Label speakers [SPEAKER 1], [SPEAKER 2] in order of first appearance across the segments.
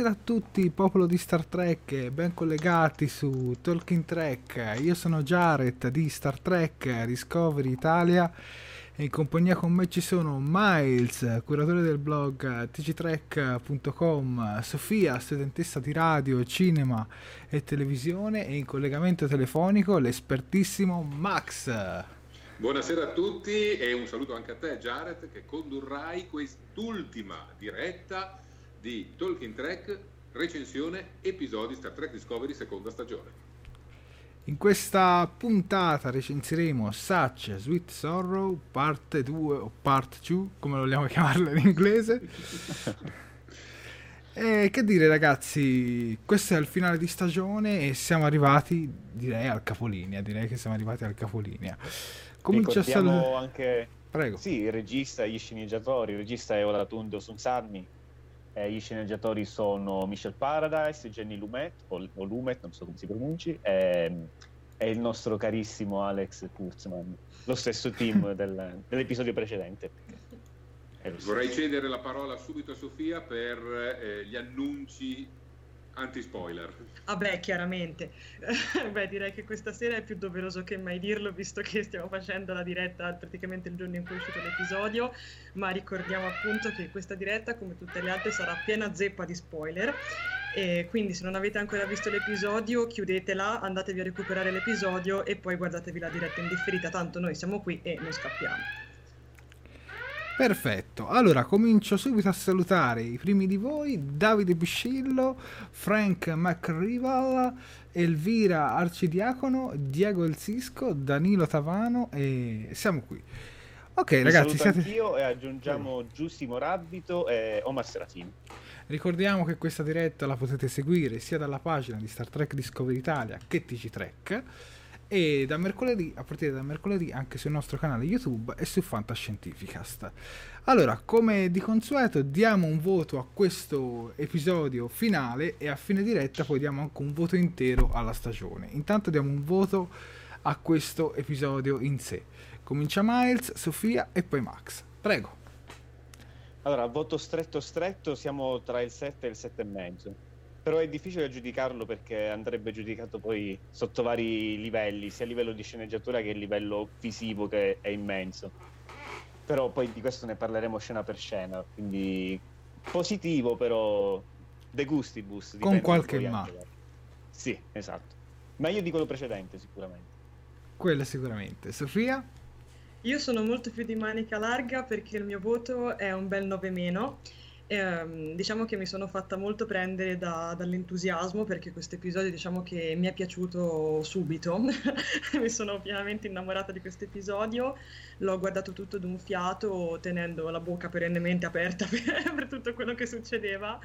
[SPEAKER 1] Buonasera a tutti, popolo di Star Trek, ben collegati su Talking Trek. Io sono Jared di Star Trek Discovery Italia e in compagnia con me ci sono Miles, curatore del blog tgtrek.com, Sofia, studentessa di radio, cinema e televisione e in collegamento telefonico l'espertissimo Max.
[SPEAKER 2] Buonasera a tutti e un saluto anche a te Jared che condurrai quest'ultima diretta di Talking Track, recensione, episodi Star Trek Discovery seconda stagione.
[SPEAKER 1] In questa puntata recensiremo Such Sweet Sorrow, parte 2 o part 2, come vogliamo chiamarla in inglese. e che dire ragazzi, questo è il finale di stagione e siamo arrivati, direi, al capolinea, direi che siamo arrivati al capolinea.
[SPEAKER 3] Comincio a salutare... anche... Prego. Sì, il regista, gli sceneggiatori, il regista è Olatundo Sunsarmi, eh, gli sceneggiatori sono Michel Paradise, Jenny Lumet, o, o Lumet, non so come si pronunci, e, e, il nostro carissimo Alex Kurtzman, lo stesso team del, dell'episodio precedente.
[SPEAKER 2] Vorrei cedere la parola subito a Sofia per eh, gli annunci anti-spoiler.
[SPEAKER 4] Ah chiaramente. Beh, direi che questa sera è più doveroso che mai dirlo, visto che stiamo facendo la diretta praticamente il giorno in cui è uscito l'episodio, ma ricordiamo appunto che questa diretta, come tutte le altre, sarà piena zeppa di spoiler. E quindi se non avete ancora visto l'episodio, chiudetela, andatevi a recuperare l'episodio e poi guardatevi la diretta in differita, tanto noi siamo qui e non scappiamo.
[SPEAKER 1] Perfetto, allora comincio subito a salutare i primi di voi, Davide Biscillo, Frank McRival, Elvira Arcidiacono, Diego El Cisco, Danilo Tavano e siamo qui.
[SPEAKER 3] Ok Mi ragazzi, siete... anch'io e aggiungiamo Giustimo Rabbito e Omar Serafini.
[SPEAKER 1] Ricordiamo che questa diretta la potete seguire sia dalla pagina di Star Trek Discovery Italia che TG Trek e da mercoledì, a partire da mercoledì anche sul nostro canale YouTube e su Fantascientificast. Allora, come di consueto, diamo un voto a questo episodio finale e a fine diretta poi diamo anche un voto intero alla stagione. Intanto diamo un voto a questo episodio in sé. Comincia Miles, Sofia e poi Max. Prego.
[SPEAKER 3] Allora, voto stretto stretto siamo tra il 7 e il 7,5 però è difficile giudicarlo perché andrebbe giudicato poi sotto vari livelli, sia a livello di sceneggiatura che a livello visivo che è immenso. Però poi di questo ne parleremo scena per scena, quindi positivo però de gustibus.
[SPEAKER 1] Con qualche ma.
[SPEAKER 3] Sì, esatto. Meglio di quello precedente sicuramente.
[SPEAKER 1] Quello sicuramente. Sofia?
[SPEAKER 4] Io sono molto più di manica larga perché il mio voto è un bel 9 meno eh, diciamo che mi sono fatta molto prendere da, dall'entusiasmo perché questo episodio diciamo che mi è piaciuto subito, mi sono pienamente innamorata di questo episodio, l'ho guardato tutto d'un fiato tenendo la bocca perennemente aperta per, per tutto quello che succedeva.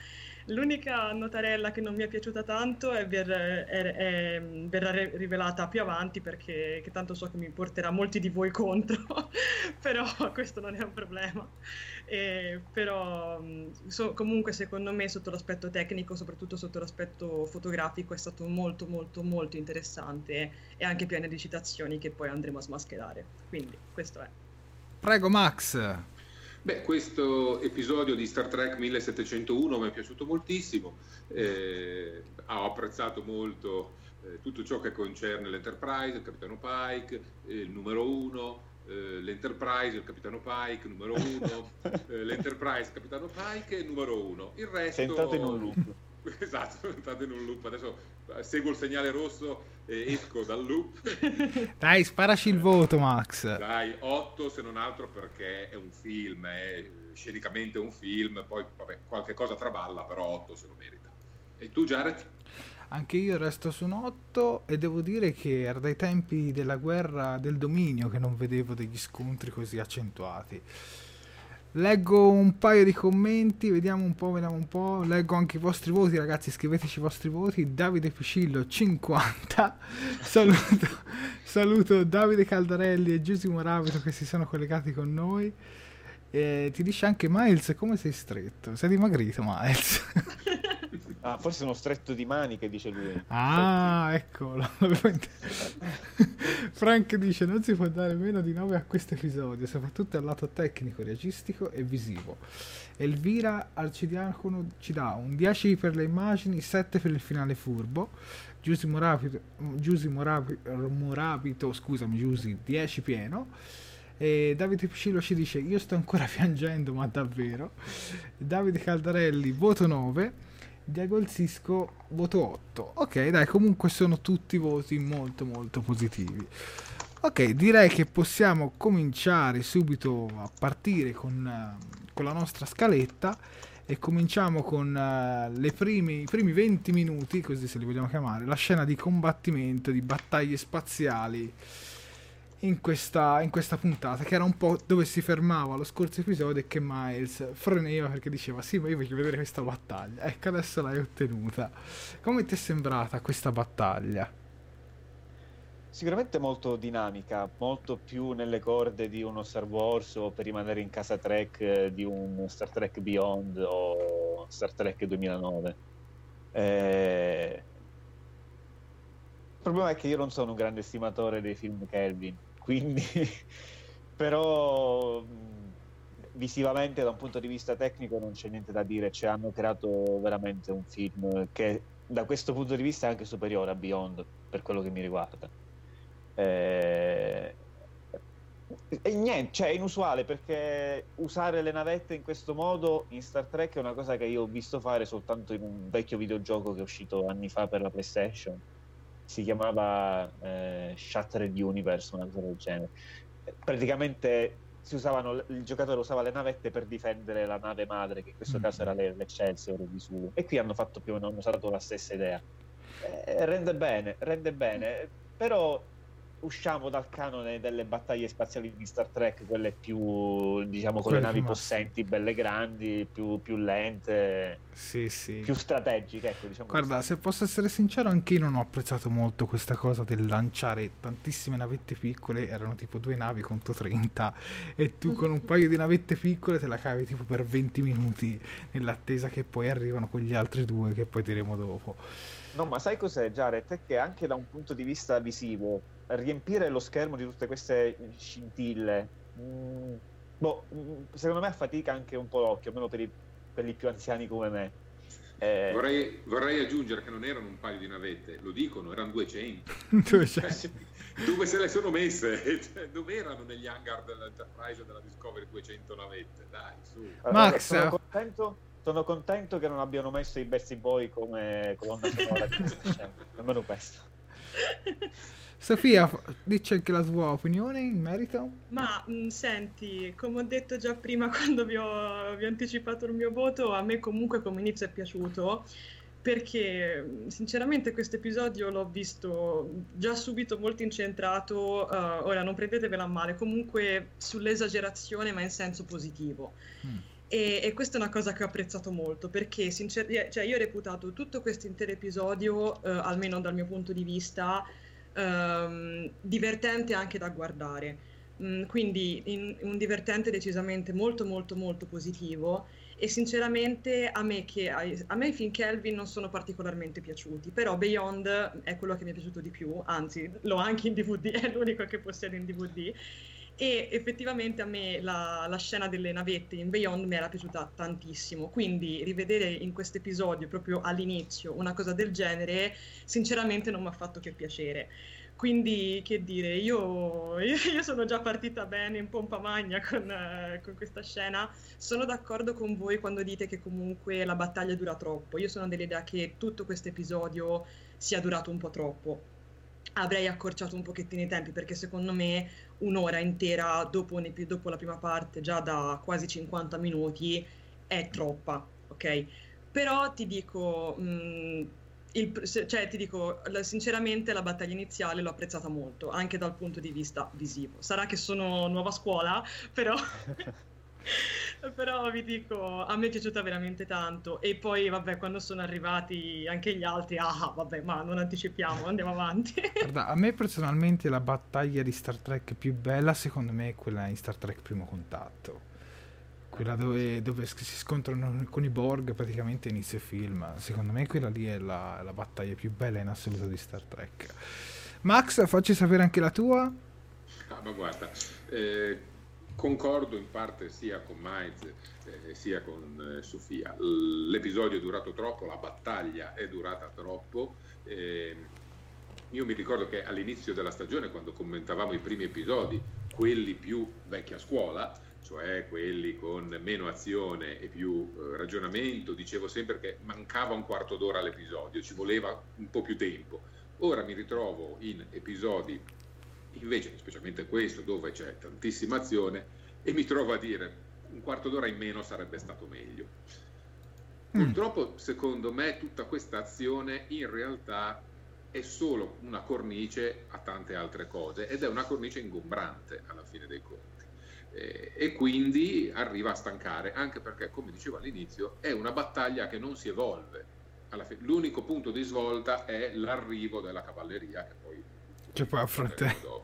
[SPEAKER 4] L'unica notarella che non mi è piaciuta tanto è, ver, è, è, verrà rivelata più avanti perché tanto so che mi porterà molti di voi contro, però questo non è un problema. E, però so, comunque secondo me sotto l'aspetto tecnico, soprattutto sotto l'aspetto fotografico, è stato molto molto molto interessante e anche pieno di citazioni che poi andremo a smascherare. Quindi questo è.
[SPEAKER 1] Prego Max.
[SPEAKER 2] Beh, questo episodio di Star Trek 1701 mi è piaciuto moltissimo, eh, ho apprezzato molto eh, tutto ciò che concerne l'Enterprise, il capitano Pike, eh, il numero uno, eh, l'Enterprise, il capitano Pike, numero uno, eh, l'Enterprise, capitano Pike numero uno. Il resto...
[SPEAKER 3] Sentato in un loop.
[SPEAKER 2] esatto, entrate in un loop. Adesso eh, seguo il segnale rosso e esco dal loop.
[SPEAKER 1] Dai, sparaci il voto, Max.
[SPEAKER 2] Dai, 8 se non altro perché è un film, è scenicamente un film, poi vabbè, qualche cosa traballa, però 8 se lo merita. E tu, Jared?
[SPEAKER 1] Anche io resto su un 8 e devo dire che era dai tempi della guerra del dominio che non vedevo degli scontri così accentuati. Leggo un paio di commenti, vediamo un po', vediamo un po'. Leggo anche i vostri voti, ragazzi, scriveteci i vostri voti. Davide Picillo 50. saluto, saluto Davide Caldarelli e Giusimo Moravito che si sono collegati con noi. E ti dice anche Miles come sei stretto. Sei dimagrito, Miles.
[SPEAKER 3] Ah, forse sono stretto di maniche, dice lui.
[SPEAKER 1] Ah, eccolo. Frank dice non si può dare meno di 9 a questo episodio, soprattutto al lato tecnico, registico e visivo. Elvira Arcidiacono ci dà un 10 per le immagini, 7 per il finale furbo. Giusy Morabito, Giusy Morabito, Morabito scusami Giusy, 10 pieno. E Davide Picillo ci dice io sto ancora piangendo ma davvero Davide Caldarelli voto 9 Diego il Cisco voto 8 ok dai comunque sono tutti voti molto molto positivi. Ok direi che possiamo cominciare subito a partire con, con la nostra scaletta e cominciamo con uh, primi, i primi 20 minuti così se li vogliamo chiamare la scena di combattimento di battaglie spaziali in questa, in questa, puntata, che era un po' dove si fermava lo scorso episodio e che Miles freneva perché diceva sì, ma io voglio vedere questa battaglia. Ecco, adesso l'hai ottenuta. Come ti è sembrata questa battaglia?
[SPEAKER 3] Sicuramente molto dinamica, molto più nelle corde di uno Star Wars o per rimanere in casa Trek eh, di un Star Trek Beyond o Star Trek 2009. Eh... Il problema è che io non sono un grande estimatore dei film Kelvin quindi però visivamente da un punto di vista tecnico non c'è niente da dire, cioè hanno creato veramente un film che da questo punto di vista è anche superiore a Beyond per quello che mi riguarda. Eh... E niente, cioè è inusuale perché usare le navette in questo modo in Star Trek è una cosa che io ho visto fare soltanto in un vecchio videogioco che è uscito anni fa per la PlayStation si chiamava eh, Shattered Universe, una cosa del genere. Praticamente si usavano, il giocatore usava le navette per difendere la nave madre, che in questo mm. caso era l'Excelsior di Sulu. E qui hanno fatto più o meno hanno usato la stessa idea. Eh, rende bene, rende bene, però usciamo dal canone delle battaglie spaziali di Star Trek, quelle più, diciamo, con le navi possenti, belle grandi, più, più lente,
[SPEAKER 1] sì, sì.
[SPEAKER 3] più strategiche. Ecco, diciamo
[SPEAKER 1] Guarda, così. se posso essere sincero, anche io non ho apprezzato molto questa cosa del lanciare tantissime navette piccole, erano tipo due navi contro 30, e tu con un paio di navette piccole te la cavi tipo per 20 minuti nell'attesa che poi arrivano quegli altri due che poi diremo dopo.
[SPEAKER 3] No, ma sai cos'è, Jared? È che anche da un punto di vista visivo, riempire lo schermo di tutte queste scintille, mh, mm, boh, mh, mm, secondo me affatica anche un po' l'occhio, almeno per i, per i più anziani come me.
[SPEAKER 2] Eh... Vorrei, vorrei, aggiungere che non erano un paio di navette, lo dicono, erano 200.
[SPEAKER 1] 200.
[SPEAKER 2] dove se le sono messe? Cioè, dove erano negli hangar dell'Enterprise e della Discovery 200 navette? Dai, su.
[SPEAKER 1] Allora, Max,
[SPEAKER 3] sono contento sono contento che non abbiano messo i Bessie Boy come colonna sonora scena, almeno questo.
[SPEAKER 1] Sofia, dici anche la tua opinione in merito?
[SPEAKER 4] Ma mh, mm, senti, come ho detto già prima quando vi ho, vi ho anticipato il mio voto, a me comunque come inizio è piaciuto perché mm, sinceramente questo episodio l'ho visto già subito molto incentrato, uh, ora non prendetevela a male, comunque sull'esagerazione ma in senso positivo. Mm. E, e, questa è una cosa che ho apprezzato molto perché sincer- cioè io ho reputato tutto questo intero episodio, eh, almeno dal mio punto di vista, ehm, divertente anche da guardare. Mm, quindi in, un divertente decisamente molto molto molto positivo e sinceramente a me, che, a me i film Kelvin non sono particolarmente piaciuti, però Beyond è quello che mi è piaciuto di più, anzi l'ho anche in DVD, è l'unico che possiedo in DVD e effettivamente a me la, la, scena delle navette in Beyond mi era piaciuta tantissimo, quindi rivedere in questo episodio proprio all'inizio una cosa del genere sinceramente non mi ha fatto che piacere. Quindi, che dire, io, io, sono già partita bene in pompa magna con, uh, con, questa scena. Sono d'accordo con voi quando dite che comunque la battaglia dura troppo. Io sono dell'idea che tutto questo episodio sia durato un po' troppo. Avrei accorciato un pochettino i tempi perché secondo me un'ora intera dopo, dopo la prima parte, già da quasi 50 minuti, è troppa, ok? Però ti dico... Mh, il, cioè, ti dico, sinceramente la battaglia iniziale l'ho apprezzata molto, anche dal punto di vista visivo. Sarà che sono nuova scuola, però... però vi dico, a me è piaciuta veramente tanto. E poi, vabbè, quando sono arrivati anche gli altri, ah, vabbè, ma non anticipiamo, andiamo avanti.
[SPEAKER 1] Guarda, a me personalmente la battaglia di Star Trek più bella, secondo me, è quella in Star Trek Primo Contatto quella dove, dove, si scontrano con i Borg praticamente inizio film. Secondo me quella lì è la, la, battaglia più bella in assoluto di Star Trek. Max, facci sapere anche la tua.
[SPEAKER 2] Ah, ma guarda, eh, concordo in parte sia con Miles eh, sia con eh, Sofia. L'episodio è durato troppo, la battaglia è durata troppo. Eh, io mi ricordo che all'inizio della stagione, quando commentavamo i primi episodi, quelli più vecchia scuola, cioè quelli con meno azione e più eh, ragionamento, dicevo sempre che mancava un quarto d'ora all'episodio, ci voleva un po' più tempo. Ora mi ritrovo in episodi, invece, specialmente questo, dove c'è tantissima azione, e mi trovo a dire un quarto d'ora in meno sarebbe stato meglio. Mm. Purtroppo, secondo me, tutta questa azione in realtà è solo una cornice a tante altre cose ed è una cornice ingombrante alla fine dei conti eh, e quindi arriva a stancare, anche perché, come dicevo all'inizio, è una battaglia che non si evolve. L'unico punto di svolta è l'arrivo della cavalleria che poi,
[SPEAKER 1] che poi affrontare.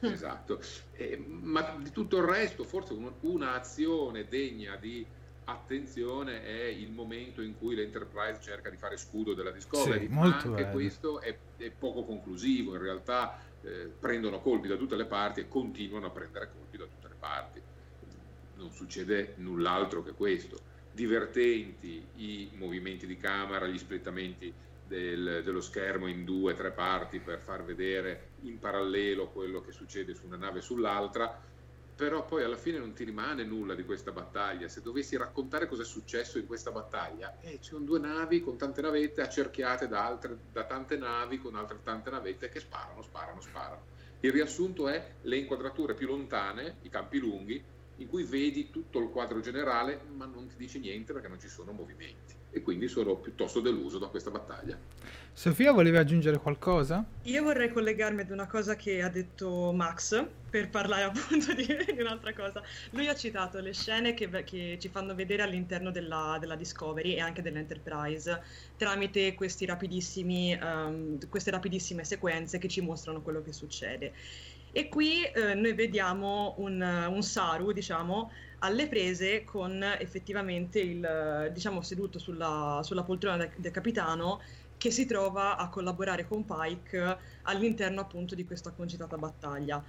[SPEAKER 2] Esatto, eh, ma di tutto il resto, forse un, un'azione degna di attenzione è il momento in cui l'Enterprise cerca di fare scudo della Discovery, sì, ma anche bello. questo è, è, poco conclusivo, in realtà eh, prendono colpi da tutte le parti e continuano a prendere colpi da tutte le parti. Non succede null'altro che questo. Divertenti i movimenti di camera, gli splittamenti del, dello schermo in due, tre parti per far vedere in parallelo quello che succede su una nave e sull'altra, però poi alla fine non ti rimane nulla di questa battaglia. Se dovessi raccontare cosa è successo in questa battaglia, eh, ci sono due navi con tante navette accerchiate da, altre, da tante navi con altre tante navette che sparano, sparano, sparano. Il riassunto è le inquadrature più lontane, i campi lunghi, in cui vedi tutto il quadro generale, ma non ti dice niente perché non ci sono movimenti e quindi sono piuttosto deluso da questa battaglia.
[SPEAKER 1] Sofia, volevi aggiungere qualcosa?
[SPEAKER 4] Io vorrei collegarmi ad una cosa che ha detto Max per parlare appunto di, di un'altra cosa. Lui ha citato le scene che, che ci fanno vedere all'interno della, della, Discovery e anche dell'Enterprise tramite rapidissimi, um, queste rapidissime sequenze che ci mostrano quello che succede. E qui eh, noi vediamo un, un Saru, diciamo, alle prese con effettivamente il, diciamo, seduto sulla, sulla poltrona del, del, capitano che si trova a collaborare con Pike all'interno appunto di questa concitata battaglia.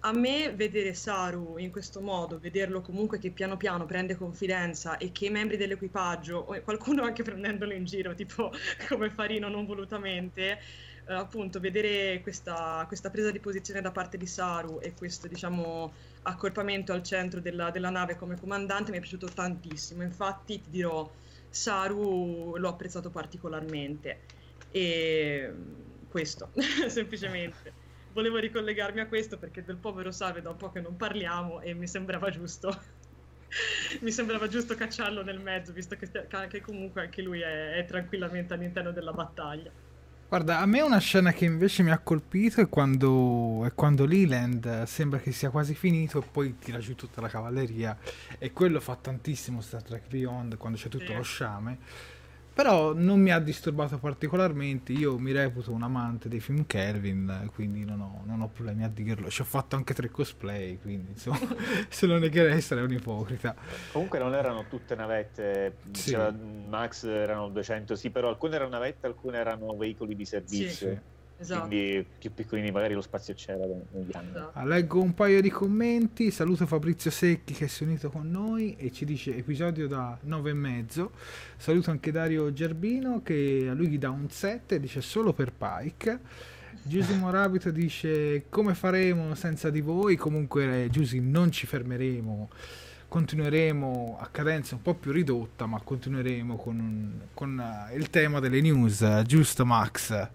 [SPEAKER 4] A me vedere Saru in questo modo, vederlo comunque che piano piano prende confidenza e che i membri dell'equipaggio, qualcuno anche prendendolo in giro, tipo come Farino non volutamente, eh, appunto vedere questa, questa, presa di posizione da parte di Saru e questo diciamo accorpamento al centro della, della nave come comandante mi è piaciuto tantissimo. Infatti ti dirò, Saru l'ho apprezzato particolarmente. E questo, semplicemente. Volevo ricollegarmi a questo perché del povero Salve da un po' che non parliamo e mi sembrava giusto. mi sembrava giusto cacciarlo nel mezzo, visto che, che comunque anche lui è, è tranquillamente all'interno della battaglia.
[SPEAKER 1] Guarda, a me una scena che invece mi ha colpito è quando, è quando Leland sembra che sia quasi finito e poi tira giù tutta la cavalleria e quello fa tantissimo Star Trek Beyond quando c'è tutto sì. lo sciame però non mi ha disturbato particolarmente. Io mi reputo un amante dei film Kelvin, quindi non ho, non ho problemi a dirlo. Ci ho fatto anche tre cosplay, quindi insomma, se lo negherei sarei un ipocrita.
[SPEAKER 3] Comunque non erano tutte navette, sì. Max erano 200, sì, però alcune erano navette, alcune erano veicoli di servizio.
[SPEAKER 4] Sì. Esatto.
[SPEAKER 3] quindi più piccolini magari lo spazio c'era negli anni.
[SPEAKER 4] Esatto.
[SPEAKER 1] Ah, Leggo un paio di commenti. Saluto Fabrizio Secchi che si è unito con noi e ci dice episodio da 9 e mezzo. Saluto anche Dario Gerbino che a lui gli dà un 7 dice solo per Pike. Giusimo Rabito dice come faremo senza di voi. Comunque, Giusi, non ci fermeremo. Continueremo a cadenza un po' più ridotta, ma continueremo con, con eh, il tema delle news. Giusto, Max?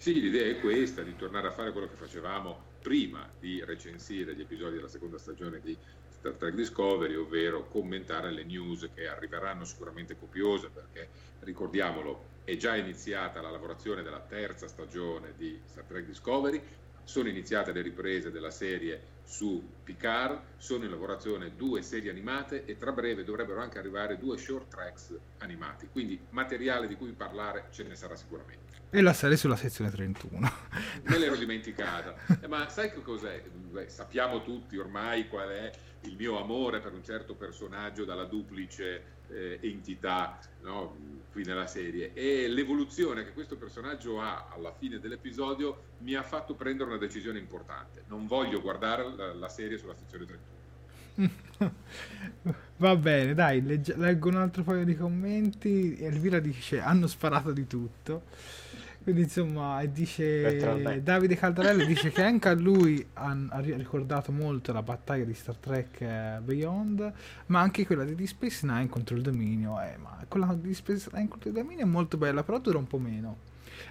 [SPEAKER 2] Sì, l'idea è questa, di tornare a fare quello che facevamo prima di recensire gli episodi della seconda stagione di Star Trek Discovery, ovvero commentare le news che arriveranno sicuramente copiose, perché ricordiamolo, è già iniziata la lavorazione della terza stagione di Star Trek Discovery, sono iniziate le riprese della serie su Picard, sono in lavorazione due serie animate e tra breve dovrebbero anche arrivare due short tracks animati, quindi materiale di cui parlare ce ne sarà sicuramente.
[SPEAKER 1] E la serie sulla sezione 31.
[SPEAKER 2] Me l'ero dimenticata. Eh, ma sai che cos'è? Beh, sappiamo tutti ormai qual è il mio amore per un certo personaggio dalla duplice eh, entità no? qui nella serie e l'evoluzione che questo personaggio ha alla fine dell'episodio mi ha fatto prendere una decisione importante. Non voglio guardare la, la serie sulla sezione 31.
[SPEAKER 1] Va bene, dai, legge- leggo un altro paio di commenti. Elvira dice: Hanno sparato di tutto. Quindi, insomma, dice. Davide Caldarelli dice che anche a lui han- ha ri- ricordato molto la battaglia di Star Trek eh, Beyond, ma anche quella di Deep Space Nine contro il dominio. Eh, ma quella di Deep Space Nine contro il dominio è molto bella, però dura un po' meno.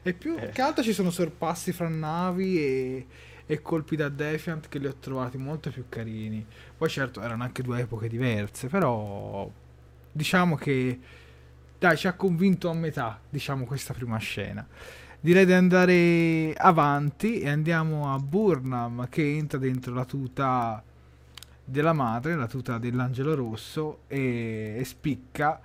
[SPEAKER 1] E più
[SPEAKER 3] Eh.
[SPEAKER 1] che altro ci sono sorpassi fra navi e, e colpi da Defiant che li ho trovati molto più carini. Poi certo erano anche due epoche diverse, però diciamo che dai, ci ha convinto a metà, diciamo, questa prima scena. Direi di andare avanti e andiamo a Burnham che entra dentro la tuta della madre, la tuta dell'angelo rosso e, e spicca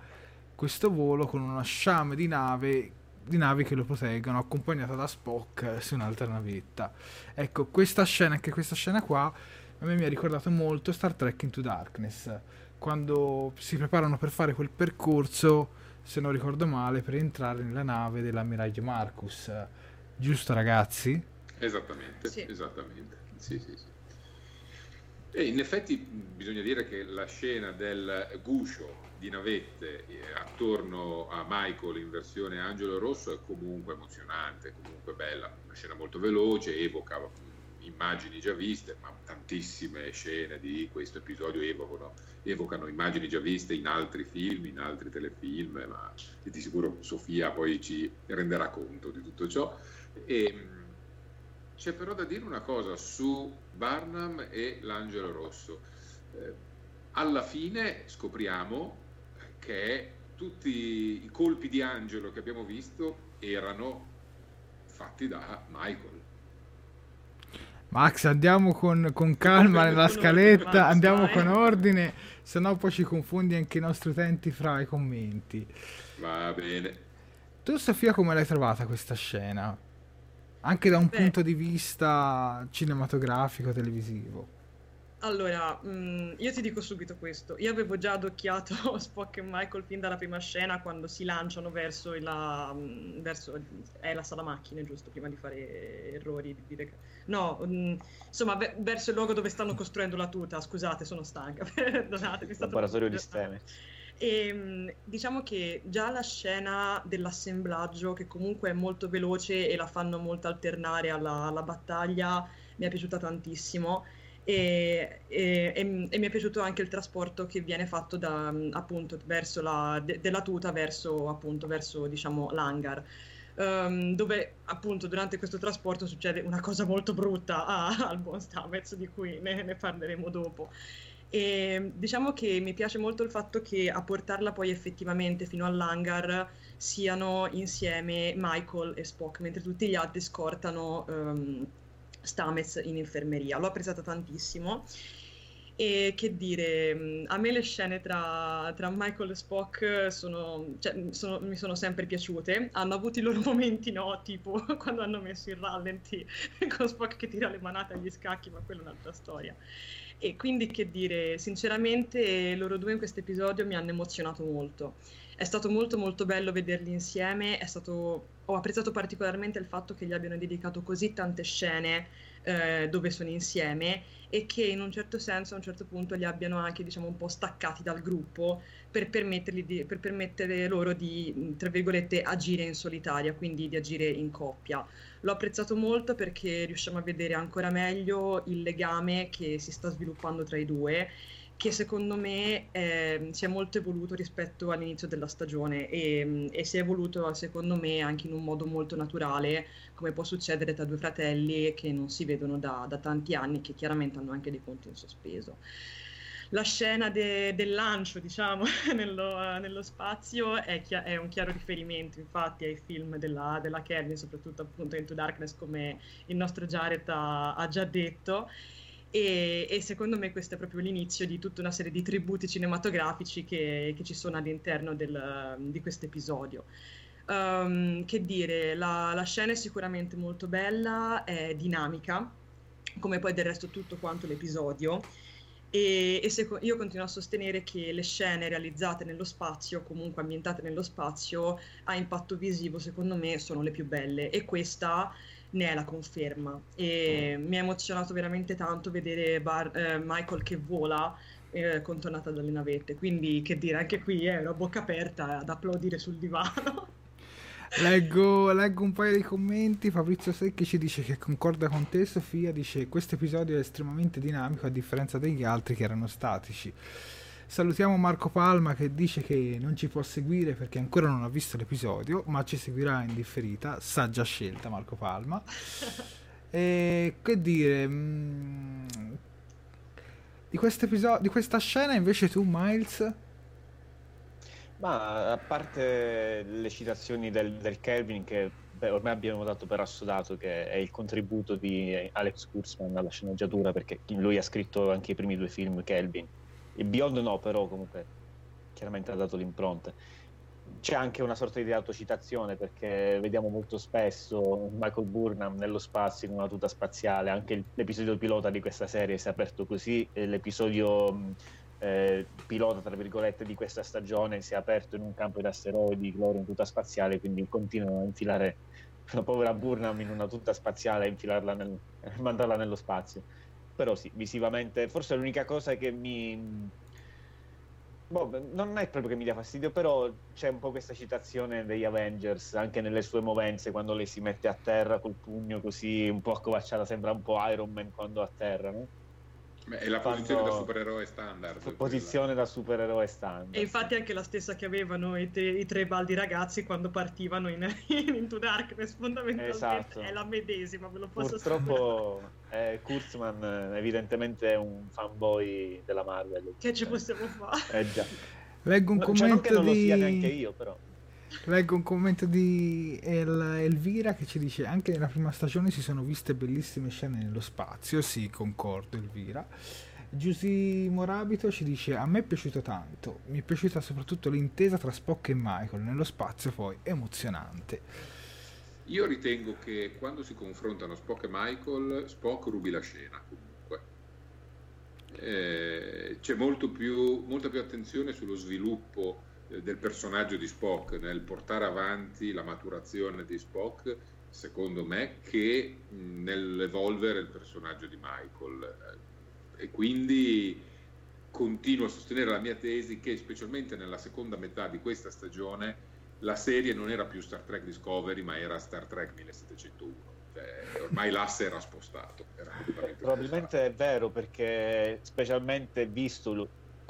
[SPEAKER 1] questo volo con una sciame di nave di navi che lo proteggono accompagnata da Spock su un'altra navetta. Ecco questa scena anche questa scena qua a me mi ha ricordato molto Star Trek Into Darkness quando si preparano per fare quel percorso se non ricordo male per entrare nella nave dell'ammiraglio Marcus giusto ragazzi?
[SPEAKER 2] Esattamente,
[SPEAKER 4] Sì.
[SPEAKER 2] esattamente. Sì, sì, sì. E in effetti bisogna dire che la scena del guscio di navette eh, attorno a Michael in versione Angelo Rosso è comunque emozionante, comunque bella, una scena molto veloce, evoca immagini già viste, ma tantissime scene di questo episodio evocano, evocano immagini già viste in altri film, in altri telefilm, ma di sicuro Sofia poi ci renderà conto di tutto ciò. E, mh, c'è però da dire una cosa su Barnum e l'Angelo Rosso. Eh, alla fine scopriamo che tutti i colpi di angelo che abbiamo visto erano fatti da Michael.
[SPEAKER 1] Max, andiamo con, con calma nella scaletta, andiamo
[SPEAKER 4] vai.
[SPEAKER 1] con ordine, se no poi ci confondi anche i nostri utenti fra i commenti.
[SPEAKER 2] Va bene.
[SPEAKER 1] Tu Sofia come l'hai trovata questa scena? Anche da un
[SPEAKER 4] Beh.
[SPEAKER 1] punto di vista cinematografico, televisivo.
[SPEAKER 4] Allora, mm, io ti dico subito questo. Io avevo già adocchiato Spock e Michael fin dalla prima scena quando si lanciano verso la, mm, verso, è la sala macchine, giusto? Prima di fare errori. Di dire no, mm, insomma, ve- verso il luogo dove stanno costruendo la tuta. Scusate, sono stanca. Perdonatemi,
[SPEAKER 3] Laboratorio di steme.
[SPEAKER 4] e mh, diciamo che già la scena dell'assemblaggio, che comunque è molto veloce e la fanno molto alternare alla, alla battaglia, mi è piaciuta tantissimo. E, e- e- e mi è piaciuto anche il trasporto che viene fatto da, appunto, la, de- della tuta verso, appunto, verso diciamo, l'hangar. Ehm, dove appunto durante questo trasporto succede una cosa molto brutta a- al buon Stamets, di cui ne- ne parleremo dopo. E diciamo che mi piace molto il fatto che a portarla poi effettivamente fino all'hangar siano insieme Michael e Spock, mentre tutti gli altri scortano ehm, Stamets in infermeria. L'ho apprezzata tantissimo. E che dire, mh, a me le scene tra, tra Michael e Spock sono, cioè, sono- mi sono sempre piaciute. Hanno avuto i loro momenti, no? Tipo quando hanno messo il rallenti con Spock che tira le manate agli scacchi, ma quella è un'altra storia. E quindi che dire, sinceramente loro due in questo episodio mi hanno emozionato molto. è stato molto molto bello vederli insieme, stato... ho apprezzato particolarmente il fatto che gli abbiano dedicato così tante scene eh, dove sono insieme e che in un certo senso a un certo punto li abbiano anche diciamo un po' staccati dal gruppo per, di, per permettere loro di tra virgolette agire in solitaria quindi di agire in coppia. L'ho apprezzato molto perché riusciamo a vedere ancora meglio il legame che si sta sviluppando tra i due che secondo me eh, si è molto evoluto rispetto all'inizio della stagione e, e, si è evoluto secondo me anche in un modo molto naturale come può succedere tra due fratelli che non si vedono da, da tanti anni che chiaramente hanno anche dei conti in sospeso la scena de, del lancio, diciamo, nello, nello spazio è, chi- è, un chiaro riferimento, infatti, ai film della, della Kevin, soprattutto appunto Into Darkness, come il nostro Jared ha, ha già detto. E, e, secondo me questo è proprio l'inizio di tutta una serie di tributi cinematografici che, che ci sono all'interno del, di questo episodio. Um, che dire, la, la, scena è sicuramente molto bella, è dinamica, come poi del resto tutto quanto l'episodio. E, e seco- io continuo a sostenere che le scene realizzate nello spazio, comunque ambientate nello spazio, a impatto visivo, secondo me, sono le più belle. E questa ne è la conferma e mm. mi ha emozionato veramente tanto vedere Bar- eh, Michael che vola eh, contornata dalle navette quindi che dire anche qui ero a bocca aperta ad applaudire sul divano
[SPEAKER 1] Leggo, leggo, un paio di commenti. Fabrizio Secchi ci dice che concorda con te. Sofia dice: Questo episodio è estremamente dinamico a differenza degli altri che erano statici. Salutiamo Marco Palma che dice che non ci può seguire perché ancora non ha visto l'episodio, ma ci seguirà in differita. Saggia scelta Marco Palma. E che dire... Mh, mm, di, di questa scena invece tu Miles...
[SPEAKER 3] Ma a parte le citazioni del, del Kelvin che beh, ormai abbiamo dato per assodato che è il contributo di Alex Kurzman alla sceneggiatura perché lui ha scritto anche i primi due film Kelvin il Beyond no, però comunque chiaramente ha dato l'impronta. C'è anche una sorta di autocitazione perché vediamo molto spesso Michael Burnham nello spazio in una tuta spaziale, anche l'episodio pilota di questa serie si è aperto così, l'episodio eh, pilota tra virgolette di questa stagione si è aperto in un campo di asteroidi, loro in tuta spaziale, quindi continuano a infilare la povera Burnham in una tuta spaziale e infilarla nel, mandarla nello spazio però sì, visivamente, forse l'unica cosa che mi... Boh, non è proprio che mi dia fastidio, però c'è un po' questa citazione degli Avengers, anche nelle sue movenze, quando lei si mette a terra col pugno così un po' accovacciata, sembra un po' Iron Man quando a terra, no?
[SPEAKER 2] Beh, è la Quando... posizione da supereroe standard.
[SPEAKER 3] Posizione quella. da supereroe standard.
[SPEAKER 4] E infatti anche la stessa che avevano i, te- i tre baldi ragazzi quando partivano in, in Into Darkness, fondamentalmente esatto. è la medesima, ve lo posso
[SPEAKER 3] Purtroppo eh, Kurtzman evidentemente è un fanboy della Marvel.
[SPEAKER 4] Che ci possiamo fare?
[SPEAKER 3] Eh già.
[SPEAKER 1] Leggo un no, commento cioè, non che non
[SPEAKER 3] di...
[SPEAKER 1] lo sia
[SPEAKER 3] neanche io, però.
[SPEAKER 1] Leggo un commento di El- Elvira che ci dice anche nella prima stagione si sono viste bellissime scene nello spazio, sì concordo Elvira. Giusy Morabito ci dice a me è piaciuto tanto, mi è piaciuta soprattutto l'intesa tra Spock e Michael nello spazio poi, emozionante.
[SPEAKER 2] Io ritengo che quando si confrontano Spock e Michael, Spock rubi la scena comunque. Eh, c'è molto più, molta più attenzione sullo sviluppo del personaggio di Spock, nel portare avanti la maturazione di Spock, secondo me, che nell'evolvere il personaggio di Michael. E quindi continuo a sostenere la mia tesi che specialmente nella seconda metà di questa stagione la serie non era più Star Trek Discovery ma era Star Trek 1701. Cioè, ormai l'asse era spostato. Era
[SPEAKER 3] Probabilmente spostato. è vero perché specialmente visto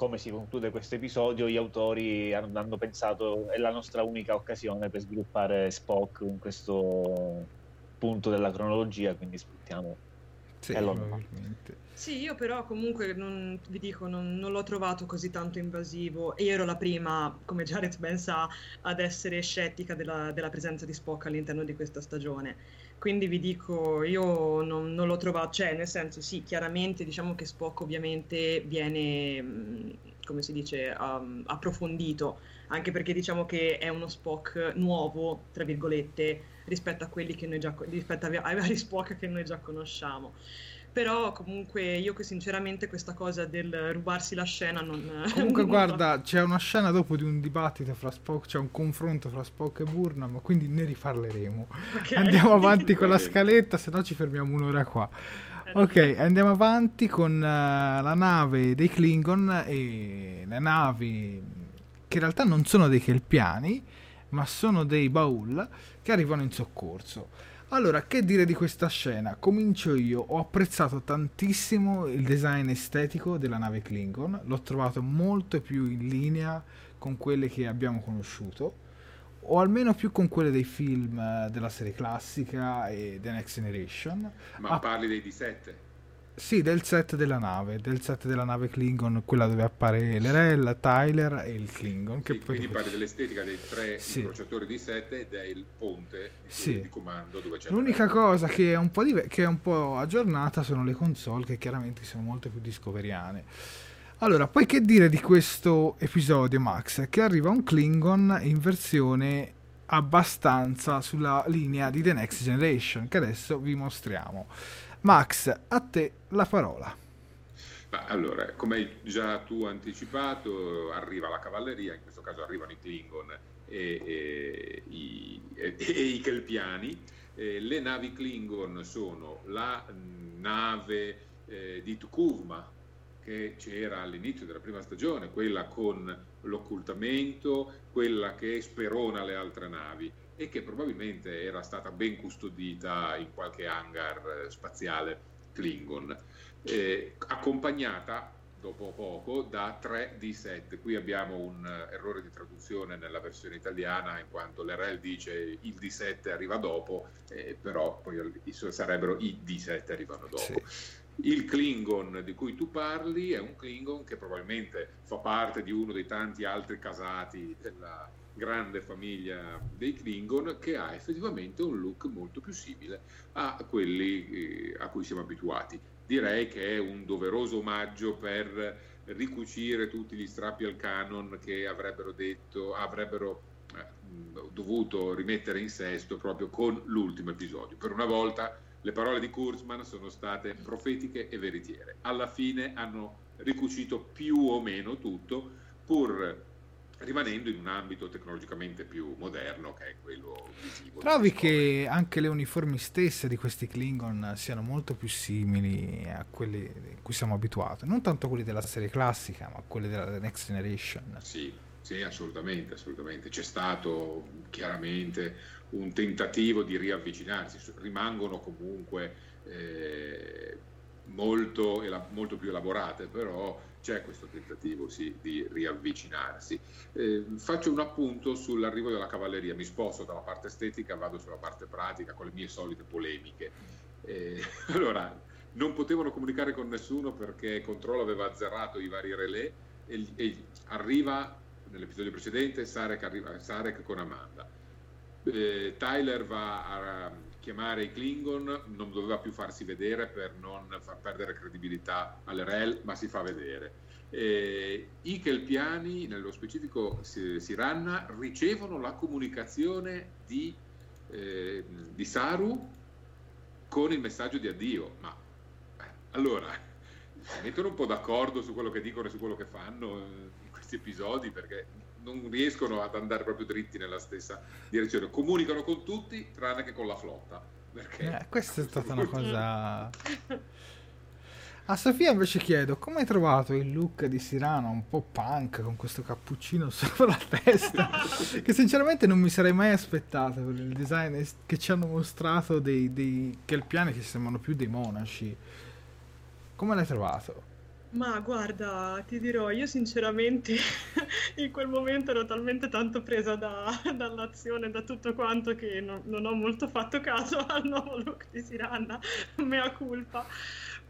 [SPEAKER 3] come si conclude questo episodio, gli autori hanno pensato è la nostra unica occasione per sviluppare Spock in questo punto della cronologia, quindi sfruttiamo.
[SPEAKER 1] Sì,
[SPEAKER 4] sì, io però comunque non, vi dico, non, non, l'ho trovato così tanto invasivo e io ero la prima, come Jared ben sa, ad essere scettica della, della presenza di Spock all'interno di questa stagione quindi vi dico, io non, non l'ho trovato, cioè nel senso sì, chiaramente diciamo che Spock ovviamente viene, come si dice, um, approfondito, anche perché diciamo che è uno Spock nuovo, tra virgolette, rispetto a quelli che noi già, rispetto ai vari Spock che noi già conosciamo. Però comunque io che sinceramente questa cosa del rubarsi la scena non...
[SPEAKER 1] Comunque
[SPEAKER 4] non
[SPEAKER 1] guarda, c'è una scena dopo di un dibattito fra Spock, c'è un confronto fra Spock e Burnham, quindi ne riparleremo.
[SPEAKER 4] Ok.
[SPEAKER 1] Andiamo avanti con la scaletta, se no ci fermiamo un'ora qua.
[SPEAKER 4] Eh,
[SPEAKER 1] Ok, andiamo avanti con eh, la nave dei Klingon e le navi che in realtà non sono dei Kelpiani, ma sono dei Baul che arrivano in soccorso. Allora, che dire di questa scena? Comincio io, ho apprezzato tantissimo il design estetico della nave Klingon, l'ho trovato molto più in linea con quelle che abbiamo conosciuto, o almeno più con quelle dei film eh, della serie classica e The Next Generation.
[SPEAKER 2] Ma
[SPEAKER 1] Ah.
[SPEAKER 2] parli dei D7?
[SPEAKER 1] Sì, del set della nave, del set della nave Klingon, quella dove appare l'Erel, Tyler e il Klingon. Che
[SPEAKER 2] Sì,
[SPEAKER 1] poi
[SPEAKER 2] quindi parli dell'estetica dei tre
[SPEAKER 1] Sì.
[SPEAKER 2] incrociatori di 7 ed è il ponte
[SPEAKER 1] Sì.
[SPEAKER 2] di comando dove c'è
[SPEAKER 1] L'unica cosa che è, un po dive- che è un po' aggiornata sono le console che chiaramente sono molto più discoveriane. Allora, poi che dire di questo episodio, Max? Che arriva un Klingon in versione abbastanza sulla linea di The Next Generation, che adesso vi mostriamo. Max, a te la parola.
[SPEAKER 2] Ma allora, come hai già tu anticipato, arriva la cavalleria, in questo caso arrivano i Klingon e, e i, e- e i Kelpiani. Eh, le navi Klingon sono la nave eh, di Tukuvma, che c'era all'inizio della prima stagione, quella con l'occultamento, quella che sperona le altre navi e che probabilmente era stata ben custodita in qualche hangar eh, spaziale Klingon eh, accompagnata dopo poco da 3 D7. Qui abbiamo un eh, errore di traduzione nella versione italiana in quanto l'RL dice il D7 arriva dopo, eh, però poi sarebbero i D7 arrivano dopo. Il Klingon di cui tu parli è un Klingon che probabilmente fa parte di uno dei tanti altri casati della grande famiglia dei Klingon che ha effettivamente un look molto più simile a quelli eh, a cui siamo abituati. Direi che è un doveroso omaggio per ricucire tutti gli strappi al canon che avrebbero detto, avrebbero eh, dovuto rimettere in sesto proprio con l'ultimo episodio. Per una volta le parole di Kurzman sono state profetiche e veritiere. Alla fine hanno ricucito più o meno tutto, pur rimanendo in un ambito tecnologicamente più moderno che è quello visivo.
[SPEAKER 1] Trovi che anche le uniformi stesse di questi Klingon siano molto più simili a quelli a cui siamo abituati? Non tanto quelli della serie classica, ma quelli della Next Generation.
[SPEAKER 2] Sì, sì, assolutamente, assolutamente. C'è stato chiaramente un tentativo di riavvicinarsi, rimangono comunque eh, molto, molto più elaborate, però c'è questo tentativo sì, di riavvicinarsi. Eh, faccio un appunto sull'arrivo della cavalleria, mi sposto dalla parte estetica, vado sulla parte pratica con le mie solite polemiche. Eh, allora, non potevano comunicare con nessuno perché Control aveva azzerato i vari relè e, e arriva nell'episodio precedente Sarek, arriva, Sarek con Amanda. Eh, Tyler va a chiamare i Klingon, non doveva più farsi vedere per non far perdere credibilità all'RL, ma si fa vedere. Eh, I Kelpiani, nello specifico Si- Siranna, ricevono la comunicazione di, eh, di Saru con il messaggio di addio. Ma eh, allora si mettono un po' d'accordo su quello che dicono e su quello che fanno eh, in questi episodi perché non riescono ad andare proprio dritti nella stessa direzione. Comunicano con tutti tranne che con la flotta. Perché
[SPEAKER 1] Eh, questa è stata una cosa... A Sofia invece chiedo, come hai trovato il look di Sirana un po' punk con questo cappuccino sopra la testa? che sinceramente non mi sarei mai aspettato per il design che ci hanno mostrato dei, dei Kelpiani che sembrano più dei monaci. Come l'hai trovato?
[SPEAKER 4] Ma guarda, ti dirò, io sinceramente in quel momento ero talmente tanto presa da- dall'azione, da tutto quanto, che non, non ho molto fatto caso al nuovo look di Siranna, mea culpa.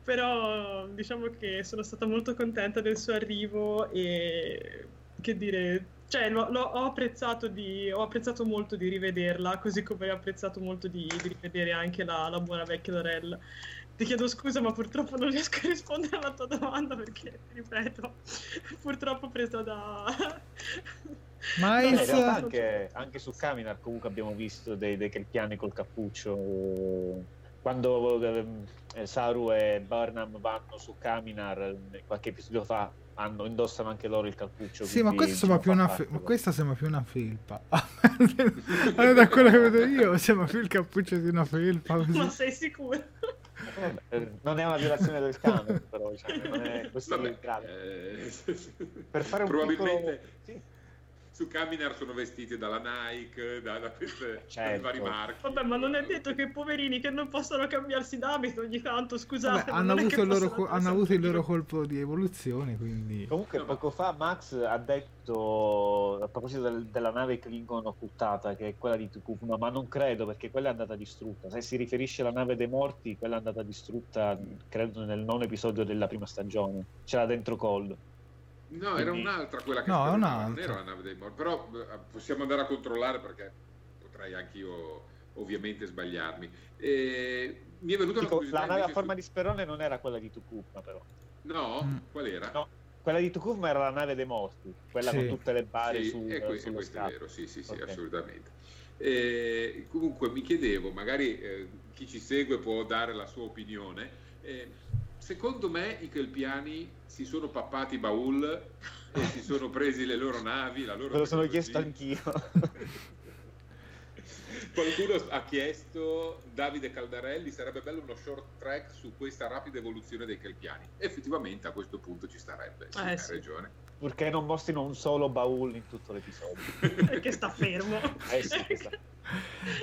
[SPEAKER 4] Però diciamo che sono stata molto contenta del suo arrivo e che dire, cioè l'ho- l'ho- ho apprezzato di- ho apprezzato molto di rivederla, così come ho apprezzato molto di, di rivedere anche la, la buona vecchia Lorel. Ti chiedo scusa, ma purtroppo non riesco a rispondere alla tua domanda perché, ripeto, purtroppo presa da...
[SPEAKER 1] Ma
[SPEAKER 3] No, anche, anche su Caminar comunque abbiamo visto dei, dei kelpiani col cappuccio. quando eh, Saru e Burnham vanno su Kaminar qualche episodio fa hanno, indossano anche loro il cappuccio.
[SPEAKER 1] Sì, ma questa sembra più una, fe- ma questa sembra più una felpa. allora, da quello che vedo io, sembra più il cappuccio di una felpa.
[SPEAKER 4] Così. Ma sei sicuro?
[SPEAKER 3] Eh, non è una violazione del canone, però cioè, non è questo Vabbè, è
[SPEAKER 2] eh, per fare un probabilmente piccolo... sì su Caminar sono vestiti dalla Nike, da, da queste certo. vari marchi.
[SPEAKER 4] Vabbè, ma non è detto che poverini che non possono cambiarsi d'abito ogni tanto, scusate.
[SPEAKER 1] Vabbè, hanno, avuto il, loro, hanno avuto il loro colpo di evoluzione, quindi...
[SPEAKER 3] Comunque no, poco fa Max ha detto, a proposito del, della nave Klingon occultata, che è quella di Tukufno, ma non credo perché quella è andata distrutta. Se si riferisce alla nave dei morti, quella è andata distrutta, credo, nel nono episodio della prima stagione. C'era dentro Cold.
[SPEAKER 2] No, era un'altra quella che
[SPEAKER 1] no,
[SPEAKER 2] non era la nave dei morti, però eh, possiamo andare a controllare perché potrei anche io ovviamente sbagliarmi. E mi è venuta
[SPEAKER 3] Dico, la nave a forma su... di sperone non era quella di Tukufma però.
[SPEAKER 2] No, mm. qual era?
[SPEAKER 3] No, quella di Tukufma era la nave dei morti, quella sì. con tutte le bare
[SPEAKER 2] sì,
[SPEAKER 3] su,
[SPEAKER 2] e questo, e questo è vero, sì, sì, sì, okay. assolutamente. E, comunque mi chiedevo, magari eh, chi ci segue può dare la sua opinione. Eh, secondo me i Kelpiani si sono pappati i baul e si sono presi le loro navi, la loro
[SPEAKER 3] Me lo sono chiesto anch'io.
[SPEAKER 2] Qualcuno ha chiesto, Davide Caldarelli, sarebbe bello uno short track su questa rapida evoluzione dei Kelpiani. Effettivamente a questo punto ci starebbe, sì, eh, hai sì. ragione.
[SPEAKER 3] Purché non mostrino un solo baul in tutto l'episodio.
[SPEAKER 4] Perché sta fermo.
[SPEAKER 3] Eh sì, sta...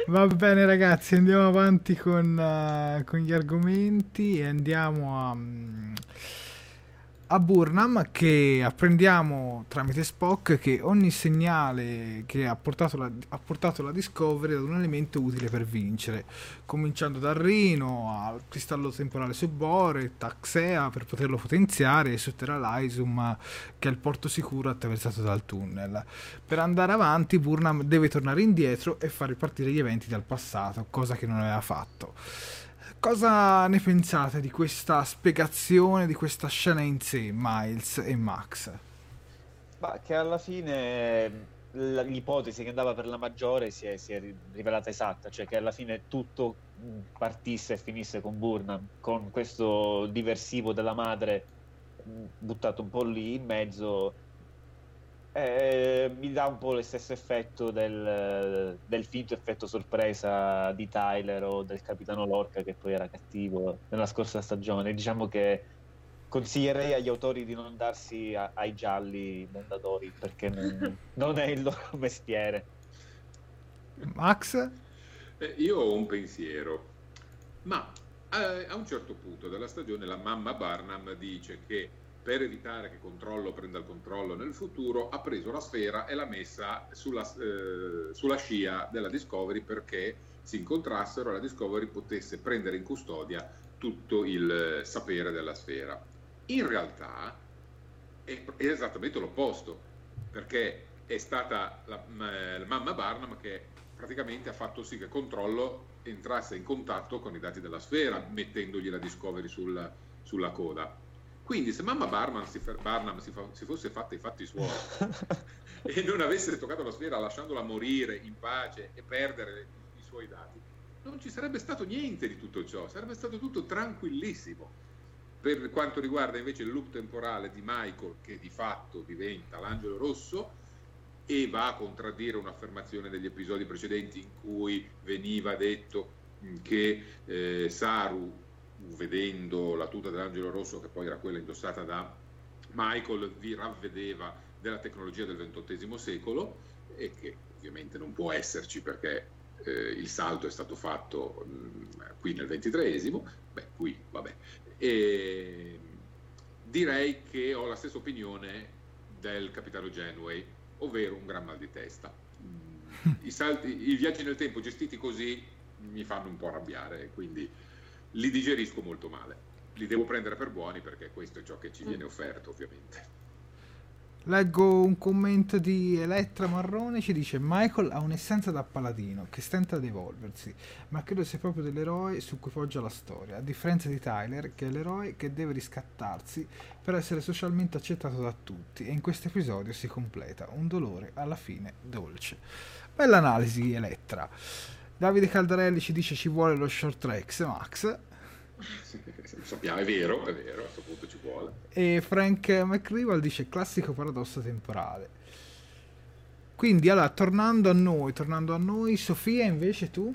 [SPEAKER 1] Va bene ragazzi, andiamo avanti con, uh, con gli argomenti e andiamo a... Um a Burnham che apprendiamo tramite Spock che ogni segnale che ha portato, la, ha portato la Discovery ad un elemento utile per vincere, cominciando dal Rino al cristallo temporale Subore, Taxea per poterlo potenziare e su Terralisum che è il porto sicuro attraversato dal tunnel. Per andare avanti Burnham deve tornare indietro e far ripartire gli eventi dal passato, cosa che non aveva fatto. Cosa ne pensate di questa spiegazione, di questa scena in sé, Miles e Max?
[SPEAKER 3] Ma che alla fine l'ipotesi che andava per la maggiore si è, si è, rivelata esatta, cioè che alla fine tutto partisse e finisse con Burnham, con questo diversivo della madre buttato un po' lì in mezzo eh, mi dà un po' lo stesso effetto del, del, finto effetto sorpresa di Tyler o del capitano Lorca che poi era cattivo nella scorsa stagione. Diciamo che consiglierei agli autori di non darsi a, ai gialli mondatori perché non, non, è il loro mestiere.
[SPEAKER 1] Max?
[SPEAKER 2] Eh, io ho un pensiero, ma eh, a un certo punto della stagione la mamma Barnum dice che per evitare che Controllo prenda il controllo nel futuro, ha preso la sfera e l'ha messa sulla, eh, sulla scia della Discovery perché si incontrassero e la Discovery potesse prendere in custodia tutto il sapere della sfera. In realtà è, è esattamente l'opposto, perché è stata la, la mamma Barnum che praticamente ha fatto sì che Controllo entrasse in contatto con i dati della sfera, mettendogli la Discovery sul, sulla coda quindi se mamma Barnum si, Barnum si, fa, si fosse fatta i fatti suoi e non avesse toccato la sfera lasciandola morire in pace e perdere i suoi dati, non ci sarebbe stato niente di tutto ciò, sarebbe stato tutto tranquillissimo. Per quanto riguarda invece il loop temporale di Michael, che di fatto diventa l'angelo rosso, e va a contraddire un'affermazione degli episodi precedenti in cui veniva detto che eh, Saru vedendo la tuta dell'angelo rosso, che poi era quella indossata da Michael, vi ravvedeva della tecnologia del XXI secolo e che ovviamente non può esserci perché eh, il salto è stato fatto mh, mm, qui nel XXIII, beh, qui vabbè. E direi che ho la stessa opinione del capitano Genway, ovvero un gran mal di testa. Mm, I, salti, I viaggi nel tempo gestiti così mi fanno un po' arrabbiare, quindi li digerisco molto male. Li devo prendere per buoni perché questo è ciò che ci viene offerto, ovviamente.
[SPEAKER 1] Leggo un commento di Elettra Marrone, ci dice Michael ha un'essenza da paladino che stenta ad evolversi, ma credo sia proprio dell'eroe su cui poggia la storia, a differenza di Tyler che è l'eroe che deve riscattarsi per essere socialmente accettato da tutti e in questo episodio si completa un dolore alla fine dolce. Bella analisi Elettra. Davide Caldarelli ci dice ci vuole lo short track, Max.
[SPEAKER 2] Sappiamo, è vero, è vero, a questo punto ci vuole.
[SPEAKER 1] E Frank McRival dice classico paradosso temporale. Quindi, allora, tornando a noi, tornando a noi, Sofia, invece tu?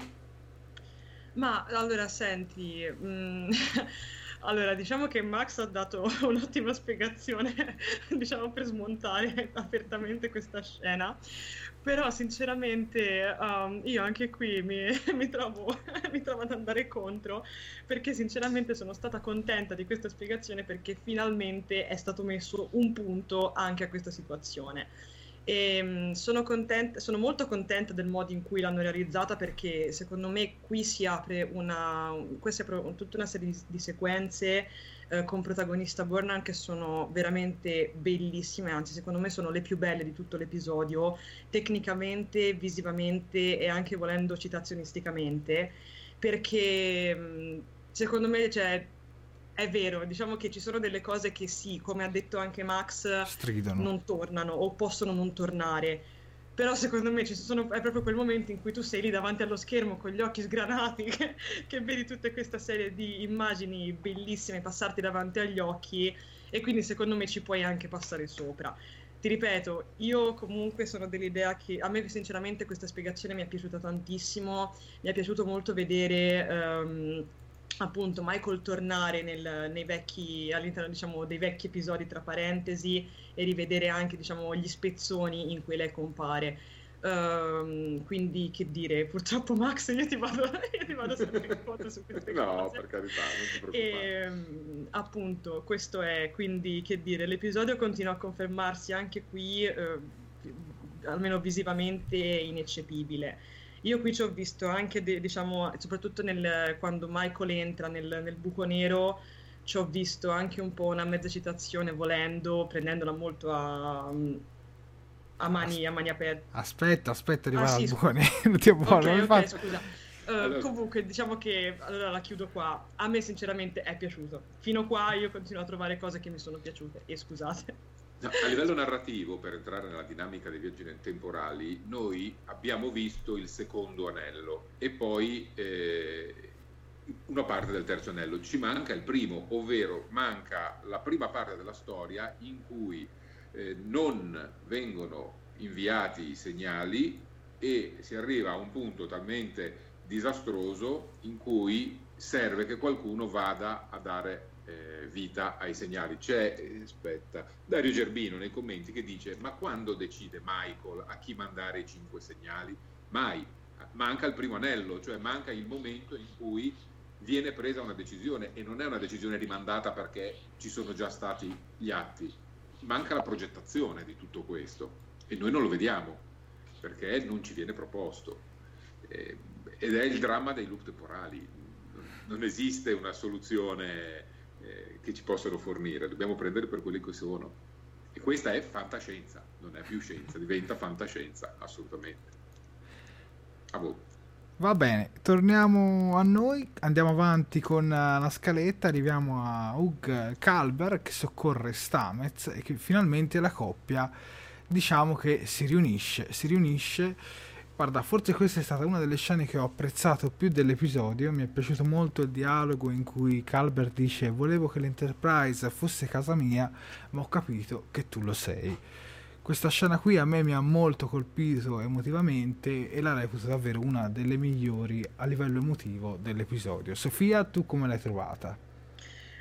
[SPEAKER 4] Ma allora, senti, mh, mm, allora diciamo che Max ha dato un'ottima spiegazione, diciamo, per smontare apertamente questa scena. Però sinceramente um, io anche qui mi, mi, trovo, mi, trovo, ad andare contro perché sinceramente sono stata contenta di questa spiegazione perché finalmente è stato messo un punto anche a questa situazione. E um, sono, contenta, sono molto contenta del modo in cui l'hanno realizzata perché secondo me qui si apre una, questa è tutta una serie di, di sequenze eh, con protagonista Burnham che sono veramente bellissime, anzi secondo me sono le più belle di tutto l'episodio, tecnicamente, visivamente e anche volendo citazionisticamente, perché secondo me cioè, è vero, diciamo che ci sono delle cose che sì, come ha detto anche Max,
[SPEAKER 1] Stridono.
[SPEAKER 4] non tornano o possono non tornare però secondo me sono, è proprio quel momento in cui tu sei lì davanti allo schermo con gli occhi sgranati che, che vedi tutta questa serie di immagini bellissime passarti davanti agli occhi e quindi secondo me ci puoi anche passare sopra. Ti ripeto, io comunque sono dell'idea che a me sinceramente questa spiegazione mi è piaciuta tantissimo, mi è piaciuto molto vedere... Um, appunto Michael tornare nel, nei vecchi, all'interno diciamo, dei vecchi episodi tra parentesi e rivedere anche diciamo, gli spezzoni in cui lei compare. Um, quindi che dire, purtroppo Max io ti vado, io ti vado sempre in foto su queste
[SPEAKER 2] no,
[SPEAKER 4] cose.
[SPEAKER 2] No, per carità, non ti
[SPEAKER 4] preoccupare. E, um, appunto, questo è, quindi che dire, l'episodio continua a confermarsi anche qui, uh, almeno visivamente ineccepibile. Io qui ci ho visto anche, de, diciamo, soprattutto nel, quando Michael entra nel, nel, buco nero, ci ho visto anche un po' una mezza citazione volendo, prendendola molto a, a, mani, a mani, aperte.
[SPEAKER 1] Aspetta, aspetta, arriva ah, al buco nero. Ti
[SPEAKER 4] okay, okay, scusa. Uh, comunque diciamo che allora la chiudo qua a me sinceramente è piaciuto fino a qua io continuo a trovare cose che mi sono piaciute e scusate
[SPEAKER 2] a livello narrativo, per entrare nella dinamica dei viaggi temporali, noi abbiamo visto il secondo anello e poi eh, una parte del terzo anello. Ci manca il primo, ovvero manca la prima parte della storia in cui eh, non vengono inviati i segnali e si arriva a un punto talmente disastroso in cui serve che qualcuno vada a dare eh, vita ai segnali. C'è, eh, aspetta, Dario Gerbino nei commenti che dice ma quando decide Michael a chi mandare i cinque segnali? Mai, manca il primo anello, cioè manca il momento in cui viene presa una decisione e non è una decisione rimandata perché ci sono già stati gli atti, manca la progettazione di tutto questo e noi non lo vediamo perché non ci viene proposto. Eh, ed è il dramma dei loop temporali. Non esiste una soluzione eh, che ci possono fornire, dobbiamo prendere per quelli che sono. E questa è fantascienza, non è più scienza, diventa fantascienza, assolutamente. A voi.
[SPEAKER 1] Va bene, torniamo a noi, andiamo avanti con eh, la scaletta, arriviamo a Hug Calber che soccorre Stamez e che finalmente la coppia diciamo che si riunisce, si riunisce Guarda, forse questa è stata una delle scene che ho apprezzato più dell'episodio. Mi è piaciuto molto il dialogo in cui Calbert dice: Volevo che l'Enterprise fosse casa mia, ma ho capito che tu lo sei. Questa scena qui a me mi ha molto colpito emotivamente e la reputo davvero una delle migliori a livello emotivo dell'episodio. Sofia, tu come l'hai trovata?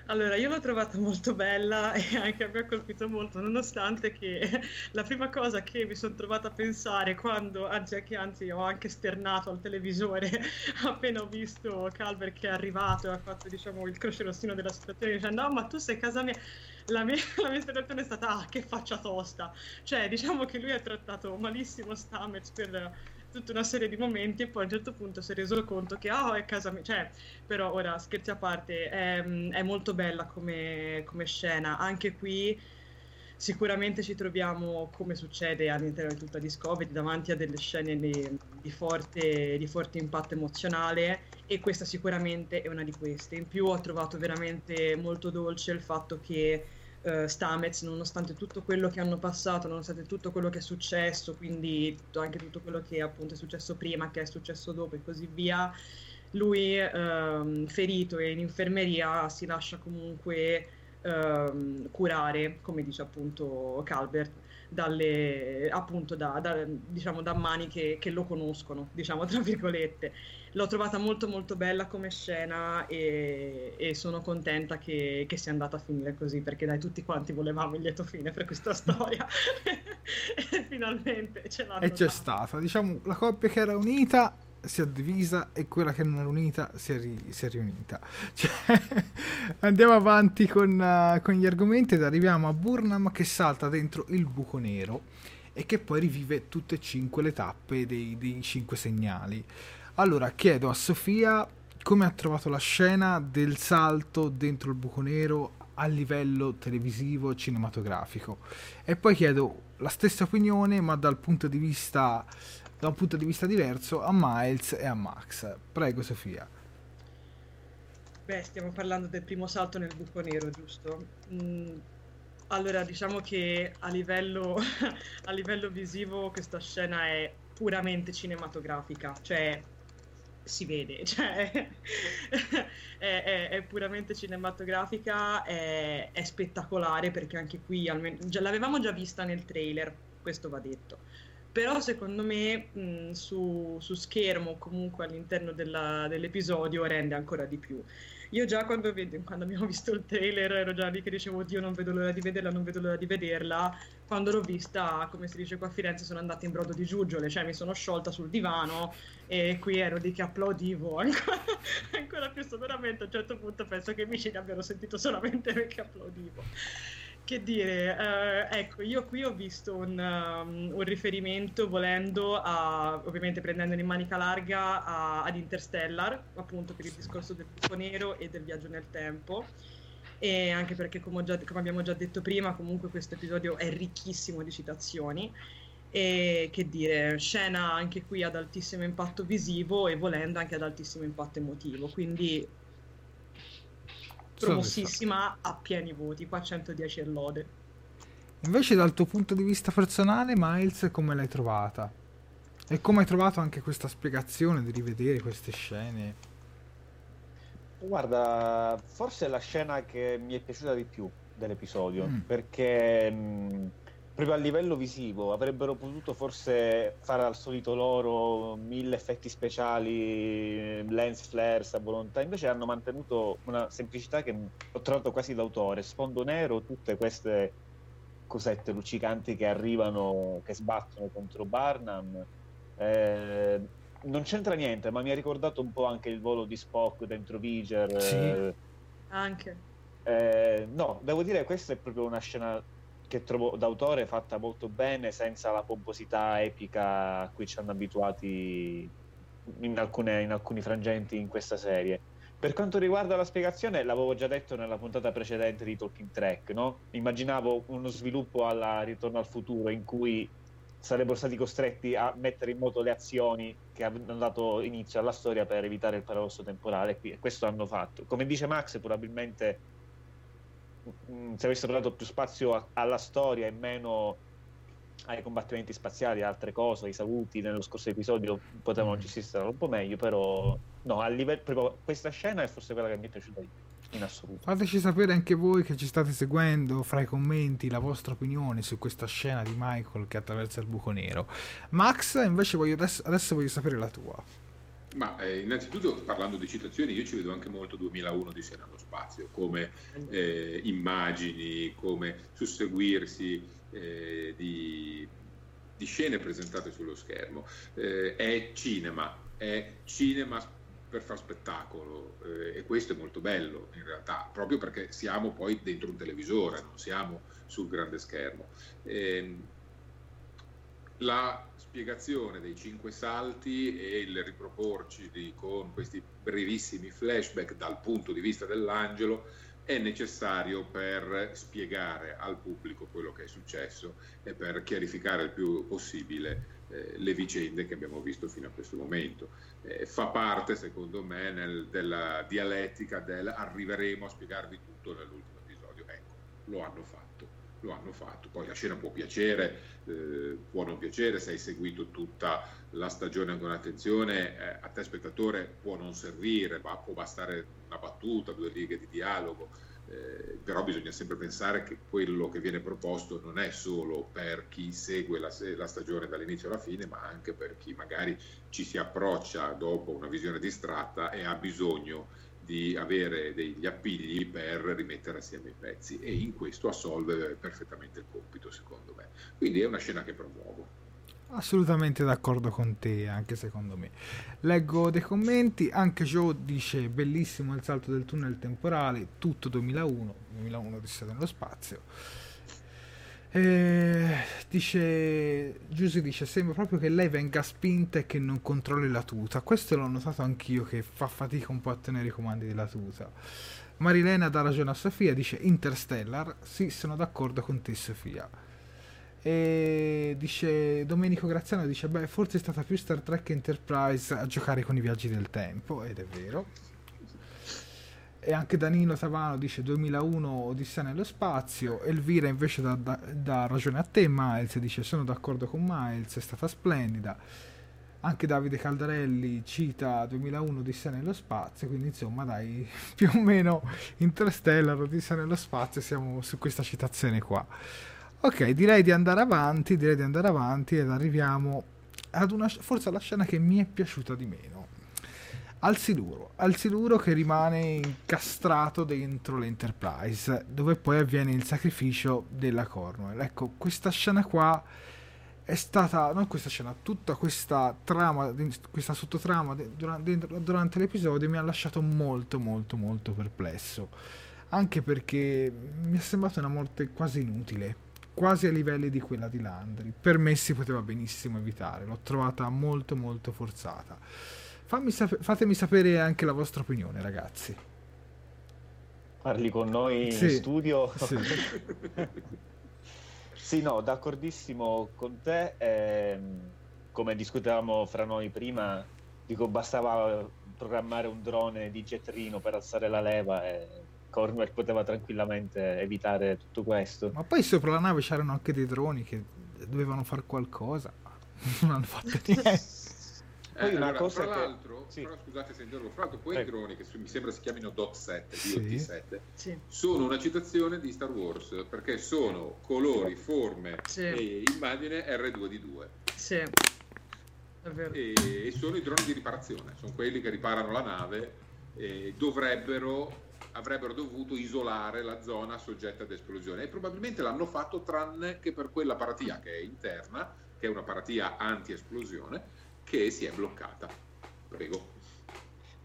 [SPEAKER 4] Allora, io l'ho trovata molto bella e anche mi ha colpito molto, nonostante che la prima cosa che mi sono trovata a pensare quando, anzi, anzi ho anche sternato al televisore appena ho visto Calver che è arrivato e ha fatto diciamo il crocerossino della situazione dicendo no ma tu sei casa mia. La mia, la mia spiegazione è stata ah che faccia tosta. Cioè diciamo che lui ha trattato malissimo Stamets per tutta una serie di momenti e poi a un certo punto si è reso conto che oh, è casa mia, cioè, però ora scherzi a parte, è, è molto bella come, come, scena, anche qui sicuramente ci troviamo come succede all'interno di tutta Discovery davanti a delle scene di, di, forte, di forte impatto emozionale e questa sicuramente è una di queste. In più ho trovato veramente molto dolce il fatto che uh, Stamets, nonostante tutto quello che hanno passato, nonostante tutto quello che è successo, quindi anche tutto quello che appunto è successo prima, che è successo dopo e così via, lui uh, ferito e in infermeria si lascia comunque uh, curare, come dice appunto Calvert, dalle, appunto da, da, diciamo, da mani che, che, lo conoscono, diciamo tra virgolette. L'ho trovata molto molto bella come scena e, e sono contenta che, che, sia andata a finire così, perché dai tutti quanti volevamo il lieto fine per questa storia e finalmente ce l'hanno.
[SPEAKER 1] E c'è dato. stata, diciamo, la coppia che era unita si è divisa e quella che non era unita si è, ri- si è riunita. Cioè, andiamo avanti con, uh, con, gli argomenti ed arriviamo a Burnham che salta dentro il buco nero e che poi rivive tutte e cinque le tappe dei, dei cinque segnali. Allora chiedo a Sofia come ha trovato la scena del salto dentro il buco nero a livello televisivo cinematografico e poi chiedo la stessa opinione ma dal punto di vista da un punto di vista diverso a Miles e a Max. Prego Sofia.
[SPEAKER 4] Beh, stiamo parlando del primo salto nel buco nero, giusto? Mm, allora, diciamo che a livello, a livello visivo questa scena è puramente cinematografica, cioè si vede, cioè è, è, è, puramente cinematografica, è, è, spettacolare perché anche qui almeno, già, l'avevamo già vista nel trailer, questo va detto però secondo me mh, su, su, schermo comunque all'interno della, dell'episodio rende ancora di più. Io già quando, vedo, quando, abbiamo visto il trailer ero già lì che dicevo oddio non vedo l'ora di vederla, non vedo l'ora di vederla. Quando l'ho vista, come si dice qua a Firenze, sono andata in brodo di giuggiole, cioè mi sono sciolta sul divano e qui ero lì che applaudivo ancora, ancora più sonoramente. A un certo punto penso che i vicini abbiano sentito solamente perché applaudivo che dire, eh, ecco, io qui ho visto un, um, un, riferimento volendo a, ovviamente prendendo in manica larga, a, ad Interstellar, appunto per il discorso del buco nero e del viaggio nel tempo. E anche perché, come, già, come abbiamo già detto prima, comunque questo episodio è ricchissimo di citazioni. E che dire, scena anche qui ad altissimo impatto visivo e volendo anche ad altissimo impatto emotivo. Quindi promossissima a pieni voti, qua 110 e lode.
[SPEAKER 1] Invece dal tuo punto di vista personale, Miles, come l'hai trovata? E come hai trovato anche questa spiegazione di rivedere queste scene?
[SPEAKER 3] Guarda, forse è la scena che mi è piaciuta di più dell'episodio, mm. perché mh, proprio a livello visivo avrebbero potuto forse fare al solito loro mille effetti speciali, lens flares a volontà, invece hanno mantenuto una semplicità che ho trovato quasi d'autore, sfondo nero, tutte queste cosette luccicanti che arrivano, che sbattono contro Barnum. Eh, non c'entra niente, ma mi ha ricordato un po' anche il volo di Spock dentro Viger.
[SPEAKER 4] Sì. Eh, anche.
[SPEAKER 3] Eh, no, devo dire, questa è proprio una scena che trovo d'autore fatta molto bene senza la pomposità epica a cui ci hanno abituati in, alcune, in alcuni frangenti in questa serie. Per quanto riguarda la spiegazione, l'avevo già detto nella puntata precedente di Talking Track, no? Immaginavo uno sviluppo alla Ritorno al futuro in cui sarebbero stati costretti a mettere in moto le azioni che hanno dato inizio alla storia per evitare il paradosso temporale e questo hanno fatto. Come dice Max, probabilmente se avessero dato più spazio a, alla storia e meno ai combattimenti spaziali, altre cose, i saluti nello scorso episodio potevano mm. gestirla un po' meglio, però no, a livello questa scena è forse quella che mi è piaciuta di più in assoluto.
[SPEAKER 1] Fateci sapere anche voi che ci state seguendo fra i commenti la vostra opinione su questa scena di Michael che attraversa il buco nero. Max, invece voglio adesso, adesso voglio sapere la tua.
[SPEAKER 2] Ma eh, innanzitutto parlando di citazioni, io ci vedo anche molto 2001 di Sena allo spazio, come eh, immagini, come susseguirsi eh, di, di, scene presentate sullo schermo. Eh, è cinema, è cinema per far spettacolo eh, e questo è molto bello in realtà, proprio perché siamo poi dentro un televisore, non siamo sul grande schermo. La spiegazione dei cinque salti e il riproporci di, con questi brevissimi flashback dal punto di vista dell'angelo è necessario per spiegare al pubblico quello che è successo e per chiarificare il più possibile eh, le vicende che abbiamo visto fino a questo momento. Eh, fa parte, secondo me, nel, della dialettica del arriveremo a spiegarvi tutto nell'ultimo episodio. Ecco, lo hanno fatto, lo hanno fatto. Poi la scena può piacere, eh, può non piacere, se hai seguito tutta la stagione con attenzione, eh, a te spettatore può non servire, ma può bastare una battuta, due righe di dialogo eh, però bisogna sempre pensare che quello che viene proposto non è solo per chi segue la, la, stagione dall'inizio alla fine, ma anche per chi magari ci si approccia dopo una visione distratta e ha bisogno di avere degli appigli per rimettere assieme i pezzi e in questo assolve perfettamente il compito secondo me. Quindi è una scena che promuovo.
[SPEAKER 1] Assolutamente d'accordo con te, anche secondo me. Leggo dei commenti, anche Joe dice bellissimo il salto del tunnel temporale, tutto 2001, 2001 di nello spazio. E dice Giusy dice sembra proprio che lei venga spinta e che non controlli la tuta. Questo l'ho notato anch'io che fa fatica un po' a tenere i comandi della tuta. Marilena dà ragione a Sofia dice Interstellar sì sono d'accordo con te Sofia. E dice Domenico Graziano dice beh forse è stata più Star Trek Enterprise a giocare con i viaggi del tempo. Ed è vero e anche Danilo Tavano dice 2001 Odissea nello spazio Elvira invece dà, dà, dà ragione a te Miles dice sono d'accordo con Miles è stata splendida anche Davide Caldarelli cita 2001 Odissea nello spazio quindi insomma dai più o meno Interstellar Odissea nello spazio siamo su questa citazione qua Ok, direi di andare avanti, direi di andare avanti ed arriviamo ad una forse alla scena che mi è piaciuta di meno. Al siluro, al siluro che rimane incastrato dentro l'Enterprise, dove poi avviene il sacrificio della Cornwell. Ecco, questa scena qua è stata, non questa scena, tutta questa trama, questa sottotrama durante, durante l'episodio mi ha lasciato molto molto molto perplesso. Anche perché mi è sembrata una morte quasi inutile quasi ai livelli di quella di Landry. Per me si poteva benissimo evitare, l'ho trovata molto molto forzata. Sap- fatemi sapere anche la vostra opinione, ragazzi.
[SPEAKER 3] Parli con noi sì. in studio? Sì. sì, no, d'accordissimo con te. Eh, come discutevamo fra noi prima, dico bastava programmare un drone di Jetrino per alzare la leva e Cornwell poteva tranquillamente evitare tutto questo.
[SPEAKER 1] Ma poi sopra la nave c'erano anche dei droni che dovevano fare qualcosa, non hanno fatto niente.
[SPEAKER 2] Poi eh, una allora, cosa fra l'altro, sì. però, scusate se interrompo, fra l'altro quei Prego. droni che mi sembra si chiamino DOT 7, sì. 7 sì. sono una citazione di Star Wars perché sono colori, forme e immagine R2D2.
[SPEAKER 4] Sì.
[SPEAKER 2] E, e, sono i droni di riparazione, sono quelli che riparano la nave e dovrebbero avrebbero dovuto isolare la zona soggetta ad esplosione e probabilmente l'hanno fatto tranne che per quella paratia che è interna, che è una paratia anti-esplosione, che si è bloccata. Prego.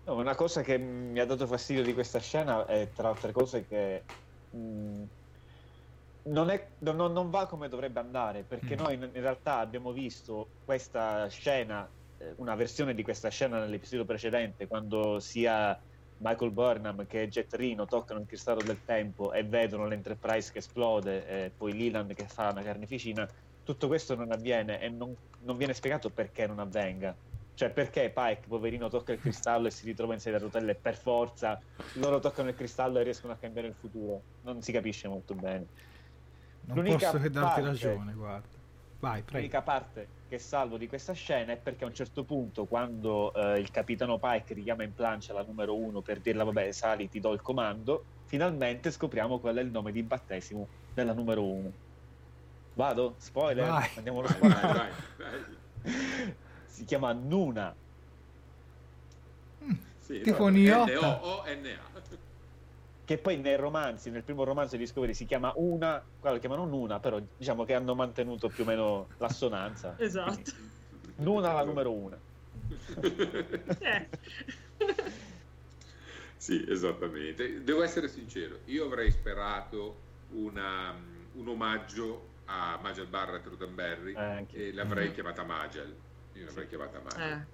[SPEAKER 3] No, una cosa che mi ha dato fastidio di questa scena è tra altre cose che mh, mm, non, è, non, non, va come dovrebbe andare perché mm. noi in, in, realtà abbiamo visto questa scena, eh, una versione di questa scena nell'episodio precedente quando sia Michael Burnham che Jet Reno toccano il cristallo del tempo e vedono l'Enterprise che esplode e poi Leland che fa una carneficina, tutto questo non avviene e non, non viene spiegato perché non avvenga. Cioè perché Pike, poverino, tocca il cristallo e si ritrova in sedia a rotelle per forza, loro toccano il cristallo e riescono a cambiare il futuro. Non si capisce molto bene.
[SPEAKER 1] Non L'unica posso che darti parte... ragione, guarda. Vai, prego.
[SPEAKER 3] L'unica parte che salvo di questa scena è perché a un certo punto, quando eh, il capitano Pike richiama in plancia la numero uno per dirla, vabbè, sali, ti do il comando, finalmente scopriamo qual è il nome di battesimo della numero uno. Vado? Spoiler? Vai. Andiamo allo spoiler. Vai, vai, si chiama Nuna.
[SPEAKER 1] Mm, sì, tipo.
[SPEAKER 2] N-O-O-N-A
[SPEAKER 3] che poi nei romanzi, nel primo romanzo di Discovery si chiama una, qua lo chiamano Nuna, però diciamo che hanno mantenuto più o meno l'assonanza.
[SPEAKER 4] Esatto. Quindi,
[SPEAKER 3] Nuna la numero una.
[SPEAKER 2] Eh. sì, esattamente. Devo essere sincero, io avrei sperato una, un omaggio a Magel Barrett Roddenberry eh, e l'avrei mm. chiamata Magel. Io l'avrei sì. chiamata Magel. Eh.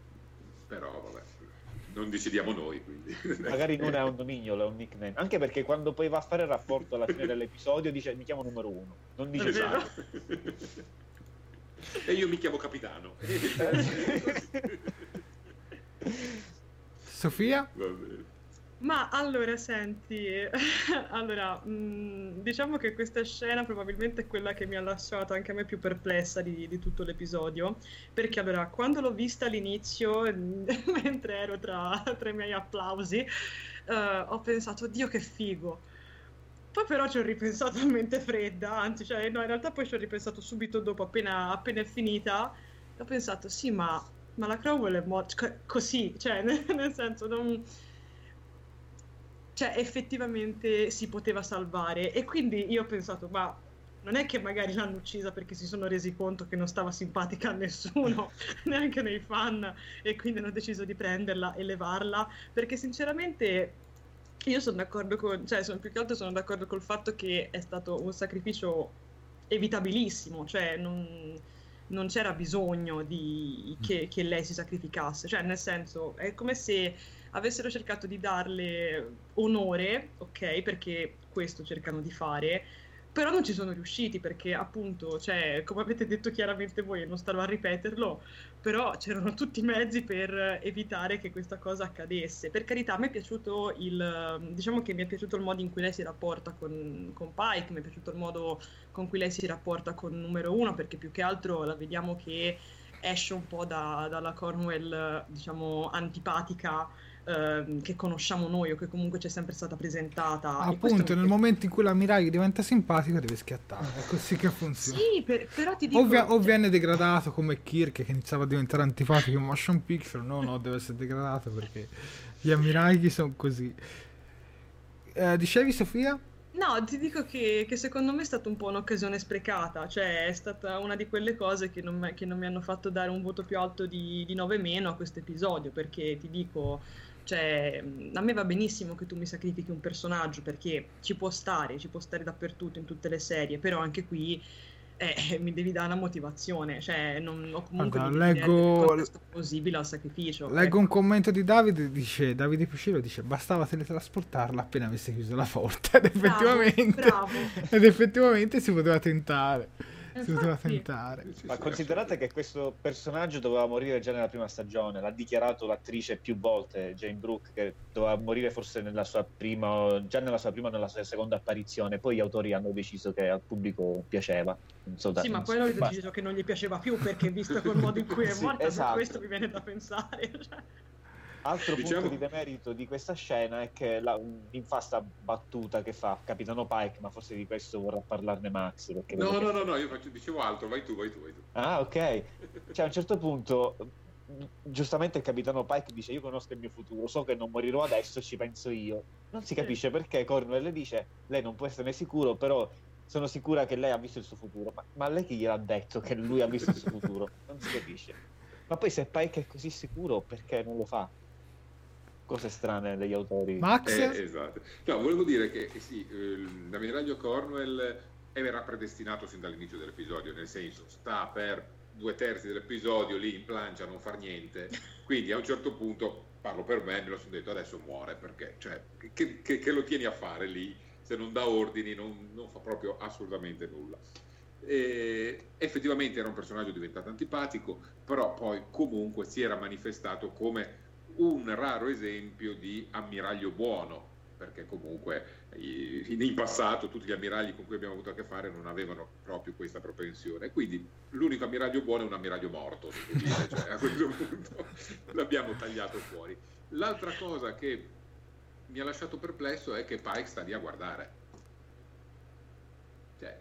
[SPEAKER 2] Però vabbè non decidiamo noi. Quindi.
[SPEAKER 3] Magari non è un dominio, è un nickname. Anche perché quando poi va a fare il rapporto alla fine dell'episodio dice mi chiamo numero uno. Non dice esatto.
[SPEAKER 2] e io mi chiamo capitano.
[SPEAKER 1] Sofia?
[SPEAKER 2] Va bene.
[SPEAKER 4] Ma allora, senti, allora, mh, diciamo che questa scena probabilmente è quella che mi ha lasciato anche a me più perplessa di, di tutto l'episodio, perché allora, quando l'ho vista all'inizio, mentre ero tra, tra, i miei applausi, uh, ho pensato, Dio che figo. Poi però ci ho ripensato a mente fredda, anzi, cioè, no, in realtà poi ci ho ripensato subito dopo, appena, appena è finita, ho pensato, sì, ma, ma la Crowell è morta, così, cioè, nel, nel senso, non cioè effettivamente si poteva salvare. E quindi io ho pensato ma non è che magari l'hanno uccisa perché si sono resi conto che non stava simpatica a nessuno, neanche nei fan, e quindi hanno deciso di prenderla e levarla, perché sinceramente io sono d'accordo con, cioè sono più che altro sono d'accordo col fatto che è stato un sacrificio evitabilissimo, cioè non, non c'era bisogno di, che, che lei si sacrificasse, cioè nel senso è come se avessero cercato di darle onore, ok, perché questo cercano di fare, però non ci sono riusciti perché appunto, cioè, come avete detto chiaramente voi, non starò a ripeterlo, però c'erano tutti i mezzi per evitare che questa cosa accadesse. Per carità, me è piaciuto il, diciamo che mi è piaciuto il modo in cui lei si rapporta con, con Pike, mi è piaciuto il modo con cui lei si rapporta con numero uno, perché più che altro la vediamo che esce un po' da, dalla Cornwell, diciamo, antipatica Ehm, che conosciamo noi o che comunque ci è sempre stata presentata.
[SPEAKER 1] Appunto, nel momento in cui l'ammiraglio diventa simpatico deve schiattare, è così che funziona.
[SPEAKER 4] Sì, per, però ti dico...
[SPEAKER 1] O, o, viene degradato come Kirk che iniziava a diventare antipatico in motion picture, no, no, deve essere degradato perché gli ammiragli sono così. Eh, dicevi Sofia?
[SPEAKER 4] No, ti dico che, che, secondo me è stata un po' un'occasione sprecata, cioè è stata una di quelle cose che non, che non mi hanno fatto dare un voto più alto di, di 9 meno a questo episodio, perché ti dico, cioè, a me va benissimo che tu mi sacrifichi un personaggio perché ci può stare, ci può stare dappertutto in tutte le serie, però anche qui eh, mi devi dare una motivazione, cioè non ho comunque
[SPEAKER 1] allora, leggo
[SPEAKER 4] possibile al sacrificio.
[SPEAKER 1] Leggo ecco. un commento di Davide, dice Davide Piscillo dice bastava teletrasportarla appena avesse chiuso la porta ed effettivamente,
[SPEAKER 4] bravo.
[SPEAKER 1] ed effettivamente si poteva tentare si poteva tentare.
[SPEAKER 3] Ma considerate che questo personaggio doveva morire già nella prima stagione, l'ha dichiarato l'attrice più volte, Jane Brooke, che doveva morire forse nella sua prima, già nella sua prima o nella sua seconda apparizione, poi gli autori hanno deciso che al pubblico piaceva.
[SPEAKER 4] So sì, ma poi hanno deciso che non gli piaceva più perché visto quel modo in cui è morta, sì, esatto. questo mi viene da pensare. Cioè.
[SPEAKER 3] Altro diciamo... punto di demerito di questa scena è che la, l'infasta battuta che fa Capitano Pike, ma forse di questo vorrà parlarne Max.
[SPEAKER 2] no, no, no, no, io faccio, dicevo altro, vai tu, vai tu, vai tu.
[SPEAKER 3] Ah, ok. Cioè, a un certo punto, giustamente il Capitano Pike dice, io conosco il mio futuro, so che non morirò adesso, ci penso io. Non si capisce perché Cornwell le dice, lei non può esserne sicuro, però sono sicura che lei ha visto il suo futuro. Ma, ma lei chi gliel'ha detto che lui ha visto il suo futuro? Non si capisce. Ma poi se Pike è così sicuro, perché non lo fa? Cose strane degli autori.
[SPEAKER 1] Max?
[SPEAKER 2] Eh, esatto. No, volevo dire che eh, sì, l'ammiraglio Cornwell era predestinato sin dall'inizio dell'episodio, nel senso sta per due terzi dell'episodio lì in plancia a non far niente, quindi a un certo punto, parlo per me, me lo sono detto adesso muore perché, cioè, che, che, che lo tieni a fare lì? Se non dà ordini non, non fa proprio assolutamente nulla. E effettivamente era un personaggio diventato antipatico, però poi comunque si era manifestato come un raro esempio di ammiraglio buono, perché comunque in passato tutti gli ammiragli con cui abbiamo avuto a che fare non avevano proprio questa propensione. Quindi l'unico ammiraglio buono è un ammiraglio morto, dire, cioè, a questo punto l'abbiamo tagliato fuori. L'altra cosa che mi ha lasciato perplesso è che Pike sta lì a guardare. Cioè,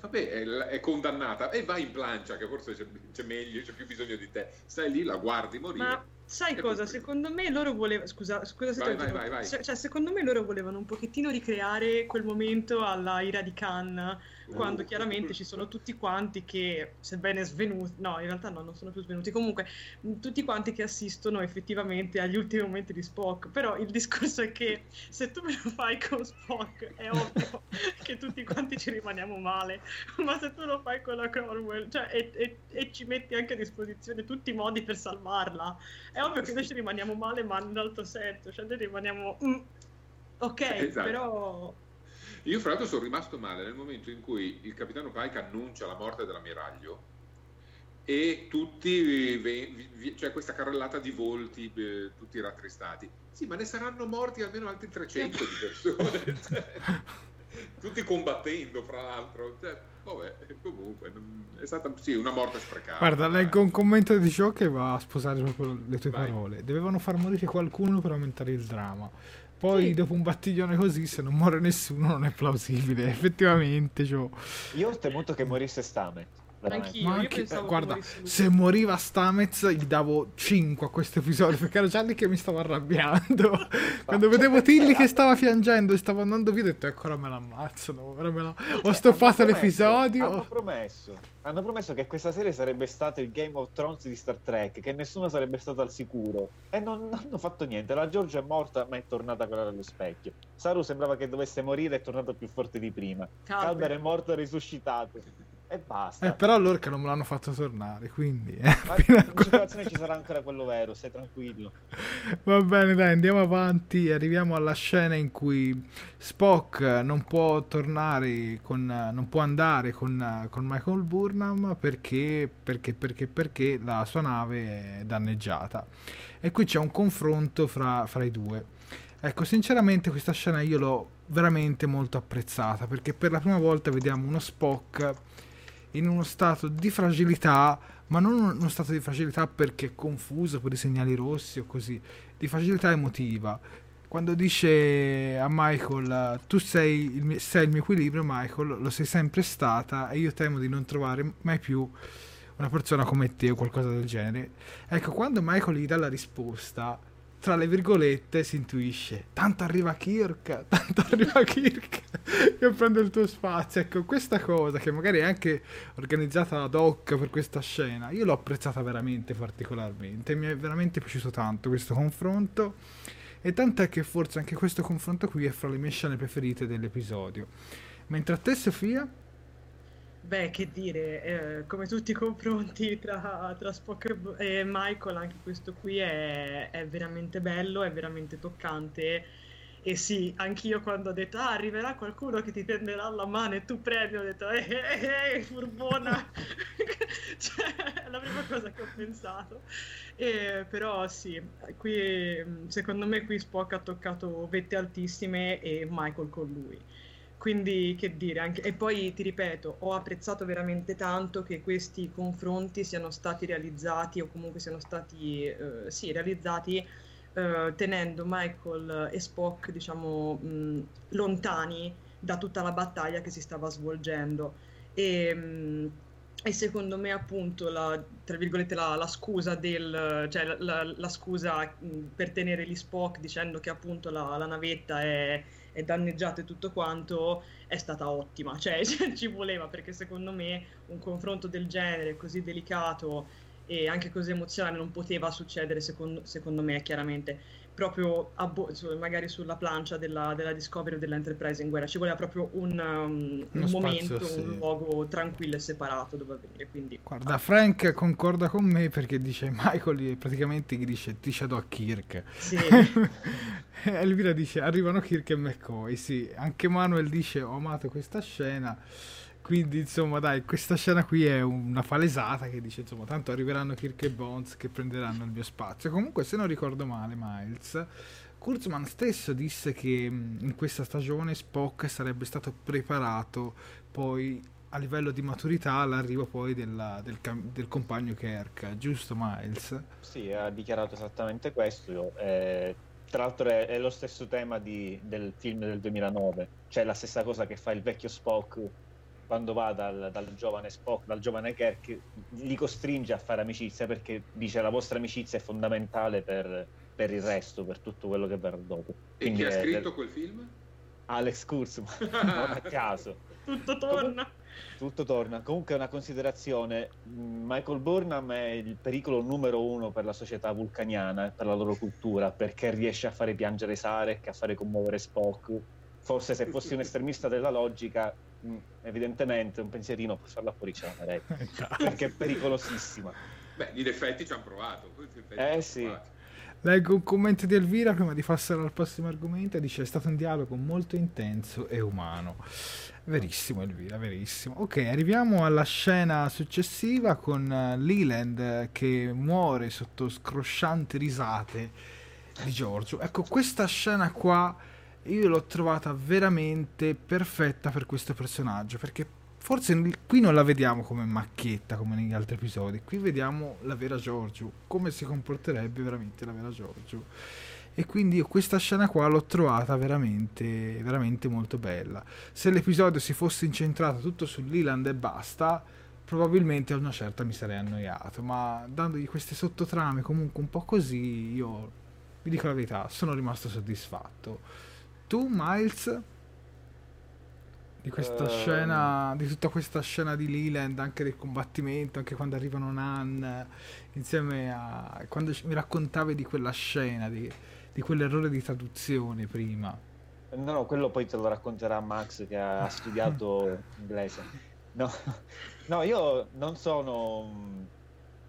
[SPEAKER 2] vabbè, è, è, condannata e vai in plancia, che forse c'è, c'è, meglio, c'è più bisogno di te. Stai lì, la guardi morire.
[SPEAKER 4] Ma Sai cosa? Secondo me loro volevano. Scusa, scusa se
[SPEAKER 2] vai, vai, vai, vai.
[SPEAKER 4] Cioè, secondo me loro volevano un pochettino ricreare quel momento alla ira di Khan quando chiaramente ci sono tutti quanti che, sebbene svenuti, no, in realtà no, non sono più svenuti, comunque tutti quanti che assistono effettivamente agli ultimi momenti di Spock. Però il discorso è che se tu me lo fai con Spock, è ovvio che tutti quanti ci rimaniamo male, ma se tu lo fai con la Cornwell, cioè, e, e, e, ci metti anche a disposizione tutti i modi per salvarla, è ovvio che noi ci rimaniamo male, ma in alto senso, cioè noi rimaniamo... Mm, ok, esatto. però
[SPEAKER 2] io fra l'altro sono rimasto male nel momento in cui il capitano Pike annuncia la morte dell'ammiraglio e tutti, c'è questa carrellata di volti, eh, tutti rattristati. Sì, ma ne saranno morti almeno altri 300 di persone, cioè, tutti combattendo fra l'altro. Cioè, vabbè, comunque, è stata sì, una morte sprecata.
[SPEAKER 1] Guarda, leggo un commento di ciò che va a sposare proprio le tue Vai. parole. Dovevano far morire qualcuno per aumentare il dramma. Poi sì. dopo un battiglione così, se non muore nessuno, non è plausibile. Effettivamente, cioè...
[SPEAKER 3] Io ho temuto che morisse Stamet.
[SPEAKER 4] Anch'io, Ma anche,
[SPEAKER 1] eh, guarda, se moriva Stamez gli davo 5 a questo episodio perché era già lì che mi stavo arrabbiando. Quando vedevo Tilly che stava piangendo e stava andando via, ho detto: Ecco, ora me l'ammazzano. Ora me la... Ho cioè, stoppato l'episodio.
[SPEAKER 3] Hanno promesso, hanno promesso che questa serie sarebbe stato il Game of Thrones di Star Trek, che nessuno sarebbe stato al sicuro. E non, non hanno fatto niente. La Georgia è morta, ma è tornata a guardare allo specchio. Saru sembrava che dovesse morire, è tornato più forte di prima. Calber è morto e risuscitato e basta.
[SPEAKER 1] Eh, però che non me l'hanno fatto tornare, quindi... Eh,
[SPEAKER 3] Ma ci sarà ancora quello vero, stai tranquillo.
[SPEAKER 1] Va bene, dai, andiamo avanti. Arriviamo alla scena in cui Spock non può tornare con... non può andare con, con Michael Burnham perché, perché, perché, perché la sua nave è danneggiata. E qui c'è un confronto fra, fra i due. Ecco, sinceramente questa scena io l'ho veramente molto apprezzata perché per la prima volta vediamo uno Spock in uno stato di fragilità, ma non uno stato di fragilità perché è confuso per i segnali rossi o così, di fragilità emotiva. Quando dice a Michael tu sei il, mio, sei il mio equilibrio, Michael, lo sei sempre stata e io temo di non trovare mai più una persona come te o qualcosa del genere. Ecco, quando Michael gli dà la risposta, tra le virgolette si intuisce. Tanto arriva Kirk tanto arriva Kirk. Che prende il tuo spazio. Ecco questa cosa che magari è anche organizzata ad hoc per questa scena io l'ho apprezzata veramente particolarmente. Mi è veramente piaciuto tanto questo confronto. E tant'è che forse anche questo confronto qui è fra le mie scene preferite dell'episodio. Mentre a te Sofia
[SPEAKER 4] Beh, che dire, eh, come tutti i confronti tra, tra, Spock e Michael, anche questo qui è, è, veramente bello, è veramente toccante. E sì, anch'io quando ho detto, ah, arriverà qualcuno che ti tenderà la mano e tu premi, ho detto, ehi, ehi, ehi furbona! cioè, è la prima cosa che ho pensato. E, però sì, qui, secondo me qui Spock ha toccato vette altissime e Michael con lui. Quindi, che dire, anche... e poi ti ripeto, ho apprezzato veramente tanto che questi confronti siano stati realizzati o comunque siano stati, eh, sì, realizzati eh, tenendo Michael e Spock, diciamo, mh, lontani da tutta la battaglia che si stava svolgendo. E, mh, e secondo me appunto la, la, la scusa del cioè la, scusa per tenere gli Spock dicendo che appunto la, navetta è e tutto quanto, è stata ottima. Cioè, ci voleva perché secondo me un confronto del genere così delicato e anche così emozionale non poteva succedere secondo, secondo me chiaramente proprio bo- magari sulla plancia della, della, Discovery o dell'Enterprise in guerra ci voleva proprio un, um, un momento, sì. un luogo tranquillo e separato dove avvenire quindi
[SPEAKER 1] guarda Frank concorda con me perché dice Michael praticamente gli dice ti shadow a Kirk
[SPEAKER 4] sì.
[SPEAKER 1] Elvira dice arrivano Kirk e McCoy sì anche Manuel dice ho amato questa scena quindi, insomma, dai, questa scena qui è una palesata che dice, insomma, tanto arriveranno Kirk e Bones che prenderanno il mio spazio. Comunque, se non ricordo male, Miles, Kurzman stesso disse che in questa stagione Spock sarebbe stato preparato poi a livello di maturità all'arrivo poi della, del, del, compagno Kirk, giusto Miles?
[SPEAKER 3] Sì, ha dichiarato esattamente questo. Eh, tra l'altro è, è, lo stesso tema di, del film del 2009, cioè la stessa cosa che fa il vecchio Spock quando va dal, dal, giovane Spock, dal giovane Kirk, li costringe a fare amicizia perché dice la vostra amicizia è fondamentale per, per il resto, per tutto quello che verrà dopo.
[SPEAKER 2] Quindi e chi ha scritto del... quel film?
[SPEAKER 3] Alex Kurzman, non a caso.
[SPEAKER 4] Tutto torna.
[SPEAKER 3] tutto torna. Comunque una considerazione, Michael Burnham è il pericolo numero uno per la società vulcaniana e per la loro cultura, perché riesce a fare piangere Sarek, a fare commuovere Spock. Forse se fossi un estremista della logica Mm, evidentemente un pensierino per farla fuori ce la farei perché è pericolosissima
[SPEAKER 2] beh in effetti ci hanno provato
[SPEAKER 3] eh sì provato.
[SPEAKER 1] Leggo un commento di Elvira prima di passare al prossimo argomento. Dice: È stato un dialogo molto intenso e umano. Verissimo, Elvira, verissimo. Ok, arriviamo alla scena successiva con uh, Leland che muore sotto scroscianti risate di Giorgio. Ecco, questa scena qua io l'ho trovata veramente perfetta per questo personaggio perché forse qui non la vediamo come macchietta come negli altri episodi, qui vediamo la vera Giorgio, come si comporterebbe veramente la vera Giorgio. E quindi io questa scena qua l'ho trovata veramente, veramente molto bella. Se l'episodio si fosse incentrato tutto su Leland e basta, probabilmente a una certa mi sarei annoiato, ma dandogli queste sottotrame comunque un po' così, io vi dico la verità, sono rimasto soddisfatto. Tu, Miles? di questa uh, scena, di tutta questa scena di Leland, anche del combattimento, anche quando arrivano Nan, insieme a... quando mi raccontavi di quella scena, di, di quell'errore di traduzione prima.
[SPEAKER 3] No, no, quello poi te lo racconterà Max che ha studiato inglese. No, no, io non sono un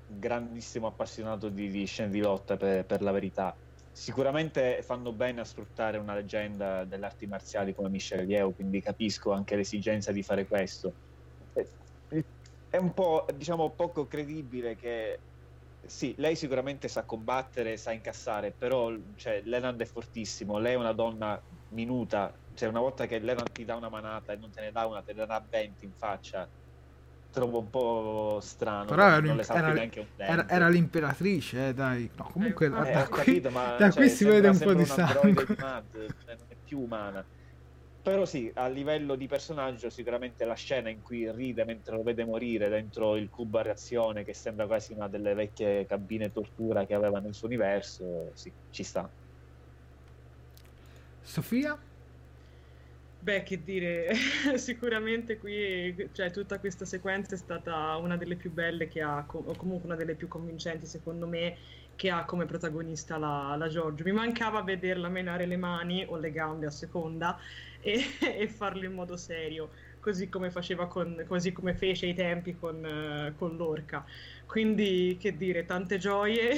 [SPEAKER 3] grandissimo appassionato di, di scene di lotta per, per la verità sicuramente fanno bene a sfruttare una leggenda delle arti marziali come Michelle Yeo, quindi capisco anche l'esigenza di fare questo. È un po', diciamo, poco credibile che sì, lei sicuramente sa combattere, sa incassare, però cioè, Leland è fortissimo, lei è una donna minuta, cioè una volta che Leland ti dà una manata e non te ne dà una, te ne dà 20 in faccia, trovo un po' strano.
[SPEAKER 1] Però era, era, era, era, l'imperatrice, eh, dai. No, comunque
[SPEAKER 3] eh,
[SPEAKER 1] da,
[SPEAKER 3] da, qui, capito, ma,
[SPEAKER 1] da
[SPEAKER 3] cioè,
[SPEAKER 1] qui si vede un po' di sangue. Di
[SPEAKER 3] Mad, cioè, non è più umana. Però sì, a livello di personaggio sicuramente la scena in cui ride mentre lo vede morire dentro il cubo a reazione che sembra quasi una delle vecchie cabine tortura che aveva nel suo universo, sì, ci sta.
[SPEAKER 1] Sofia?
[SPEAKER 4] Beh, che dire, sicuramente qui, cioè, tutta questa sequenza è stata una delle più belle che ha, o comunque una delle più convincenti secondo me, che ha come protagonista la, la Giorgio. Mi mancava vederla menare le mani o le gambe a seconda e, e farlo in modo serio, così come, con, così come fece ai tempi con, uh, con l'orca. Quindi, che dire, tante gioie.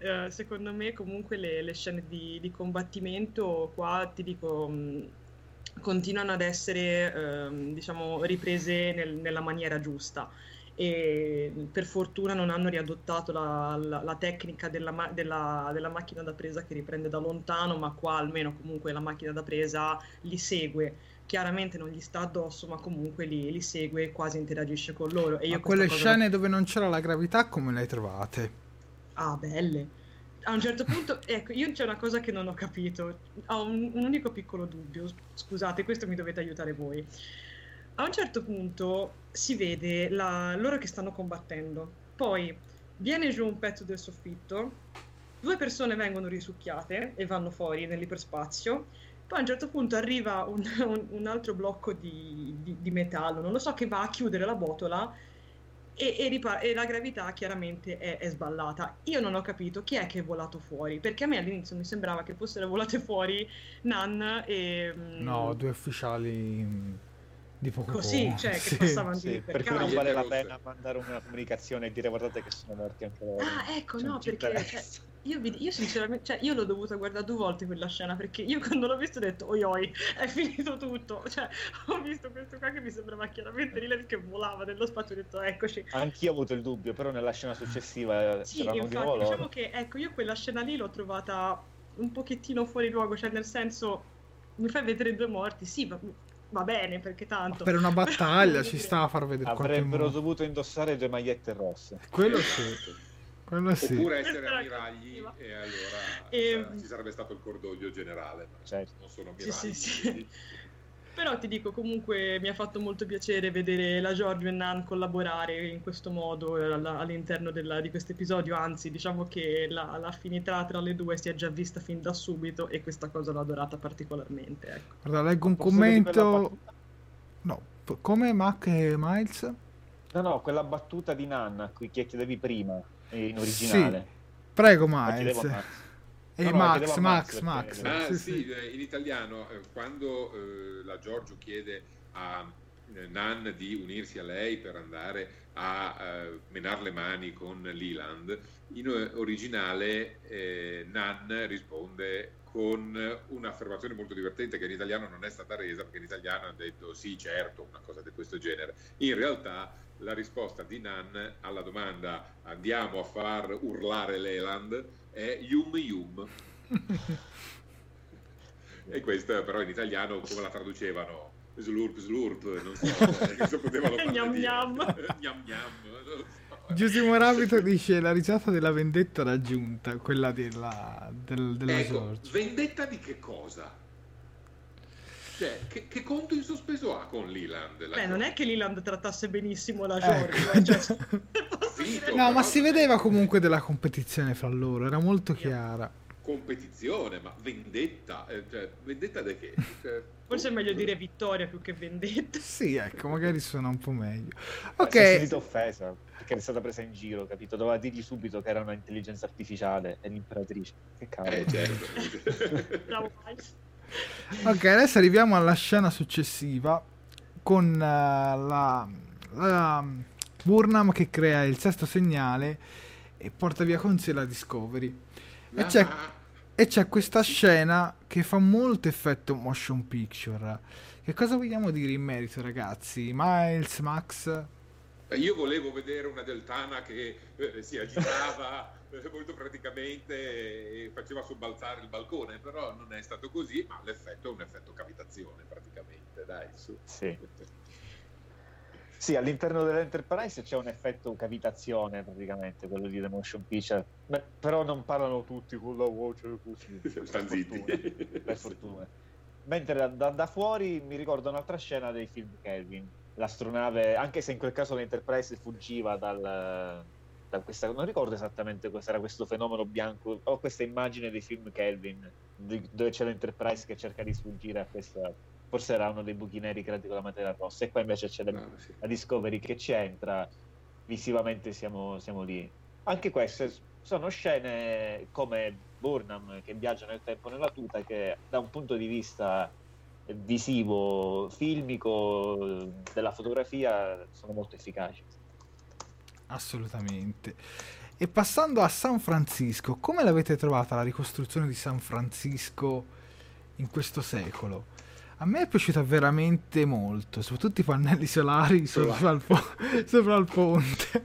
[SPEAKER 4] uh, secondo me comunque le, le scene di, di, combattimento qua, ti dico... Continuano ad essere ehm, diciamo, riprese nel, nella maniera giusta e per fortuna non hanno riadottato la, la, la tecnica della, della, della, macchina da presa che riprende da lontano, ma qua almeno comunque la macchina da presa li segue. Chiaramente non gli sta addosso, ma comunque li, li segue e quasi interagisce con loro. E io
[SPEAKER 1] ma quelle scene la... dove non c'era la gravità, come le hai trovate?
[SPEAKER 4] Ah, belle a un certo punto, ecco, io c'è una cosa che non ho capito, ho un, un, unico piccolo dubbio, scusate, questo mi dovete aiutare voi. A un certo punto si vede la, loro che stanno combattendo, poi viene giù un pezzo del soffitto, due persone vengono risucchiate e vanno fuori nell'iperspazio, poi a un certo punto arriva un, un, un altro blocco di, di, di metallo, non lo so, che va a chiudere la botola e, e, ripar- e, la gravità chiaramente è, è, sballata. Io non ho capito chi è che è volato fuori, perché a me all'inizio mi sembrava che fossero volate fuori Nan e...
[SPEAKER 1] Mm, no, due ufficiali di poco
[SPEAKER 4] Così, cioè, che sì, passavano
[SPEAKER 3] sì,
[SPEAKER 4] di
[SPEAKER 3] per cui non vale la pena mandare una comunicazione e dire guardate che sono morti anche loro.
[SPEAKER 4] Ah, ecco, no, perché... Cioè, io, vi, io, sinceramente, cioè, io l'ho dovuta guardare due volte quella scena perché io quando l'ho visto ho detto oi oi, è finito tutto. Cioè, ho visto questo qua che mi sembrava chiaramente lì che volava nello spazio e ho detto eccoci.
[SPEAKER 3] Anch'io ho avuto il dubbio, però nella scena successiva
[SPEAKER 4] sì, infatti, di diciamo che ecco, io quella scena lì l'ho trovata un pochettino fuori luogo, cioè nel senso mi fai vedere due morti, sì, va, va bene perché tanto.
[SPEAKER 1] Per una battaglia ci sta a far vedere
[SPEAKER 3] Avrebbero dovuto indossare due magliette rosse.
[SPEAKER 1] Quello sì. Quello sì.
[SPEAKER 2] Oppure essere ammiragli e allora e... Ehm, ci sarebbe stato il cordoglio generale.
[SPEAKER 3] Certo.
[SPEAKER 2] Non sono ammiragli.
[SPEAKER 4] Sì, sì, sì. Però ti dico, comunque mi ha fatto molto piacere vedere la Giorgio e Nan collaborare in questo modo all'interno della, di questo episodio, anzi diciamo che la, l'affinità tra le due si è già vista fin da subito e questa cosa l'ho adorata particolarmente. Ecco.
[SPEAKER 1] Guarda, leggo un Posso commento... No, come Mac e Miles?
[SPEAKER 3] No, no, quella battuta di Nan qui che chiedevi prima in originale. Sì.
[SPEAKER 1] Prego, Miles. E no, Max, Max, Max, Max.
[SPEAKER 2] Ah, sì, sì, in italiano, eh, quando eh, la Giorgio chiede a, Nan di unirsi a lei per andare a uh, menare le mani con Leland, in originale eh, Nan risponde con un'affermazione molto divertente che in italiano non è stata resa perché in italiano ha detto sì certo, una cosa di questo genere. In realtà la risposta di Nan alla domanda andiamo a far urlare Leland è yum yum. e questa però in italiano come la traducevano? Slurp slurp, non so, cosa potevano fare.
[SPEAKER 4] gnam gnam.
[SPEAKER 2] gnam gnam.
[SPEAKER 1] Giusimo Rabbito dice la risata della vendetta raggiunta, quella della, del, della
[SPEAKER 2] ecco,
[SPEAKER 1] George.
[SPEAKER 2] vendetta di che cosa? Cioè, che, che, conto in sospeso ha con Leland?
[SPEAKER 4] Beh, non è che Leland trattasse benissimo la
[SPEAKER 1] Ecco.
[SPEAKER 4] George. Cioè,
[SPEAKER 2] Capito,
[SPEAKER 1] No, ma si vedeva comunque della competizione fra loro, era molto chiara.
[SPEAKER 2] Competizione, ma vendetta, eh, cioè, vendetta di che? Cioè,
[SPEAKER 4] Forse è meglio dire vittoria più che vendetta.
[SPEAKER 1] Sì, ecco, magari suona un po' meglio.
[SPEAKER 3] Ok. Si è sentita offesa perché è stata presa in giro, capito? Doveva dirgli subito che era un'intelligenza artificiale e l'imperatrice. Che cavolo.
[SPEAKER 2] eh, certo.
[SPEAKER 4] Bravo,
[SPEAKER 1] ok, adesso arriviamo alla scena successiva con eh, la, la Burnham che crea il sesto segnale e porta via con sé la Discovery. E c'è,
[SPEAKER 2] Ah,
[SPEAKER 1] e c'è questa scena che fa molto effetto motion picture. Che cosa vogliamo dire in merito, ragazzi? Miles, Max?
[SPEAKER 2] Io volevo vedere una deltana che eh, si agitava eh, molto praticamente e faceva sobbalzare il balcone, però non è stato così, ma l'effetto è un effetto cavitazione praticamente, dai, su.
[SPEAKER 3] Sì. Sì, all'interno dell'Enterprise c'è un effetto cavitazione praticamente, quello di The Motion Picture. Beh, però non parlano tutti con la voce così. per
[SPEAKER 2] zitti.
[SPEAKER 3] fortuna, Per fortuna. Mentre da, da- da fuori mi ricordo un'altra scena dei film Kelvin. L'astronave, anche se in quel caso l'Enterprise fuggiva dal, da questa... Non ricordo esattamente cos'era questo fenomeno bianco, o questa immagine dei film Kelvin, di- dove c'è l'Enterprise che cerca di sfuggire a questa... Forse era uno dei buchi neri creati con la materia rossa, e qua invece c'è la,
[SPEAKER 2] Ah, sì.
[SPEAKER 3] la Discovery che ci entra, visivamente siamo, siamo lì. Anche queste sono scene come Burnham che viaggia nel tempo nella tuta che da un punto di vista visivo, filmico, della fotografia sono molto efficaci.
[SPEAKER 1] Assolutamente. E passando a San Francisco, come l'avete trovata la ricostruzione di San Francisco in questo secolo? A me è piaciuta veramente molto, soprattutto i pannelli solari sopra il, po- sopra il ponte.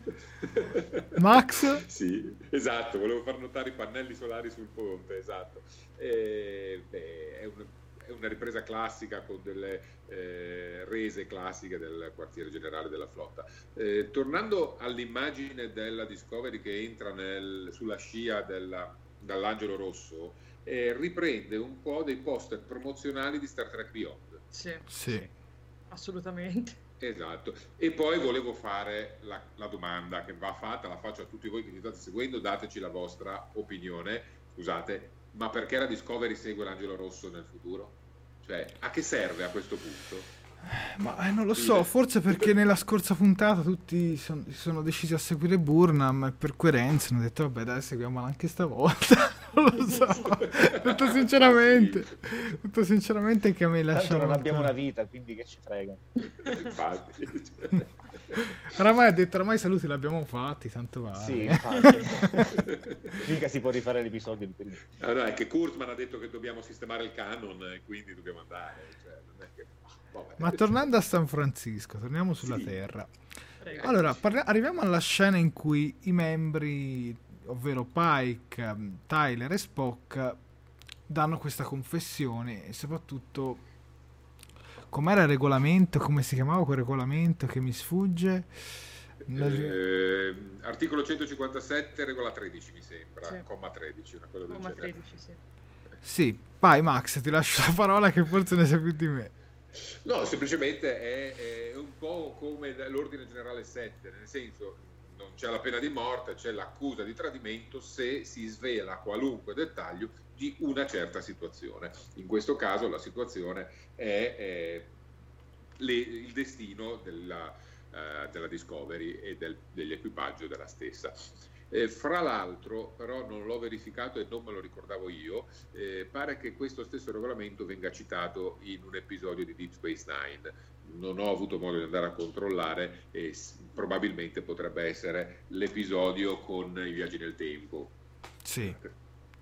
[SPEAKER 1] Max?
[SPEAKER 2] Sì, esatto, volevo far notare i pannelli solari sul ponte, esatto. Eh, beh, è, un- è una ripresa classica con delle eh, rese classiche del quartiere generale della flotta. Eh, tornando all'immagine della Discovery che entra nel- sulla scia della- dall'Angelo Rosso, eh, riprende un po' dei poster promozionali di Star Trek Beyond.
[SPEAKER 4] Sì,
[SPEAKER 1] Sì.
[SPEAKER 4] assolutamente.
[SPEAKER 2] Esatto, e poi volevo fare la, la domanda che va fatta, la faccio a tutti voi che ci state seguendo, dateci la vostra opinione, scusate, ma perché la Discovery segue l'angelo rosso nel futuro? Cioè, a che serve a questo punto?
[SPEAKER 1] Ma eh, non lo so, forse perché nella scorsa puntata tutti son- si sono decisi a seguire Burnham e per coerenza hanno detto vabbè dai seguiamola anche stavolta. Non lo so, detto sinceramente, detto sinceramente che a me lascia...
[SPEAKER 3] Non abbiamo una vita, quindi che ci frega.
[SPEAKER 2] Infatti,
[SPEAKER 1] Oramai ha detto, oramai i saluti li abbiamo fatti, tanto vale.
[SPEAKER 3] Sì, infatti. Mica si può rifare l'episodio di prima.
[SPEAKER 2] No, è che Kurtzman ha detto che dobbiamo sistemare il canon e quindi dobbiamo andare. Cioè, non è che... vabbè.
[SPEAKER 1] Ma tornando a San Francisco, torniamo sulla
[SPEAKER 2] Sì.
[SPEAKER 1] Terra.
[SPEAKER 4] Prego.
[SPEAKER 1] Allora, parli- arriviamo alla scena in cui i membri, ovvero Pike, ehm, Tyler e Spock, danno questa confessione e soprattutto com'era il regolamento, come si chiamava quel regolamento che mi sfugge?
[SPEAKER 2] Eh, articolo 157, regola 13 mi sembra,
[SPEAKER 4] Sì.
[SPEAKER 2] comma 13, una cosa del
[SPEAKER 4] Comma
[SPEAKER 2] genere.
[SPEAKER 4] 13, sì.
[SPEAKER 1] Sì, vai Max, ti lascio la parola che forse ne sai più di me.
[SPEAKER 2] No, semplicemente è, è un po' come l'ordine generale 7, nel senso non c'è la pena di morte, c'è l'accusa di tradimento se si svela qualunque dettaglio di una certa situazione. In questo caso la situazione è, eh, le- il destino della, eh, della Discovery e del- dell'equipaggio della stessa. Eh, fra l'altro, però non l'ho verificato e non me lo ricordavo io, eh, pare che questo stesso regolamento venga citato in un episodio di Deep Space Nine. Non ho avuto modo di andare a controllare e probabilmente potrebbe essere l'episodio con i viaggi nel tempo.
[SPEAKER 1] Sì,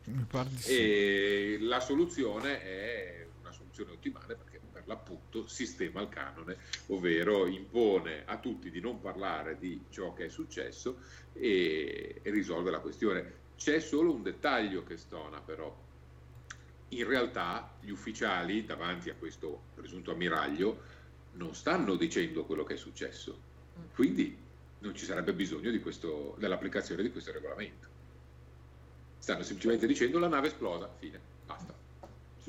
[SPEAKER 1] mi pare di sì.
[SPEAKER 2] E la soluzione è una soluzione ottimale perché l'appunto sistema il canone, ovvero impone a tutti di non parlare di ciò che è successo e, e risolve la questione. C'è solo un dettaglio che stona però. In realtà gli ufficiali davanti a questo presunto ammiraglio non stanno dicendo quello che è successo, quindi non ci sarebbe bisogno di questo, dell'applicazione di questo regolamento. Stanno semplicemente dicendo la nave esplosa, fine, basta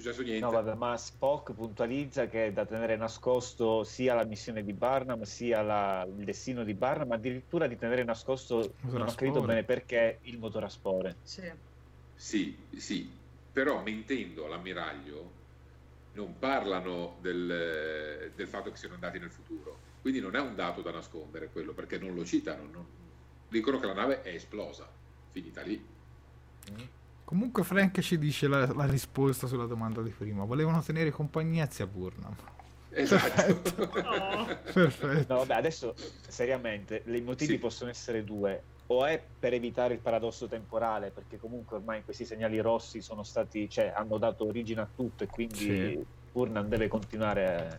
[SPEAKER 2] successo niente.
[SPEAKER 3] No, vabbè, ma Spock puntualizza che è da tenere nascosto sia la missione di Barnum sia la, il destino di Barnum, addirittura di tenere nascosto, non ho capito bene perché, il motore a spore.
[SPEAKER 4] Sì.
[SPEAKER 2] sì, sì, però mentendo all'ammiraglio non parlano del, del, fatto che siano andati nel futuro. Quindi non è un dato da nascondere quello, perché non lo citano. Non... Dicono che la nave è esplosa, finita lì.
[SPEAKER 1] Mm. Comunque Frank ci dice la, la, risposta sulla domanda di prima. Volevano tenere compagnia zia Burnham.
[SPEAKER 2] Esatto.
[SPEAKER 1] Perfetto. Oh. Perfetto.
[SPEAKER 3] No, vabbè, adesso seriamente, i motivi sì. possono essere due. O è per evitare il paradosso temporale, perché comunque ormai questi segnali rossi sono stati, cioè, hanno dato origine a tutto e quindi sì. Burnham deve continuare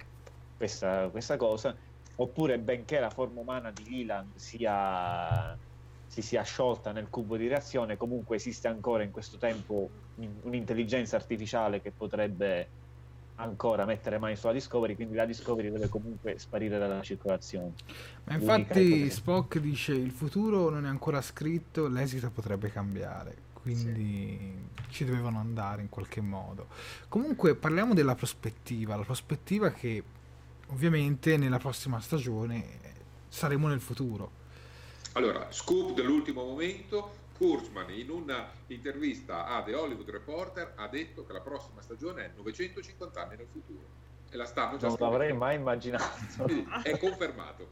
[SPEAKER 3] questa, questa cosa. Oppure, benché la forma umana di Leland sia si sia sciolta nel cubo di reazione, comunque esiste ancora in questo tempo un'intelligenza artificiale che potrebbe ancora mettere mani sulla Discovery, quindi la Discovery deve comunque sparire dalla circolazione.
[SPEAKER 1] Ma infatti Spock dice il futuro non è ancora scritto, l'esito potrebbe cambiare, quindi sì. ci dovevano andare in qualche modo. Comunque parliamo della prospettiva, la prospettiva che ovviamente nella prossima stagione saremo nel futuro
[SPEAKER 2] allora, scoop dell'ultimo momento, Kurzman in una intervista a The Hollywood Reporter ha detto che la prossima stagione è 950 anni nel futuro e la stanno già
[SPEAKER 3] Non l'avrei mai immaginato.
[SPEAKER 2] è confermato.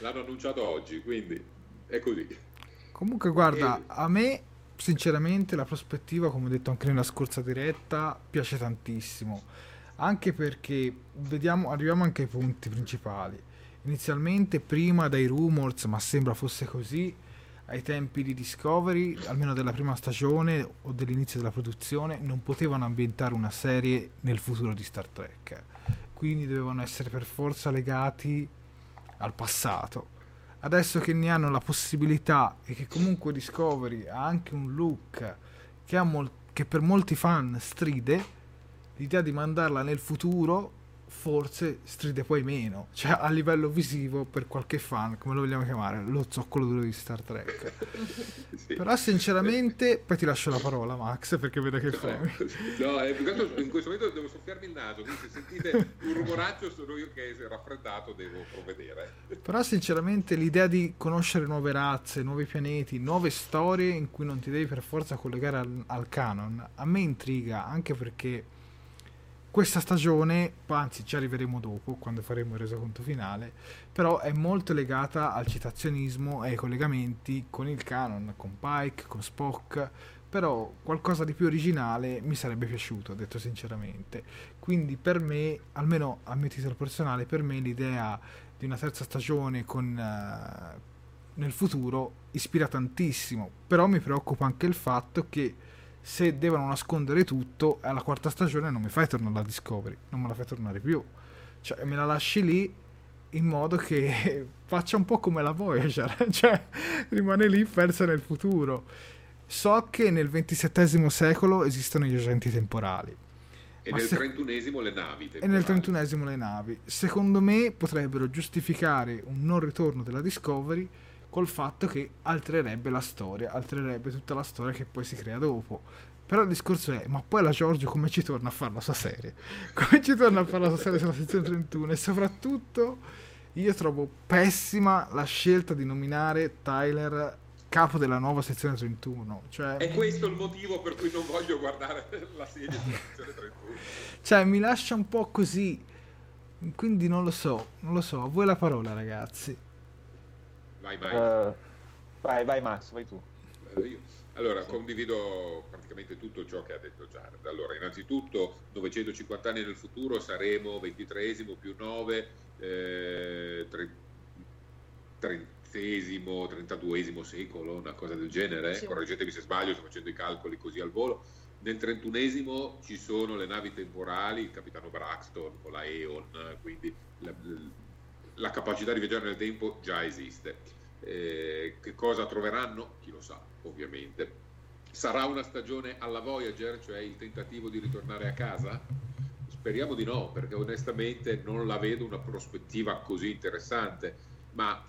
[SPEAKER 2] L'hanno annunciato oggi, quindi è così.
[SPEAKER 1] Comunque guarda, e... a me sinceramente la prospettiva, come ho detto anche nella scorsa diretta, piace tantissimo. Anche perché vediamo, arriviamo anche ai punti principali inizialmente prima dai rumors, ma sembra fosse così, ai tempi di Discovery, almeno della prima stagione o dell'inizio della produzione, non potevano ambientare una serie nel futuro di Star Trek. Quindi dovevano essere per forza legati al passato. Adesso che ne hanno la possibilità e che comunque Discovery ha anche un look che, mol- che per molti fan stride, l'idea di mandarla nel futuro forse stride poi meno, cioè a livello visivo per qualche fan, come lo vogliamo chiamare, lo zoccolo duro di Star Trek. sì. Però sinceramente, poi ti lascio la parola Max perché vedo che
[SPEAKER 2] no,
[SPEAKER 1] fremi.
[SPEAKER 2] No, è in questo momento devo soffiarmi il naso, quindi se sentite un rumoraccio sono io che è raffreddato, devo provvedere.
[SPEAKER 1] Però sinceramente l'idea di conoscere nuove razze, nuovi pianeti, nuove storie in cui non ti devi per forza collegare al, al canon, a me intriga anche perché questa stagione, anzi ci arriveremo dopo quando faremo il resoconto finale, però è molto legata al citazionismo e ai collegamenti con il canon, con Pike, con Spock, però qualcosa di più originale mi sarebbe piaciuto, detto sinceramente. Quindi per me, almeno a mio titolo personale, per me l'idea di una terza stagione con, uh, nel futuro ispira tantissimo, però mi preoccupa anche il fatto che se devono nascondere tutto, alla quarta stagione non mi fai tornare alla Discovery, non me la fai tornare più. Cioè, me la lasci lì in modo che faccia un po' come la Voyager, cioè rimane lì persa nel futuro. So che nel XXVII secolo esistono gli agenti temporali.
[SPEAKER 2] E nel XXI le navi.
[SPEAKER 1] Temporali. E nel XXI le navi. Secondo me potrebbero giustificare un non ritorno della Discovery col fatto che altererebbe la storia, altererebbe tutta la storia che poi si crea dopo. Però il discorso è, ma poi la Giorgio come ci torna a fare la sua serie? Come ci torna a fare la sua serie sulla sezione 31? E soprattutto io trovo pessima la scelta di nominare Tyler capo della nuova sezione 31. Cioè,
[SPEAKER 2] è questo il motivo per cui non voglio guardare la serie sulla sezione 31.
[SPEAKER 1] cioè, mi lascia un po' così. Quindi non lo so, non lo so. A voi la parola, ragazzi.
[SPEAKER 2] Vai, vai.
[SPEAKER 3] Uh, vai, vai Max, vai tu.
[SPEAKER 2] Allora, sì. condivido praticamente tutto ciò che ha detto Jared. Allora, innanzitutto, 950 anni nel futuro saremo 23 più 9, eh, 30 32 secolo, una cosa del genere. Sì. Correggetemi se sbaglio, sto facendo i calcoli così al volo. Nel 31 ci sono le navi temporali, il capitano Braxton con la Eon, quindi la, la capacità di viaggiare nel tempo già esiste. Eh, che cosa troveranno? Chi lo sa, ovviamente. Sarà una stagione alla Voyager, cioè il tentativo di ritornare a casa? Speriamo di no, perché onestamente non la vedo una prospettiva così interessante, ma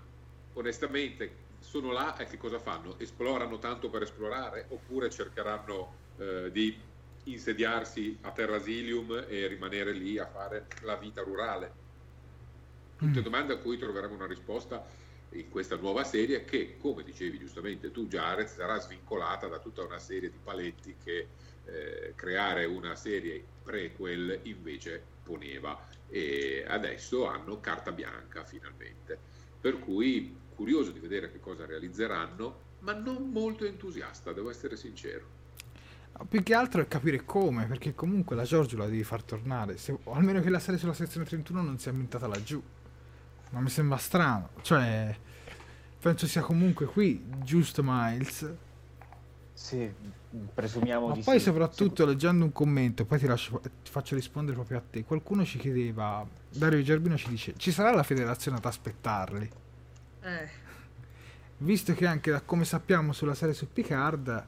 [SPEAKER 2] onestamente sono là e che cosa fanno? Esplorano tanto per esplorare oppure cercheranno eh, di insediarsi a Terrasilium e rimanere lì a fare la vita rurale? Tutte mm. domande a cui troveremo una risposta in questa nuova serie che, come dicevi giustamente tu Jared, sarà svincolata da tutta una serie di paletti che eh, creare una serie prequel invece poneva e adesso hanno carta bianca finalmente. Per cui curioso di vedere che cosa realizzeranno, ma non molto entusiasta, devo essere sincero.
[SPEAKER 1] Più che altro è capire come, perché comunque la Giorgio la devi far tornare, se, o almeno che la serie sulla sezione 31 non sia ambientata laggiù. Ma mi sembra strano, cioè penso sia comunque qui, giusto Miles?
[SPEAKER 3] Sì, presumiamo
[SPEAKER 1] Ma
[SPEAKER 3] di
[SPEAKER 1] poi
[SPEAKER 3] sì.
[SPEAKER 1] soprattutto sì. leggendo un commento, poi ti, lascio, ti faccio rispondere proprio a te. Qualcuno ci chiedeva, Dario Gerbino ci dice, ci sarà la federazione ad aspettarli?
[SPEAKER 4] Eh.
[SPEAKER 1] Visto che anche da come sappiamo sulla serie su Picard,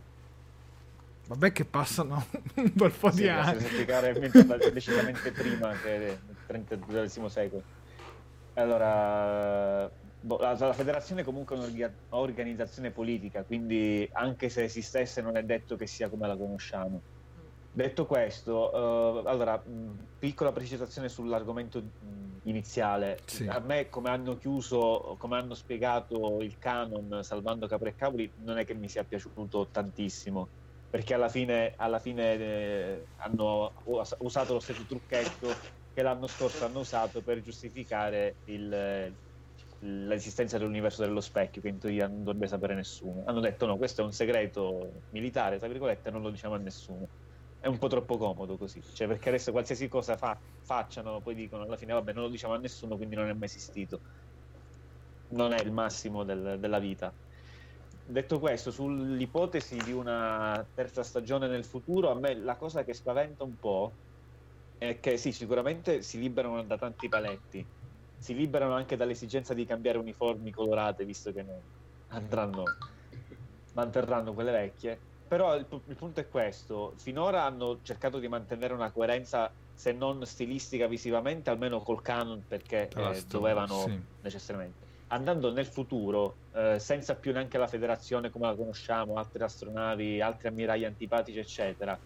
[SPEAKER 1] vabbè che passano un bel po'
[SPEAKER 3] sì,
[SPEAKER 1] di anni.
[SPEAKER 3] La serie su Picard è decisamente prima che nel 32 secolo. Allora, boh, la, la, federazione comunque è un'organizzazione politica, quindi anche se esistesse non è detto che sia come la conosciamo. Detto questo, uh, allora, mh, piccola precisazione sull'argomento mh, iniziale.
[SPEAKER 1] Sì.
[SPEAKER 3] A me, come hanno chiuso, come hanno spiegato il canon salvando Capre e Cavoli, non è che mi sia piaciuto tantissimo, perché alla fine, alla fine eh, hanno usato lo stesso trucchetto che l'anno scorso hanno usato per giustificare il, l'esistenza dell'universo dello specchio, che in teoria non dovrebbe sapere nessuno. Hanno detto no, questo è un segreto militare, tra virgolette, non lo diciamo a nessuno. È un po' troppo comodo così, cioè perché adesso qualsiasi cosa fa, facciano, poi dicono alla fine, vabbè, non lo diciamo a nessuno, quindi non è mai esistito. Non è il massimo del, della vita. Detto questo, sull'ipotesi di una terza stagione nel futuro, a me la cosa che spaventa un po' è che sì, sicuramente si liberano da tanti paletti, si liberano anche dall'esigenza di cambiare uniformi colorate, visto che non andranno, manterranno quelle vecchie. Però il, il punto è questo, finora hanno cercato di mantenere una coerenza, se non stilistica visivamente, almeno col canon, perché eh, dovevano sì. necessariamente. Andando nel futuro, eh, senza più neanche la federazione come la conosciamo, altre astronavi, altri ammiragli antipatici, eccetera,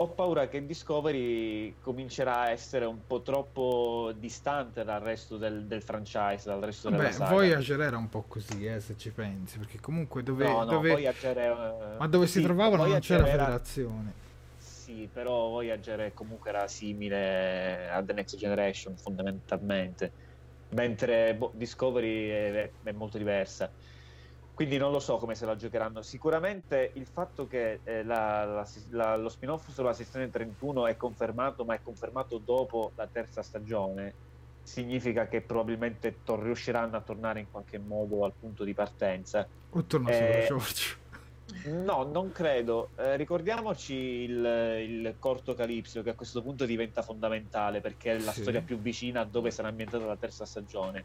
[SPEAKER 3] ho paura che Discovery comincerà a essere un po' troppo distante dal resto del, del franchise, dal resto Beh, della saga.
[SPEAKER 1] Voyager era un po' così, eh, se ci pensi, perché comunque dove...
[SPEAKER 3] No, no,
[SPEAKER 1] dove...
[SPEAKER 3] Voyager,
[SPEAKER 1] Ma dove
[SPEAKER 3] sì,
[SPEAKER 1] si trovavano
[SPEAKER 3] Voyager
[SPEAKER 1] non c'era
[SPEAKER 3] era...
[SPEAKER 1] federazione.
[SPEAKER 3] Sì, però Voyager comunque era simile a The Next Generation fondamentalmente, mentre boh, Discovery è, è molto diversa quindi non lo so come se la giocheranno. Sicuramente il fatto che eh, la, la, la, lo spin-off sulla sezione 31 è confermato, ma è confermato dopo la terza stagione, significa che probabilmente to- riusciranno a tornare in qualche modo al punto di partenza.
[SPEAKER 1] O torna eh, Giorgio.
[SPEAKER 3] No, non credo. Eh, ricordiamoci il, il, corto Calipso che a questo punto diventa fondamentale perché è la sì. storia più vicina a dove sarà ambientata la terza stagione.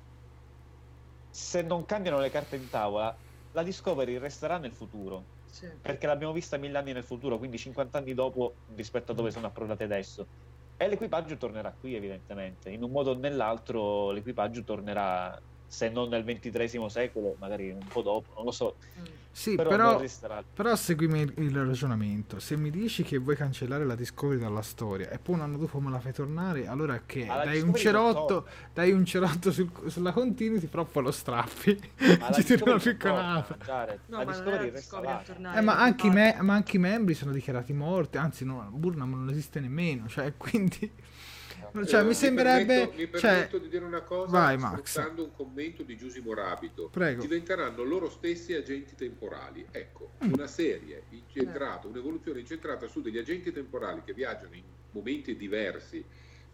[SPEAKER 3] Se non cambiano le carte in tavola, la Discovery resterà nel futuro. Sì. Perché l'abbiamo vista mille anni nel futuro, quindi 50 anni dopo rispetto a dove sono approdate adesso. E l'equipaggio tornerà qui, evidentemente. In un modo o nell'altro, l'equipaggio tornerà, se non nel XXIII secolo, magari un po' dopo, non lo so. Mm.
[SPEAKER 1] Sì, però, però, però seguimi il, il, ragionamento. Se mi dici che vuoi cancellare la Discovery dalla storia e poi un anno dopo me la fai tornare, allora che dai un, cerotto, dai un cerotto sul, sulla continuity, però poi lo strappi. Ci tiri una piccolata.
[SPEAKER 3] No, la Discovery resta
[SPEAKER 1] eh, ma, anche me, ma, anche i membri sono dichiarati morti, anzi no, Burnham non esiste nemmeno, cioè quindi... Cioè,
[SPEAKER 2] Eh,
[SPEAKER 1] mi sembrerebbe...
[SPEAKER 2] permetto, mi
[SPEAKER 1] cioè,
[SPEAKER 2] permetto di dire una cosa
[SPEAKER 1] Vai, Max.
[SPEAKER 2] un commento di Giusimo Rabito.
[SPEAKER 1] Prego.
[SPEAKER 2] Diventeranno loro stessi agenti temporali. Ecco,
[SPEAKER 1] Mm.
[SPEAKER 2] una serie incentrata, un'evoluzione incentrata su degli agenti temporali che viaggiano in momenti diversi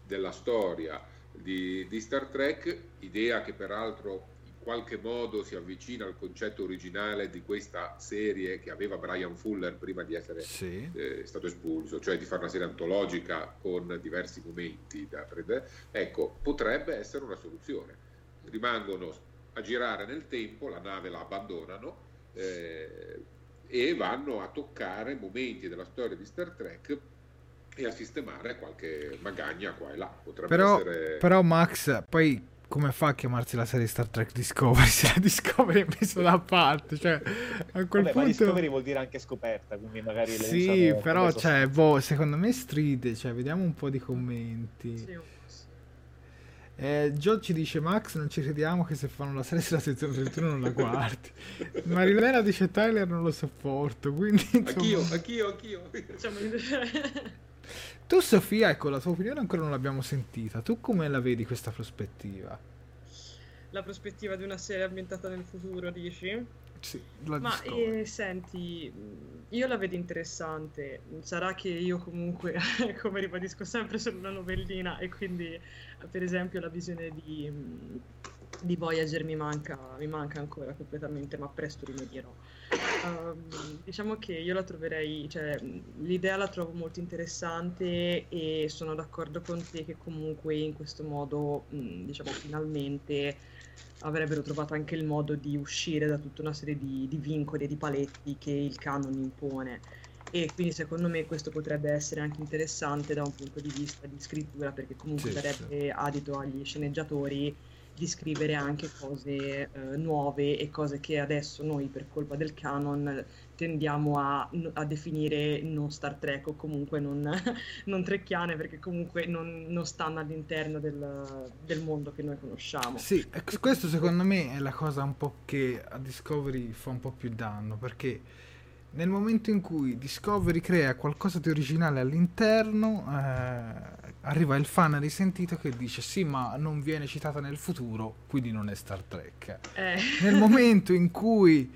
[SPEAKER 2] della storia di, di Star Trek, idea che peraltro qualche modo si avvicina al concetto originale di questa serie che aveva Brian Fuller prima di essere
[SPEAKER 1] Sì.
[SPEAKER 2] eh, stato espulso, cioè di fare una serie antologica con diversi momenti da prendere, ecco, potrebbe essere una soluzione. Rimangono a girare nel tempo, la nave la abbandonano eh, e vanno a toccare momenti della storia di Star Trek e a sistemare qualche magagna qua e là. Potrebbe
[SPEAKER 1] Però,
[SPEAKER 2] essere...
[SPEAKER 1] però Max, poi come fa a chiamarsi la serie Star Trek Discovery se la Discovery è messa da parte? Cioè, a quel
[SPEAKER 3] Vabbè, ma
[SPEAKER 1] punto...
[SPEAKER 3] Discovery vuol dire anche scoperta, quindi magari
[SPEAKER 1] Sì,
[SPEAKER 3] usano
[SPEAKER 1] però, cioè, boh, secondo me stride, cioè, vediamo un po' di commenti.
[SPEAKER 4] Sì.
[SPEAKER 1] Eh, Joe ci dice Max non ci crediamo che se fanno la serie sulla sezione 31 non la guardi Marilena dice Tyler non lo sopporto quindi insomma...
[SPEAKER 2] Anch'io, anch'io, anch'io.
[SPEAKER 1] Tu Sofia ecco la tua opinione ancora non l'abbiamo sentita tu come la vedi questa prospettiva?
[SPEAKER 4] la prospettiva di una serie ambientata nel futuro, dici?
[SPEAKER 1] Sì, la
[SPEAKER 4] Ma eh, senti, io la vedo interessante. Sarà che io comunque, come ribadisco sempre, sono una novellina e quindi, per esempio, la visione di, di Voyager mi manca, mi manca ancora completamente, ma presto rimedierò. Ehm, diciamo che io la troverei, cioè, l'idea la trovo molto interessante e sono d'accordo con te che comunque in questo modo, mh, diciamo, finalmente avrebbero trovato anche il modo di uscire da tutta una serie di, di vincoli e di paletti che il canon impone. E quindi secondo me questo potrebbe essere anche interessante da un punto di vista di scrittura, perché comunque
[SPEAKER 1] Sì,
[SPEAKER 4] darebbe adito agli sceneggiatori di scrivere anche cose eh, nuove e cose che adesso noi per colpa del canon tendiamo a, a definire non Star Trek o comunque non, non trecchiane perché comunque non, non stanno all'interno del, del mondo che noi conosciamo.
[SPEAKER 1] Sì, questo secondo me è la cosa un po' che a Discovery fa un po' più danno perché nel momento in cui Discovery crea qualcosa di originale all'interno, eh, arriva il fan risentito che dice sì, ma non viene citata nel futuro, quindi non è Star Trek.
[SPEAKER 4] Eh.
[SPEAKER 1] Nel momento in cui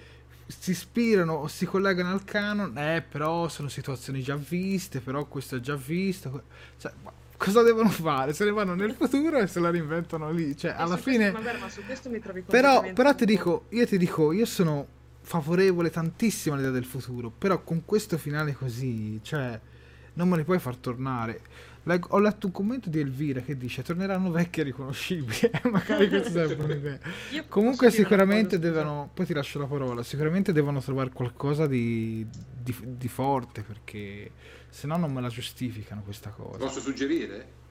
[SPEAKER 1] si ispirano o si collegano al canon, eh, però sono situazioni già viste, però questo è già visto. Cioè, cosa devono fare? Se ne vanno nel futuro e se la reinventano lì. Cioè,
[SPEAKER 4] E
[SPEAKER 1] alla fine...
[SPEAKER 4] questo- ma guarda, ma su questo mi trovi
[SPEAKER 1] Però, però ti dico, io ti dico, io sono favorevole tantissimo all'idea del futuro, però con questo finale così, cioè, non me li puoi far tornare. Leggo- ho letto un commento di Elvira che dice torneranno vecchi e riconoscibili, magari questa sarebbe un'idea. Comunque sicuramente devono, poi ti lascio la parola, sicuramente devono trovare qualcosa di, di, di forte perché se no non me la giustificano questa cosa.
[SPEAKER 2] Posso suggerire?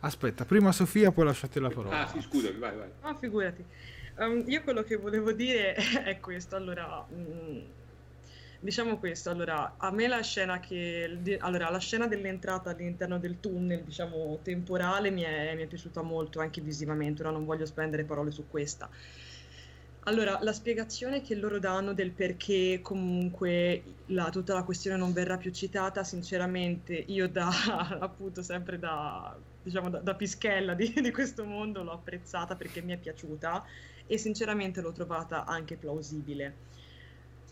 [SPEAKER 1] Aspetta, prima Sofia, poi lasciate la parola.
[SPEAKER 2] Ah sì, scusami, vai, vai.
[SPEAKER 4] Ah, figurati. Um, io quello che volevo dire è questo. Allora, mm, diciamo questo. Allora, a me la scena che. di- Allora, la scena dell'entrata all'interno del tunnel, diciamo, temporale, mi è, mi è piaciuta molto anche visivamente. Ora non voglio spendere parole su questa. Allora, la spiegazione che loro danno del perché comunque la- tutta la questione non verrà più citata, sinceramente, io da, appunto, sempre da, diciamo, da, da pischella di, di questo mondo l'ho apprezzata perché mi è piaciuta e sinceramente l'ho trovata anche plausibile.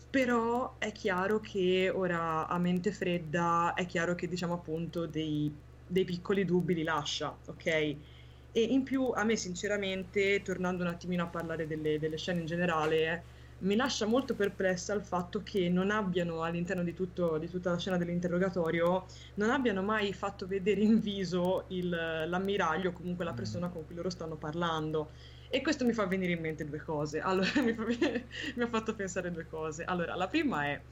[SPEAKER 4] Però è chiaro che ora a mente fredda è chiaro che diciamo appunto dei, dei piccoli dubbi li lascia, ok? E in più a me sinceramente, tornando un attimino a parlare delle, delle scene in generale, eh, mi lascia molto perplessa il fatto che non abbiano all'interno di, tutto, di tutta la scena dell'interrogatorio, non abbiano mai fatto vedere in viso il- l'ammiraglio o comunque la persona con cui loro stanno parlando. E questo mi fa venire in mente due cose. Allora, mi, fa- mi ha fatto pensare due cose. Allora, la prima è,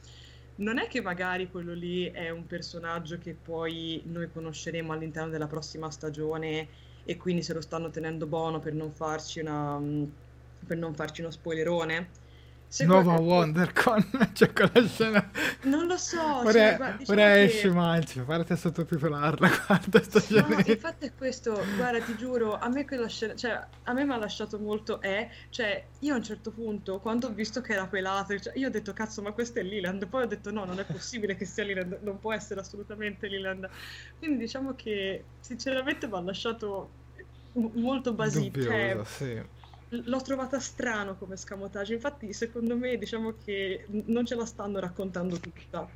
[SPEAKER 4] non è che magari quello lì è un personaggio che poi noi conosceremo all'interno della prossima stagione e quindi se lo stanno tenendo buono per non farci una, mm, per non farci uno spoilerone? Secondo-
[SPEAKER 1] Nuova WonderCon, c'è quella scena.
[SPEAKER 4] Non lo so,
[SPEAKER 1] Ora,
[SPEAKER 4] cioè, guarda, diciamo
[SPEAKER 1] ora
[SPEAKER 4] che-
[SPEAKER 1] esce Malci, parate a sottotitolarla, guarda sta
[SPEAKER 4] No,
[SPEAKER 1] scena.
[SPEAKER 4] infatti è questo, guarda, ti giuro, a me quella scena, cioè, a me mi ha lasciato molto, eh, cioè, io a un certo punto, quando ho visto che era pelato, cioè, io ho detto, cazzo, ma questo è Leland, poi ho detto, no, non è possibile che sia Leland, non può essere assolutamente Leland, quindi diciamo che, sinceramente, mi ha lasciato molto basito, cioè,
[SPEAKER 1] Dubbiosa, sì.
[SPEAKER 4] L'ho trovata strano come scamotage, infatti secondo me diciamo che non ce la stanno raccontando tutta.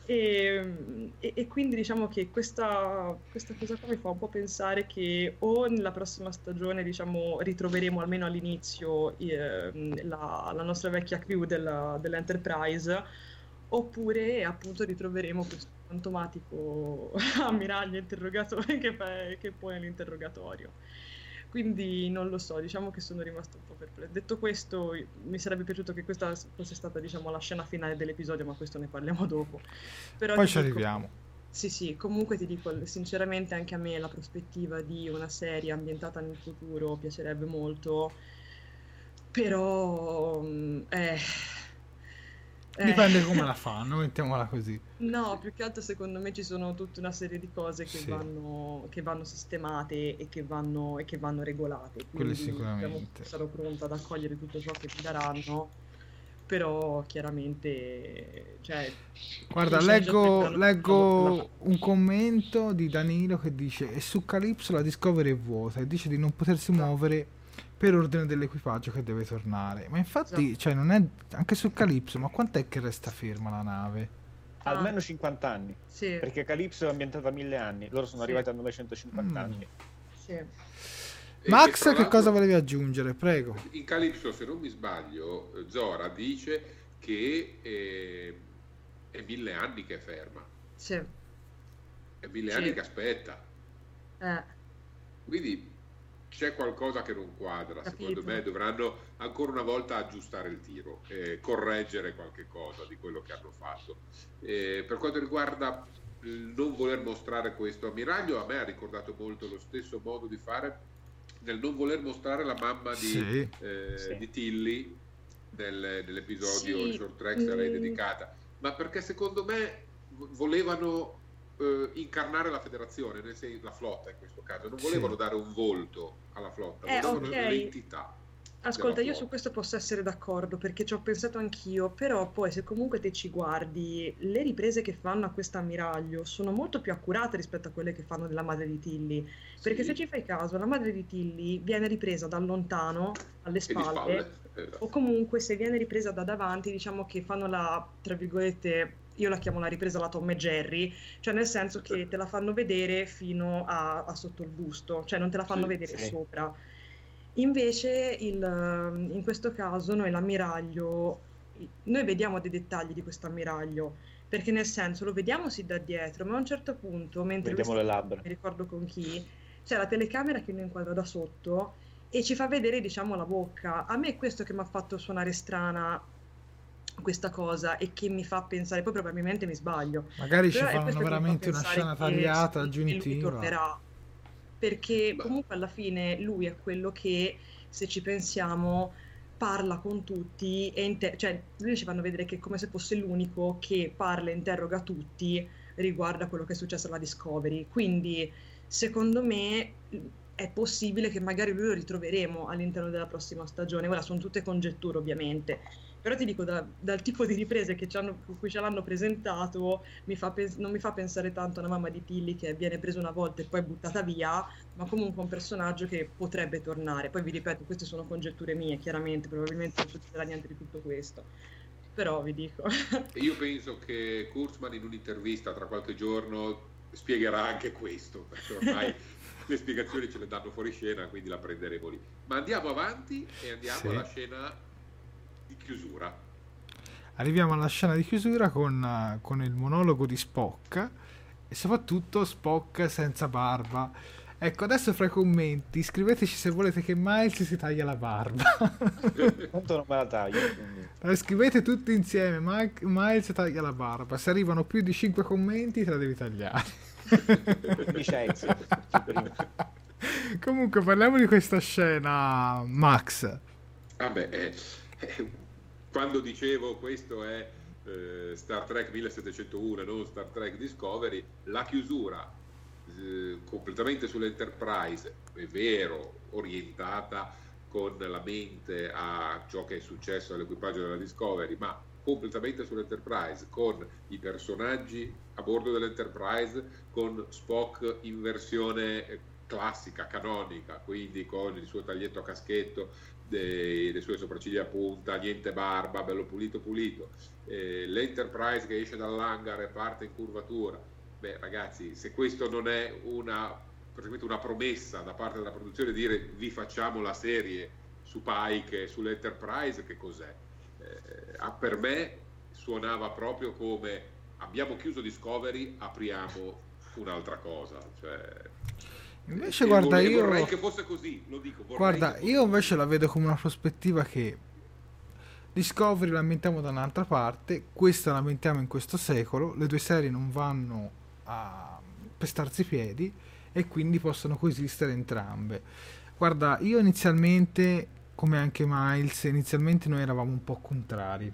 [SPEAKER 4] E, e- e quindi diciamo che questa, questa cosa qua mi fa un po' pensare che o nella prossima stagione diciamo ritroveremo almeno all'inizio ehm, la, la nostra vecchia crew della- dell'Enterprise oppure appunto ritroveremo questo fantomatico ammiraglio interrogatore che, fa- che pone l'interrogatorio. Quindi non lo so, diciamo che sono rimasto un po' perplesso. Detto questo, mi sarebbe piaciuto che questa fosse stata, diciamo, la scena finale dell'episodio, ma questo ne parliamo dopo. Però
[SPEAKER 1] Poi ci
[SPEAKER 4] dico-
[SPEAKER 1] arriviamo.
[SPEAKER 4] Sì, sì, comunque ti dico, sinceramente anche a me la prospettiva di una serie ambientata nel futuro piacerebbe molto, però... mm, eh.
[SPEAKER 1] Dipende come la fanno, mettiamola così.
[SPEAKER 4] No, più che altro secondo me ci sono tutta una serie di cose che,
[SPEAKER 1] Sì.
[SPEAKER 4] vanno, che vanno sistemate e che vanno, e che vanno regolate.
[SPEAKER 1] Quello
[SPEAKER 4] Quindi diciamo,
[SPEAKER 1] sicuramente.
[SPEAKER 4] sarò pronta ad accogliere tutto ciò che mi daranno, però chiaramente... Cioè,
[SPEAKER 1] Guarda, leggo, leggo un commento di Danilo che dice e su Calypso la Discovery è vuota e dice di non potersi
[SPEAKER 4] Esatto.
[SPEAKER 1] muovere per ordine dell'equipaggio che deve tornare. Ma infatti,
[SPEAKER 4] Esatto.
[SPEAKER 1] cioè, non è anche su Calypso, ma quant'è che resta ferma la nave?
[SPEAKER 4] Ah.
[SPEAKER 3] Almeno 50 anni,
[SPEAKER 4] Sì,
[SPEAKER 3] perché Calypso è ambientata a 1000 anni, loro sono
[SPEAKER 4] Sì.
[SPEAKER 3] arrivati a 950
[SPEAKER 1] Mm.
[SPEAKER 3] anni.
[SPEAKER 4] sì.
[SPEAKER 1] Max, che
[SPEAKER 2] l'altro-
[SPEAKER 1] cosa volevi aggiungere? Prego.
[SPEAKER 2] In Calypso, se non mi sbaglio, Zora dice che eh, è mille anni che è ferma,
[SPEAKER 4] sì.
[SPEAKER 2] è mille
[SPEAKER 4] Sì.
[SPEAKER 2] anni che aspetta.
[SPEAKER 4] Eh,
[SPEAKER 2] Quindi c'è qualcosa che non quadra, secondo me dovranno ancora una volta aggiustare il tiro, eh, correggere qualche cosa di quello che hanno fatto. Eh, per quanto riguarda il non voler mostrare questo ammiraglio, a me ha ricordato molto lo stesso modo di fare nel non voler mostrare la mamma di,
[SPEAKER 1] Sì.
[SPEAKER 2] eh,
[SPEAKER 3] Sì.
[SPEAKER 2] di Tilly nel- nell'episodio
[SPEAKER 4] Sì,
[SPEAKER 2] Short Tracks a lei
[SPEAKER 4] mm.
[SPEAKER 2] dedicata, ma perché secondo me vo- volevano eh, incarnare la federazione, nel senso la flotta in questo caso, non
[SPEAKER 1] Sì.
[SPEAKER 2] volevano dare un volto alla flotta,
[SPEAKER 4] Eh,
[SPEAKER 2] volevano
[SPEAKER 4] ok.
[SPEAKER 2] l'entità.
[SPEAKER 4] Ascolta, io su questo posso essere d'accordo perché ci ho pensato anch'io, però poi se comunque te ci guardi, le riprese che fanno a questo ammiraglio sono molto più accurate rispetto a quelle che fanno della madre di Tilly. Perché
[SPEAKER 2] Sì,
[SPEAKER 4] se ci fai caso, la madre di Tilly viene ripresa da lontano, alle spalle,
[SPEAKER 2] spalle. esatto.
[SPEAKER 4] o comunque se viene ripresa da davanti, diciamo che fanno la, tra virgolette, io la chiamo la ripresa la Tom e Jerry, cioè nel senso che te la fanno vedere fino a, a sotto il busto, cioè non te la fanno
[SPEAKER 2] Sì,
[SPEAKER 4] vedere
[SPEAKER 3] sì.
[SPEAKER 4] sopra. Invece il, in questo caso noi l'ammiraglio, noi vediamo dei dettagli di questo ammiraglio, perché nel senso lo vediamo sì da dietro, ma a un certo punto, mentre
[SPEAKER 3] Vediamo le labbra.
[SPEAKER 4] mi ricordo con chi, c'è la telecamera che lo inquadra da sotto e ci fa vedere, diciamo, la bocca. A me è questo che mi ha fatto suonare strana questa cosa e che mi fa pensare, poi probabilmente mi sbaglio,
[SPEAKER 1] Magari ci fanno
[SPEAKER 4] fa
[SPEAKER 1] veramente una scena tagliata, aggiuntiva.
[SPEAKER 4] tornerà. Perché
[SPEAKER 2] Beh.
[SPEAKER 4] comunque alla fine lui è quello che, se ci pensiamo, parla con tutti e inter- cioè lui ci fanno vedere che è come se fosse l'unico che parla e interroga tutti riguardo a quello che è successo alla Discovery. Quindi, secondo me, è possibile che magari lui lo ritroveremo all'interno della prossima stagione. Ora sono tutte congetture, ovviamente. Però ti dico, da- dal tipo di riprese che ci hanno- con cui ce l'hanno presentato, mi fa pens- non mi fa pensare tanto a una mamma di Tilly che viene presa una volta e poi buttata via, ma comunque un personaggio che potrebbe tornare. Poi vi ripeto, queste sono congetture mie, chiaramente, probabilmente non succederà niente di tutto questo. Però vi dico.
[SPEAKER 2] Io penso che Kurtzman in un'intervista tra qualche giorno spiegherà anche questo, perché ormai le spiegazioni ce le danno fuori scena, quindi la prenderemo lì. Ma andiamo avanti e andiamo
[SPEAKER 1] Sì.
[SPEAKER 2] alla scena di chiusura.
[SPEAKER 1] Arriviamo alla scena di chiusura con, eh, con il monologo di Spock e soprattutto Spock senza barba. Ecco, adesso fra i commenti scriveteci se volete che Miles si taglia la barba.
[SPEAKER 3] Tanto non me la taglio. quindi.
[SPEAKER 1] Scrivete tutti insieme, Mike- Miles taglia la barba. Se arrivano più di 5 commenti te la devi tagliare. Comunque parliamo di questa scena, Max.
[SPEAKER 2] Vabbè, è, è quando dicevo questo è eh, Star Trek 1701 e non Star Trek Discovery, la chiusura eh, completamente sull'Enterprise, è vero, orientata con la mente a ciò che è successo all'equipaggio della Discovery, ma completamente sull'Enterprise, con i personaggi a bordo dell'Enterprise, con Spock in versione eh, classica, canonica, quindi con il suo taglietto a caschetto, dei, le sue sopracciglia a punta, niente barba, bello pulito pulito, eh, l'Enterprise che esce dall'hangar e parte in curvatura. Beh ragazzi, se questo non è una, una promessa da parte della produzione di dire vi facciamo la serie su Pike sull'Enterprise, che cos'è? Eh, per me suonava proprio come abbiamo chiuso Discovery, apriamo un'altra cosa. Cioè,
[SPEAKER 1] Invece, guarda, vorrei, io.
[SPEAKER 2] Vorrei che fosse così, lo dico.
[SPEAKER 1] Guarda, io invece la vedo come una prospettiva che. Discovery la ambientiamo da un'altra parte, questa la ambientiamo in questo secolo, le due serie non vanno a pestarsi i piedi e quindi possono coesistere entrambe. Guarda, io inizialmente, come anche Miles, inizialmente noi eravamo un po' contrari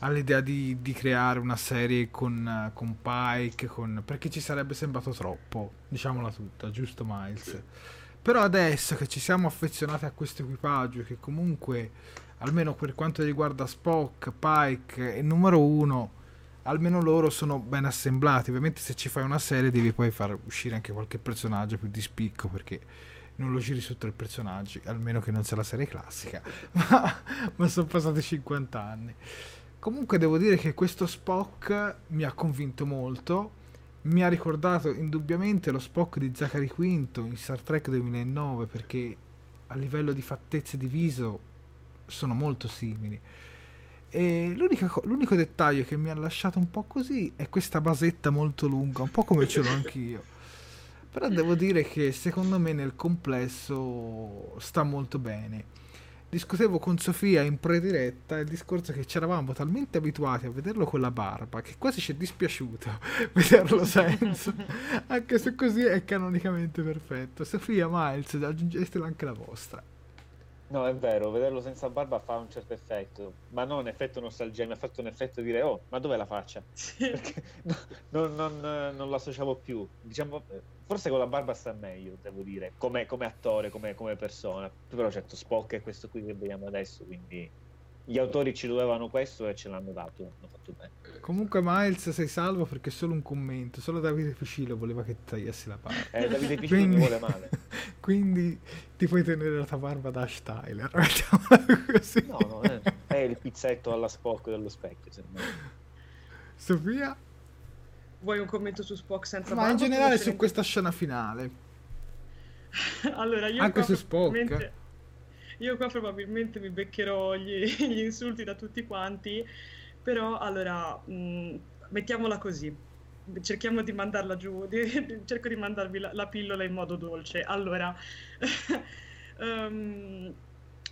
[SPEAKER 1] all'idea di, di creare una serie con, con Pike, con, perché ci sarebbe sembrato troppo, diciamola tutta, giusto Miles? Sì. Però adesso che ci siamo affezionati a questo equipaggio, che comunque, almeno per quanto riguarda Spock, Pike e numero uno, almeno loro sono ben assemblati. Ovviamente se ci fai una serie devi poi far uscire anche qualche personaggio più di spicco, perché non lo giri su tre personaggi, almeno che non sia la serie classica. ma, ma sono passati 50 anni. Comunque devo dire che questo Spock mi ha convinto molto. Mi ha ricordato indubbiamente lo Spock di Zachary Quinto in Star Trek 2009 perché a livello di fattezze di viso sono molto simili. E l'unico dettaglio che mi ha lasciato un po' così è questa basetta molto lunga, un po' come ce l'ho anch'io. Però devo dire che secondo me nel complesso sta molto bene discutevo con Sofia in prediretta il discorso che ci eravamo talmente abituati a vederlo con la barba che quasi ci è dispiaciuto vederlo senza, anche se così è canonicamente perfetto. Sofia, Miles, aggiungetela anche la vostra.
[SPEAKER 3] No, è vero, vederlo senza barba fa un certo effetto, ma non un effetto nostalgia, mi ha fatto un effetto di dire, oh, ma dov'è la faccia? Perché no, non, non, non l'associavo più. Diciamo, forse con la barba sta meglio, devo dire, come, come attore, come, come, persona. Però certo, Spock è questo qui che vediamo adesso, quindi gli autori ci dovevano questo e ce l'hanno dato, hanno fatto bene.
[SPEAKER 1] Comunque Miles sei salvo perché solo un commento, solo Davide Ficillo voleva che tagliassi la barba.
[SPEAKER 3] Eh, Davide Ficillo quindi, mi vuole male.
[SPEAKER 1] quindi ti puoi tenere la tua barba da Ash Tyler,
[SPEAKER 3] così. No, no, è, eh, è il pizzetto alla Spock dello specchio,
[SPEAKER 1] Sofia?
[SPEAKER 4] Vuoi un commento su Spock senza
[SPEAKER 1] Ma
[SPEAKER 4] barba?
[SPEAKER 1] in generale su questa scena finale.
[SPEAKER 4] allora, io
[SPEAKER 1] Anche su Spock.
[SPEAKER 4] Io qua probabilmente mi beccherò gli, gli insulti da tutti quanti, però allora mh, mm, mettiamola così. Cerchiamo di mandarla giù, di, cerco di mandarvi la, la, pillola in modo dolce. Allora, um,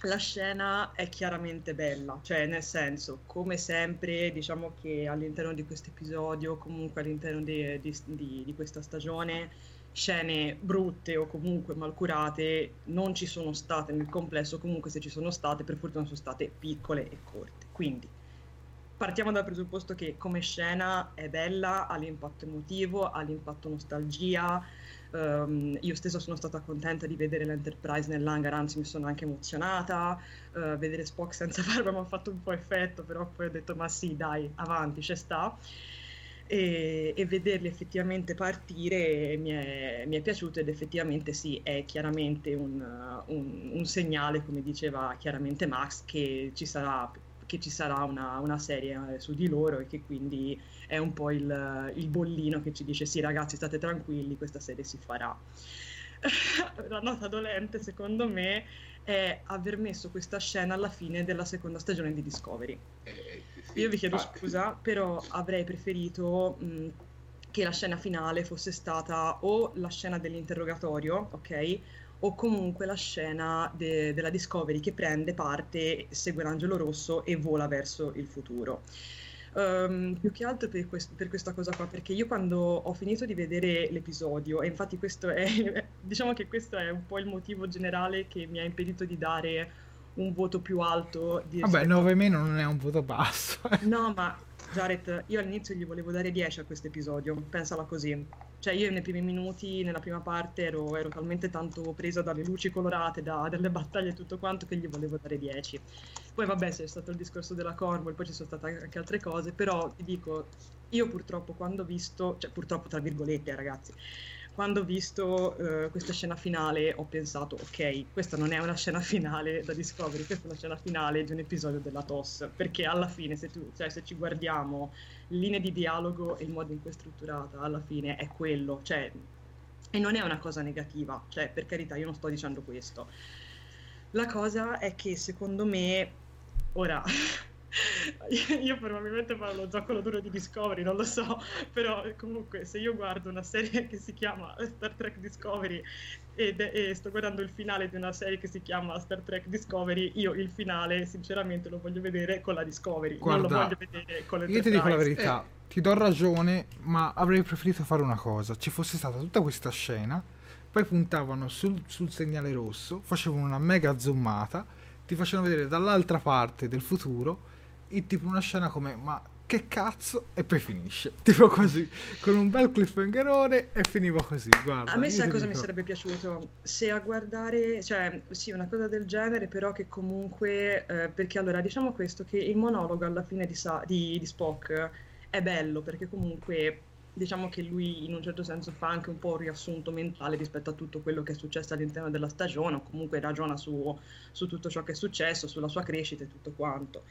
[SPEAKER 4] la scena è chiaramente bella, cioè nel senso, come sempre, diciamo che all'interno di questo episodio, comunque all'interno di, di, di, di questa stagione, scene brutte o comunque malcurate non ci sono state nel complesso, comunque se ci sono state per fortuna sono state piccole e corte. Quindi partiamo dal presupposto che come scena è bella, ha l'impatto emotivo, ha l'impatto nostalgia. Um, io stessa sono stata contenta di vedere l'Enterprise nell'hangar, anzi mi sono anche emozionata. Uh, vedere Spock senza barba mi ha fatto un po' effetto, però poi ho detto ma sì, dai, avanti, c'è sta e, e vederli effettivamente partire mi è, mi è, piaciuto ed effettivamente sì, è chiaramente un, un, un, segnale, come diceva chiaramente Max, che ci sarà, che ci sarà una, una, serie su di loro e che quindi è un po' il, il bollino che ci dice sì ragazzi state tranquilli, questa serie si farà. La nota dolente secondo me è aver messo questa scena alla fine della seconda stagione di Discovery. Eh, io vi chiedo infatti. scusa, però avrei preferito mh, che la scena finale fosse stata o la scena dell'interrogatorio, ok? O comunque la scena de- della Discovery che prende parte, segue l'angelo rosso e vola verso il futuro. Um, più che altro per, quest- per, questa cosa qua, perché io quando ho finito di vedere l'episodio, e infatti questo è, diciamo che questo è un po' il motivo generale che mi ha impedito di dare un voto più alto. Di
[SPEAKER 1] Vabbè, 9 meno non è un voto basso.
[SPEAKER 4] no, ma Jared, io all'inizio gli volevo dare 10 a questo episodio, pensala così. Cioè io nei primi minuti, nella prima parte, ero, ero talmente tanto presa dalle luci colorate, da, dalle battaglie e tutto quanto, che gli volevo dare 10. Poi vabbè, c'è stato il discorso della Cornwall, poi ci sono state anche altre cose, però ti dico, io purtroppo quando ho visto, cioè purtroppo tra virgolette ragazzi, quando ho visto uh, questa scena finale ho pensato, ok, questa non è una scena finale da Discovery, questa è una scena finale di un episodio della TOS, perché alla fine se, tu, cioè, se ci guardiamo linee di dialogo e il modo in cui è strutturata, alla fine è quello, cioè, e non è una cosa negativa, cioè, per carità, io non sto dicendo questo. La cosa è che secondo me, ora, io probabilmente farò lo zoccolo duro di Discovery, non lo so, però comunque se io guardo una serie che si chiama Star Trek Discovery ed, e sto guardando il finale di una serie che si chiama Star Trek Discovery, io il finale sinceramente lo voglio vedere con la Discovery, Guarda, non lo voglio vedere con le
[SPEAKER 1] Io ti dico la verità, eh. ti do ragione, ma avrei preferito fare una cosa, ci fosse stata tutta questa scena, poi puntavano sul, sul segnale rosso, facevano una mega zoomata, ti facevano vedere dall'altra parte del futuro tipo una scena come ma che cazzo? E poi finisce. Tipo così con un bel cliffhangerone e finiva così guarda
[SPEAKER 4] a me sai cosa dico... mi sarebbe piaciuto? Se a guardare cioè sì una cosa del genere però che comunque eh, perché allora diciamo questo che il monologo alla fine di, Sa- di, di Spock è bello perché comunque diciamo che lui in un certo senso fa anche un po' un riassunto mentale rispetto a tutto quello che è successo all'interno della stagione o comunque ragiona su, su tutto ciò che è successo sulla sua crescita e tutto quanto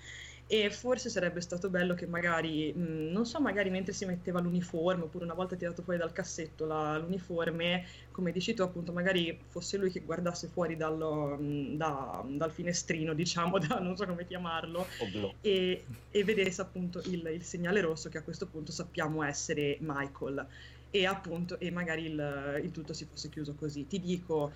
[SPEAKER 4] e forse sarebbe stato bello che magari, mh, non so, magari mentre si metteva l'uniforme oppure una volta tirato fuori dal cassetto la, l'uniforme, come dici tu appunto, magari fosse lui che guardasse fuori dallo, mh, da, dal finestrino, diciamo, da, non so come chiamarlo, e, e, vedesse appunto il, il segnale rosso che a questo punto sappiamo essere Michael. E appunto e magari il, il tutto si fosse chiuso così. Ti dico,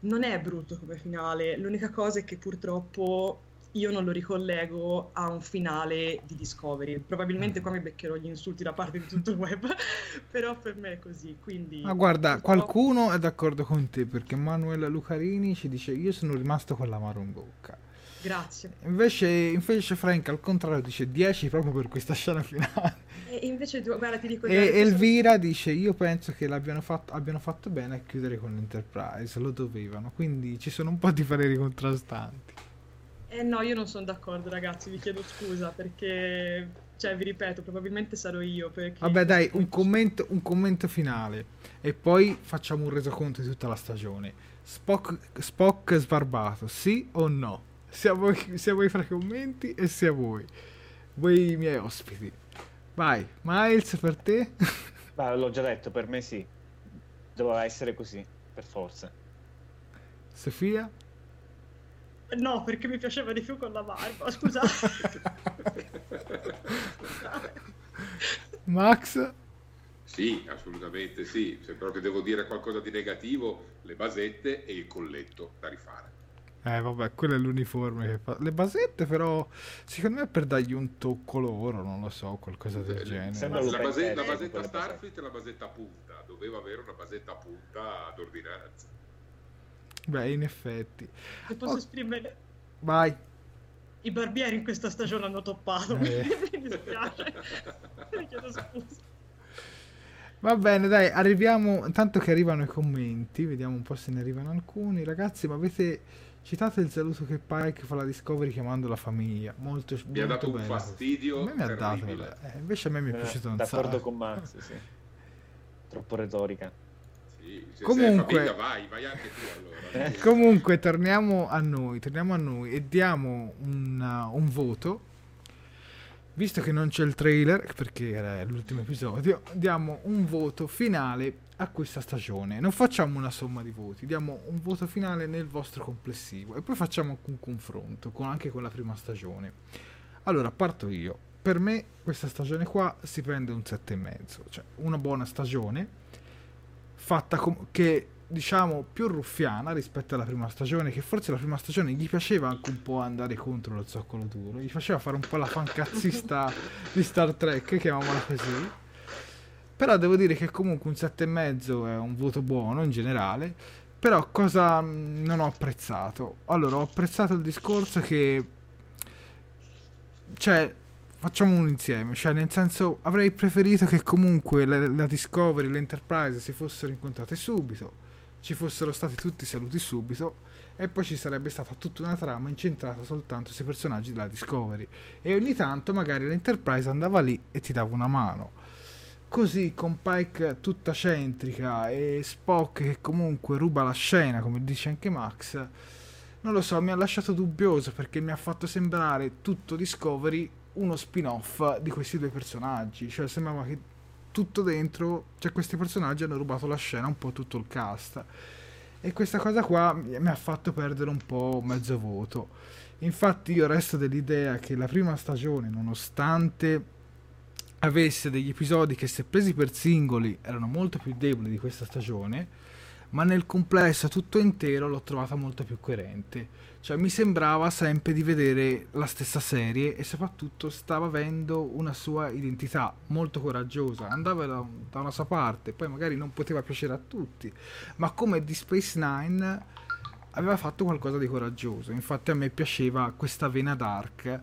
[SPEAKER 4] non è brutto come finale, l'unica cosa è che purtroppo io non lo ricollego a un finale di Discovery. Probabilmente mm. qua mi beccherò gli insulti da parte di tutto il web, però per me è così. Quindi,
[SPEAKER 1] Ma guarda, qualcuno è d'accordo con te perché Manuel Lucarini ci dice io sono rimasto con l'amaro in bocca.
[SPEAKER 4] Grazie.
[SPEAKER 1] Invece, invece Frank al contrario dice 10 proprio per questa scena finale.
[SPEAKER 4] E invece tu, guarda, ti dico...
[SPEAKER 1] E Elvira dice io penso che l'abbiano fatto, abbiano fatto bene a chiudere con l'Enterprise, lo dovevano, quindi ci sono un po' di pareri contrastanti.
[SPEAKER 4] Eh no, io non sono d'accordo, ragazzi, vi chiedo scusa perché, cioè, vi ripeto, probabilmente sarò io. Perché...
[SPEAKER 1] Vabbè, dai, un commento, un commento finale e poi facciamo un resoconto di tutta la stagione. Spock, Spock sbarbato, sì o no? Sia voi, sia voi fra i commenti e sia voi, voi miei ospiti. Vai, Miles per te?
[SPEAKER 3] Beh, l'ho già detto, per me sì. Doveva essere così, per forza.
[SPEAKER 1] Sofia?
[SPEAKER 4] No, perché mi piaceva di più con la barba, scusate.
[SPEAKER 1] Max?
[SPEAKER 2] Sì, assolutamente sì. Se però che devo dire qualcosa di negativo, le basette e il colletto da rifare.
[SPEAKER 1] Eh vabbè, quello è l'uniforme che fa. Le basette però, secondo me per dargli un tocco loro, non lo so, qualcosa del eh, genere.
[SPEAKER 2] La, la, base- la basetta Starfleet e la basetta punta. Doveva avere una basetta punta ad ordinanza.
[SPEAKER 1] Beh, in effetti.
[SPEAKER 4] Se posso oh. esprimere...
[SPEAKER 1] Vai.
[SPEAKER 4] I barbieri in questa stagione hanno toppato, eh. mi dispiace. mi chiedo scusa.
[SPEAKER 1] Va bene, dai, arriviamo. Intanto che arrivano i commenti, vediamo un po' se ne arrivano alcuni. Ragazzi, ma avete citato il saluto che Pike fa la Discovery chiamando la famiglia? Molto, mi molto
[SPEAKER 2] ha dato
[SPEAKER 1] bello.
[SPEAKER 2] un fastidio.
[SPEAKER 1] A me mi ha dato. Eh, invece a me mi è eh, piaciuto un
[SPEAKER 3] sacco. D'accordo con Max, sì. Troppo retorica.
[SPEAKER 2] Sì, comunque, famiglia, vai, vai anche tu
[SPEAKER 1] allora. Eh, comunque, torniamo a noi, torniamo a noi e diamo un, uh, un voto. Visto che non c'è il trailer, perché era l'ultimo episodio, diamo un voto finale a questa stagione. Non facciamo una somma di voti, diamo un voto finale nel vostro complessivo e poi facciamo un confronto con, anche con la prima stagione. Allora, parto io. Per me questa stagione qua si prende un 7,5, cioè una buona stagione fatta com- che diciamo più ruffiana rispetto alla prima stagione che forse la prima stagione gli piaceva anche un po' andare contro lo zoccolo duro gli faceva fare un po' la fancazzista di Star Trek chiamiamola così però devo dire che comunque un 7,5 è un voto buono in generale Però cosa mm, non ho apprezzato? Allora, ho apprezzato il discorso che... Cioè, facciamo un insieme, cioè nel senso avrei preferito che comunque la, la Discovery e l'Enterprise si fossero incontrate subito, ci fossero stati tutti saluti subito e poi ci sarebbe stata tutta una trama incentrata soltanto sui personaggi della Discovery e ogni tanto magari l'Enterprise andava lì e ti dava una mano. Così con Pike tutta centrica e Spock che comunque ruba la scena, come dice anche Max, non lo so, mi ha lasciato dubbioso perché mi ha fatto sembrare tutto Discovery uno spin-off di questi due personaggi, cioè sembrava che tutto dentro, cioè questi personaggi hanno rubato la scena un po' tutto il cast e questa cosa qua mi ha fatto perdere un po' mezzo voto. Infatti io resto dell'idea che la prima stagione, nonostante avesse degli episodi che se presi per singoli erano molto più deboli di questa stagione, ma nel complesso tutto intero l'ho trovata molto più coerente. Cioè mi sembrava sempre di vedere la stessa serie e soprattutto stava avendo una sua identità molto coraggiosa. Andava da, da una sua parte, poi magari non poteva piacere a tutti, ma come di Space Nine aveva fatto qualcosa di coraggioso. Infatti a me piaceva questa vena dark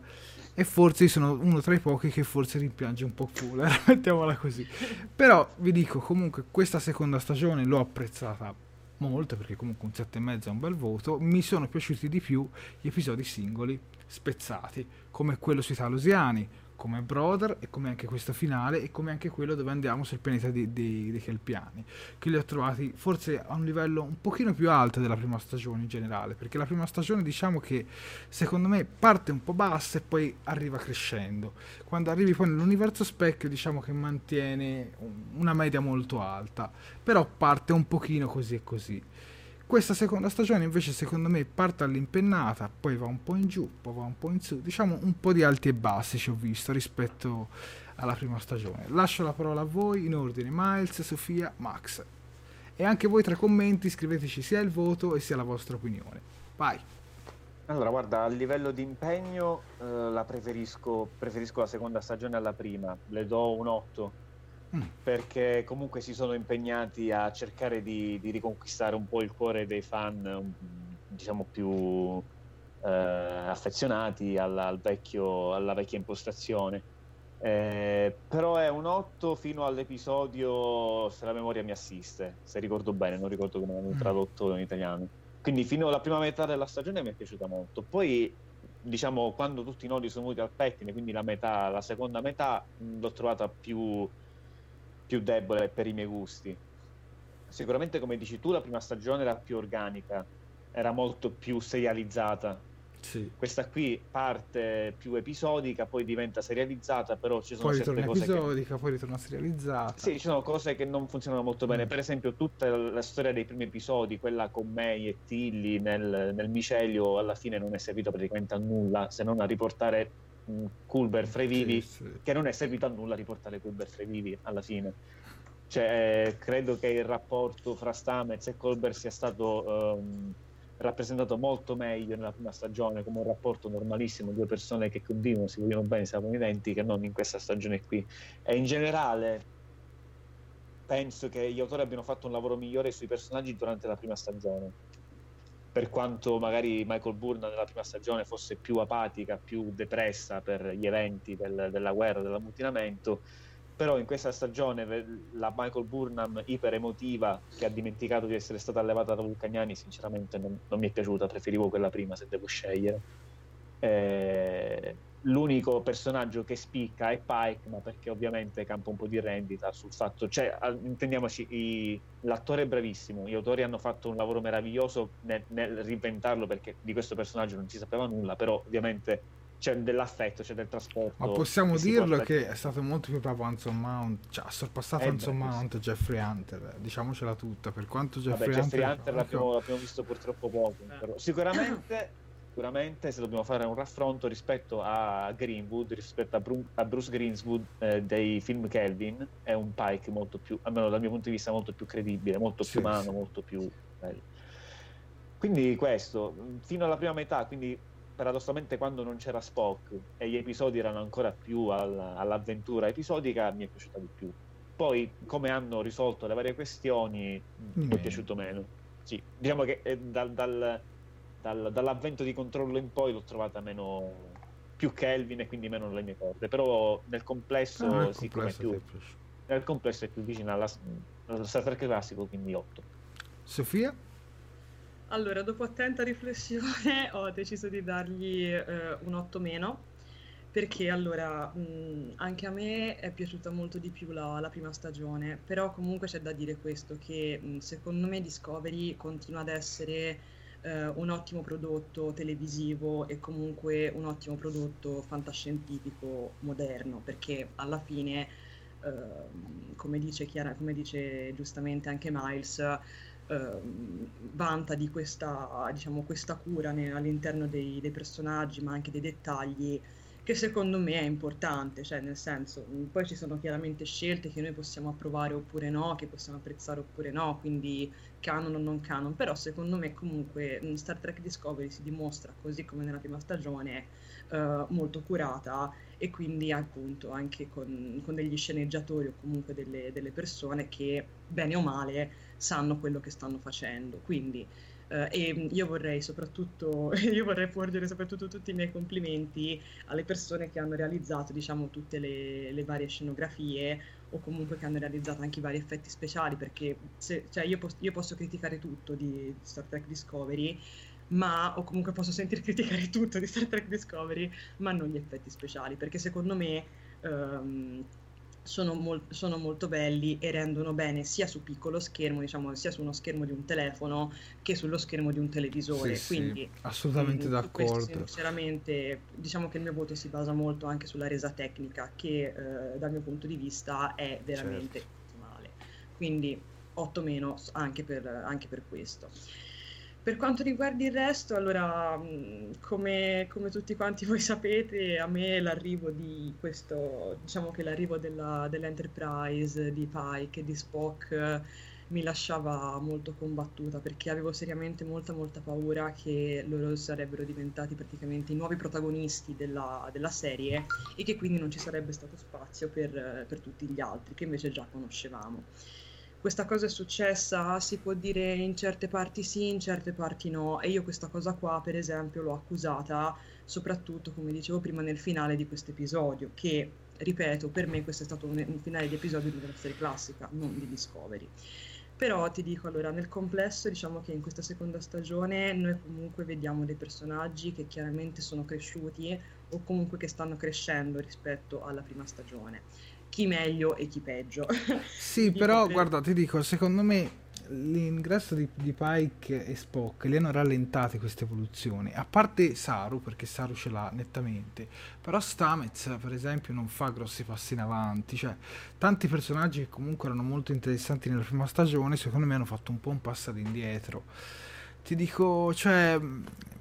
[SPEAKER 1] e forse sono uno tra i pochi che forse rimpiange un po' Fuller, mettiamola così. Però vi dico, comunque questa seconda stagione l'ho apprezzata molto perché comunque un 7,5 è un bel voto. Mi sono piaciuti di più gli episodi singoli spezzati, come quello sui Talosiani, come Brother e come anche questo finale e come anche quello dove andiamo sul pianeta dei, dei, dei Kelpiani che li ho trovati forse a un livello un pochino più alto della prima stagione in generale perché la prima stagione diciamo che secondo me parte un po' bassa e poi arriva crescendo. Quando arrivi poi nell'universo specchio diciamo che mantiene una media molto alta però parte un pochino così e così questa seconda stagione invece secondo me parte all'impennata, poi va un po' in giù, poi va un po' in su, diciamo un po' di alti e bassi ci ho visto rispetto alla prima stagione. Lascio la parola a voi in ordine, Miles, Sofia, Max. E anche voi tra i commenti scriveteci sia il voto e sia la vostra opinione. Vai.
[SPEAKER 3] Allora, guarda, a livello di impegno eh, la preferisco, preferisco la seconda stagione alla prima, le do un 8 Mm. perché comunque si sono impegnati a cercare di, di riconquistare un po' il cuore dei fan, diciamo più eh, affezionati alla, al vecchio, alla vecchia impostazione. Eh, però è un 8 fino all'episodio se la memoria mi assiste, se ricordo bene, non ricordo come l'hanno mm. tradotto in italiano. Quindi fino alla prima metà della stagione mi è piaciuta molto. Poi diciamo quando tutti i nodi sono venuti al pettine, quindi la metà, la seconda metà l'ho trovata più più debole per i miei gusti. Sicuramente, come dici tu, la prima stagione era più organica, era molto più serializzata.
[SPEAKER 1] Sì.
[SPEAKER 3] Questa qui parte più episodica, poi diventa serializzata, però ci sono
[SPEAKER 1] poi
[SPEAKER 3] certe cose
[SPEAKER 1] episodica,
[SPEAKER 3] che...
[SPEAKER 1] poi ritorna serializzata.
[SPEAKER 3] Sì, ci sono cose che non funzionano molto bene.
[SPEAKER 1] Mm.
[SPEAKER 3] Per esempio, tutta la storia dei primi episodi, quella con May e Tilly nel, nel micelio, alla fine non è servita praticamente a nulla, se non a riportare Culber Frevivi, sì, sì. che non è servito a nulla riportare Culber Frevivi alla fine. Cioè, credo che il rapporto fra Stamez e Colbert sia stato um, rappresentato molto meglio nella prima stagione come un rapporto normalissimo, due persone che convivono, si vogliono bene, si aprono i denti, che non in questa stagione qui. E in generale penso che gli autori abbiano fatto un lavoro migliore sui personaggi durante la prima stagione per quanto magari Michael Burnham nella prima stagione fosse più apatica, più depressa per gli eventi del, della guerra, dell'ammutinamento, però in questa stagione la Michael Burnham iper emotiva che ha dimenticato di essere stata allevata da Vulcaniani sinceramente non, non mi è piaciuta, preferivo quella prima se devo scegliere. Eh, l'unico personaggio che spicca è Pike, ma perché ovviamente campa un po' di rendita sul fatto, cioè intendiamoci, i, l'attore è bravissimo, gli autori hanno fatto un lavoro meraviglioso nel, nel reinventarlo perché di questo personaggio non si sapeva nulla, però ovviamente c'è dell'affetto, c'è del trasporto.
[SPEAKER 1] Ma possiamo che dirlo che è stato molto più bravo Anson Mount, cioè ha sorpassato eh Anson Mount e Jeffrey Hunter, diciamocela tutta, per quanto Jeffrey
[SPEAKER 3] Vabbè,
[SPEAKER 1] Hunter...
[SPEAKER 3] Jeffrey Hunter l'abbiamo, l'abbiamo, visto purtroppo poco, eh. però sicuramente sicuramente se dobbiamo fare un raffronto rispetto a Greenwood, rispetto a, Bru- a Bruce Greenswood eh, dei film Kelvin, è un Pike molto più, almeno dal mio punto di vista, molto più credibile, molto più sì, umano, sì. molto più bello. Quindi questo, fino alla prima metà, quindi paradossalmente quando non c'era Spock e gli episodi erano ancora più alla, all'avventura episodica, mi è piaciuta di più. Poi, come hanno risolto le varie questioni, mi è piaciuto meno. sì, diciamo che eh, dal, dal, dal, dall'avvento di controllo in poi l'ho trovata meno più Kelvin e quindi meno le mie corde, però nel complesso,
[SPEAKER 1] Ah, nel
[SPEAKER 3] sì,
[SPEAKER 1] complesso
[SPEAKER 3] più, nel complesso è più vicina alla, allo Star Trek classico, quindi 8.
[SPEAKER 1] Sofia?
[SPEAKER 4] Allora, dopo attenta riflessione ho deciso di dargli eh, un 8 meno perché allora mh, anche a me è piaciuta molto di più la, la prima stagione, però comunque c'è da dire questo che mh, secondo me Discovery continua ad essere eh, un ottimo prodotto televisivo e comunque un ottimo prodotto fantascientifico moderno, perché alla fine, ehm, come dice Chiara, come dice giustamente anche Miles, ehm, vanta di questa, diciamo, questa cura ne- all'interno dei, dei personaggi, ma anche dei dettagli, che secondo me è importante, cioè nel senso, mh, poi ci sono chiaramente scelte che noi possiamo approvare oppure no, che possiamo apprezzare oppure no, quindi canon o non canon, però secondo me comunque mh, Star Trek Discovery si dimostra, così come nella prima stagione, eh, molto curata e quindi appunto anche con, con degli sceneggiatori o comunque delle, delle persone che bene o male sanno quello che stanno facendo. Quindi eh, e io vorrei soprattutto, io vorrei porgere soprattutto tutti i miei complimenti alle persone che hanno realizzato, diciamo, tutte le, le varie scenografie o comunque che hanno realizzato anche i vari effetti speciali, perché se- cioè, io, pos- io posso criticare tutto di, Star Trek Discovery, ma o comunque posso sentir criticare tutto di Star Trek Discovery, ma non gli effetti speciali, perché secondo me ehm, sono, mol- sono molto belli e rendono bene sia su piccolo schermo, diciamo, sia su uno schermo di un telefono che sullo schermo di un televisore.
[SPEAKER 1] Sì, sì,
[SPEAKER 4] Quindi
[SPEAKER 1] assolutamente
[SPEAKER 4] Mm, su questo,
[SPEAKER 1] d'accordo.
[SPEAKER 4] sinceramente, diciamo che il mio voto si basa molto anche sulla resa tecnica, che eh, dal mio punto di vista è veramente
[SPEAKER 1] Certo.
[SPEAKER 4] ottimale. Quindi 8 meno anche per, anche per questo. Per quanto riguarda il resto, allora, mh, come, come tutti quanti voi sapete, a me l'arrivo di questo, diciamo che l'arrivo della, dell'Enterprise, di Pike e di Spock mi lasciava molto combattuta perché avevo seriamente molta molta paura che loro sarebbero diventati praticamente i nuovi protagonisti della, della serie e che quindi non ci sarebbe stato spazio per, per tutti gli altri che invece già conoscevamo. Questa cosa è successa, si può dire in certe parti sì, in certe parti no, e io questa cosa qua, per esempio, l'ho accusata soprattutto, come dicevo prima, nel finale di questo episodio, che, ripeto, per me questo è stato un, un finale di episodio di una serie classica, non di Discovery. Però ti dico, allora, nel complesso, diciamo che in questa seconda stagione noi comunque vediamo dei personaggi che chiaramente sono cresciuti o comunque che stanno crescendo rispetto alla prima stagione. Chi meglio e chi peggio.
[SPEAKER 1] Sì, però
[SPEAKER 4] per-
[SPEAKER 1] guarda, ti dico, secondo me l'ingresso di, di Pike e Spock li hanno rallentati queste evoluzioni. A parte Saru, perché Saru ce l'ha nettamente, però Stamets, per esempio, non fa grossi passi in avanti. Cioè, tanti personaggi che comunque erano molto interessanti nella prima stagione, secondo me hanno fatto un po' un passo indietro. Ti dico, cioè,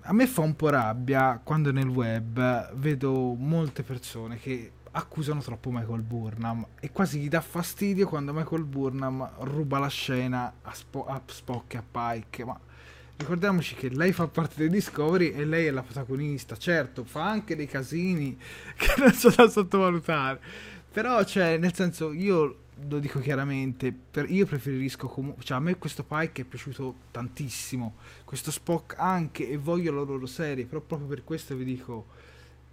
[SPEAKER 1] a me fa un po' rabbia quando nel web vedo molte persone che accusano troppo Michael Burnham e quasi gli dà fastidio quando Michael Burnham ruba la scena a, Spo- a Spock e a Pike, ma ricordiamoci che lei fa parte del Discovery e lei è la protagonista, certo, fa anche dei casini che non sono da sottovalutare, però cioè, nel senso, io lo dico chiaramente, per- io preferisco comunque, cioè a me questo Pike è piaciuto tantissimo, questo Spock anche e voglio la loro serie, però proprio per questo vi dico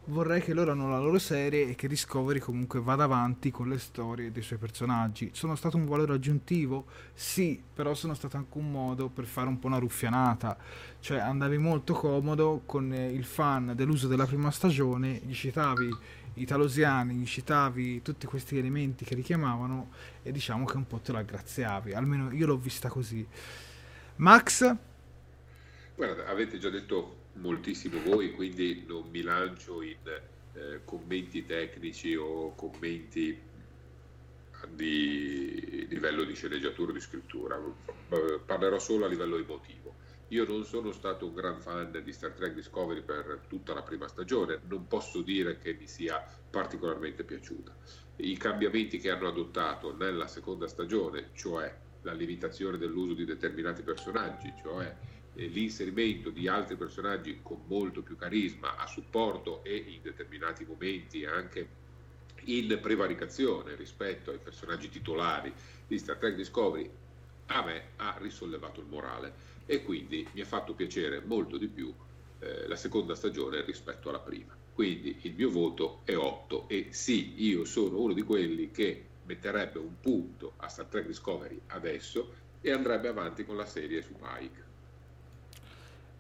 [SPEAKER 1] vorrei che loro hanno la loro serie e che Discovery comunque vada avanti con le storie dei suoi personaggi. Sono stato un valore aggiuntivo? Sì, però sono stato anche un modo per fare un po' una ruffianata. Cioè andavi molto comodo con eh, il fan dell'uso della prima stagione, gli citavi i talosiani, gli citavi tutti questi elementi che richiamavano e diciamo che un po' te lo aggraziavi. Almeno io l'ho vista così. Max?
[SPEAKER 2] Guarda, avete già detto moltissimo voi, quindi non mi lancio in eh, commenti tecnici o commenti di livello di sceneggiatura o di scrittura, parlerò solo a livello emotivo. Io non sono stato un gran fan di Star Trek Discovery per tutta la prima stagione, non posso dire che mi sia particolarmente piaciuta. I cambiamenti che hanno adottato nella seconda stagione, cioè la limitazione dell'uso di determinati personaggi, cioè l'inserimento di altri personaggi con molto più carisma a supporto e in determinati momenti anche in prevaricazione rispetto ai personaggi titolari di Star Trek Discovery a me ha risollevato il morale e quindi mi ha fatto piacere molto di più eh, la seconda stagione rispetto alla prima. Quindi il mio voto è 8 e sì, io sono uno di quelli che metterebbe un punto a Star Trek Discovery adesso e andrebbe avanti con la serie su Pike.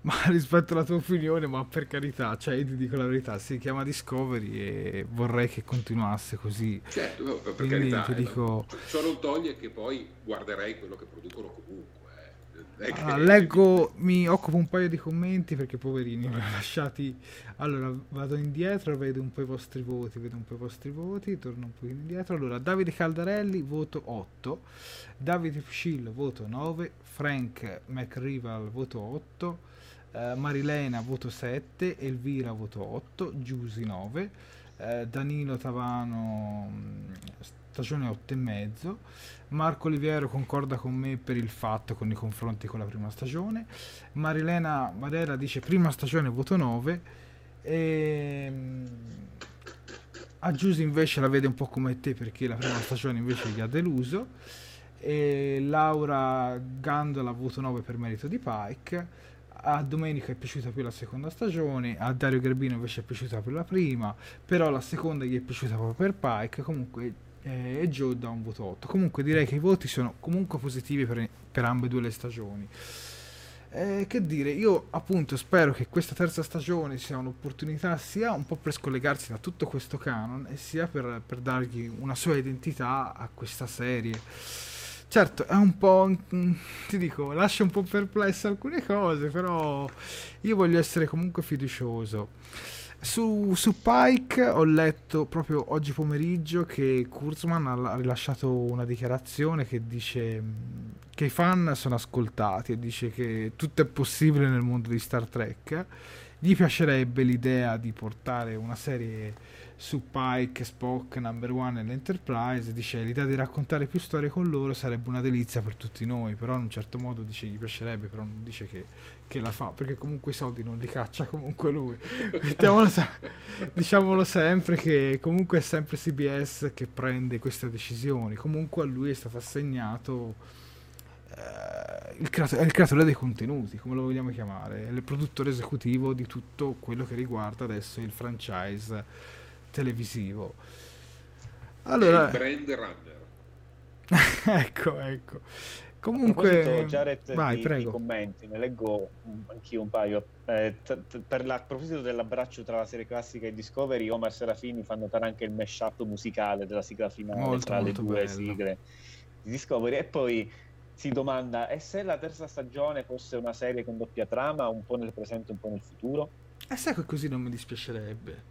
[SPEAKER 1] Ma rispetto alla tua opinione, ma per carità, cioè io ti dico la verità, si chiama Discovery e vorrei che continuasse così.
[SPEAKER 2] Certo, per
[SPEAKER 1] Quindi
[SPEAKER 2] carità,
[SPEAKER 1] ti
[SPEAKER 2] eh,
[SPEAKER 1] dico-
[SPEAKER 2] ciò non toglie che poi guarderei quello che producono comunque. eh. Che-
[SPEAKER 1] Ah, leggo, mi occupo un paio di commenti perché poverini mi hanno lasciati. Allora vado indietro, vedo un po' i vostri voti, vedo un po' i vostri voti, torno un po' indietro. Allora, Davide Caldarelli, voto 8, Davide Piscillo, voto 9, Frank McRival, voto 8, eh, Marilena, voto 7, Elvira, voto 8, Giusi 9, eh, Danilo Tavano, mh, stagione 8 e mezzo. Marco Oliviero concorda con me per il fatto con i confronti con la prima stagione. Marilena Madera dice prima stagione voto 9. E... mm, A Giusy invece la vede un po' come te perché la prima stagione invece gli ha deluso. E Laura Gandola voto 9 per merito di Pike. A Domenica è piaciuta più la seconda stagione, a Dario Garbino invece è piaciuta più la prima, però la seconda gli è piaciuta proprio per Pike. Comunque eh, Joe dà un voto 8. Comunque direi che i voti sono comunque positivi per, per ambedue le stagioni. Eh, che dire, io appunto spero che questa terza stagione sia un'opportunità sia un po' per scollegarsi da tutto questo canon e sia per, per dargli una sua identità a questa serie. Certo, è un po', mm, ti dico, lascia un po' perplesse alcune cose, però io voglio essere comunque fiducioso. Su, su Pike ho letto proprio oggi pomeriggio che Kurzman ha rilasciato una dichiarazione che dice mh, che i fan sono ascoltati e dice che tutto è possibile nel mondo di Star Trek. Gli piacerebbe l'idea di portare una serie su Pike, Spock, Number One e l'Enterprise. Dice l'idea di raccontare più storie con loro sarebbe una delizia per tutti noi, però in un certo modo dice gli piacerebbe, però non dice che, che la fa, perché comunque i soldi non li caccia comunque lui. Diciamolo sempre che comunque è sempre CBS che prende queste decisioni. Comunque a lui è stato assegnato eh, il, creato- il creatore dei contenuti, come lo vogliamo chiamare, è il produttore esecutivo di tutto quello che riguarda adesso il franchise televisivo. Allora,
[SPEAKER 2] il brand runner.
[SPEAKER 1] ecco, ecco. Comunque,
[SPEAKER 3] Jared,
[SPEAKER 1] vai,
[SPEAKER 3] di, di
[SPEAKER 1] prego.
[SPEAKER 3] commenti, ne leggo anch'io un paio. Eh, t- t- per la- a proposito dell'abbraccio tra la serie classica e Discovery, Omar Serafini fa notare anche il mashup musicale della sigla finale
[SPEAKER 1] Molto,
[SPEAKER 3] tra le
[SPEAKER 1] molto
[SPEAKER 3] due
[SPEAKER 1] bello.
[SPEAKER 3] sigle di Discovery. E poi si domanda: e se la terza stagione fosse una serie con doppia trama, un po' nel presente, un po' nel futuro?
[SPEAKER 1] Eh, sai che così non mi dispiacerebbe.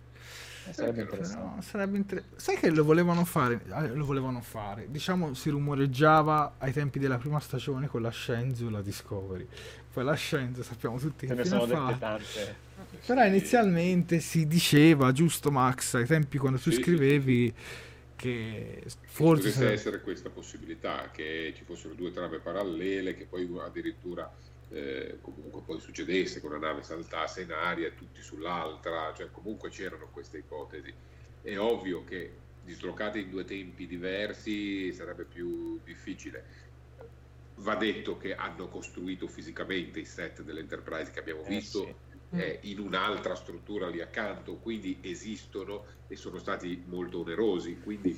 [SPEAKER 3] Eh, sarebbe
[SPEAKER 2] no?
[SPEAKER 3] interessante.
[SPEAKER 1] Però sarebbe inter- Sai che lo volevano fare? eh, Lo volevano fare. Diciamo si rumoreggiava ai tempi della prima stagione con la Shenzu e la Discovery. Poi la Shenzu sappiamo tutti che
[SPEAKER 3] ne sono
[SPEAKER 1] fa.
[SPEAKER 3] dette tante.
[SPEAKER 1] Però inizialmente si diceva, giusto Max, ai tempi quando tu
[SPEAKER 2] Sì, sì,
[SPEAKER 1] scrivevi che
[SPEAKER 2] Forse potesse essere questa possibilità, che ci fossero due trame parallele, che poi addirittura eh, comunque poi succedesse che una nave saltasse in aria e tutti sull'altra, cioè comunque c'erano queste ipotesi. È ovvio che dislocate in due tempi diversi sarebbe più difficile. Va detto che hanno costruito fisicamente i set dell'Enterprise che abbiamo
[SPEAKER 3] Eh,
[SPEAKER 2] visto
[SPEAKER 3] sì.
[SPEAKER 2] eh, in un'altra struttura lì accanto, quindi esistono e sono stati molto onerosi, quindi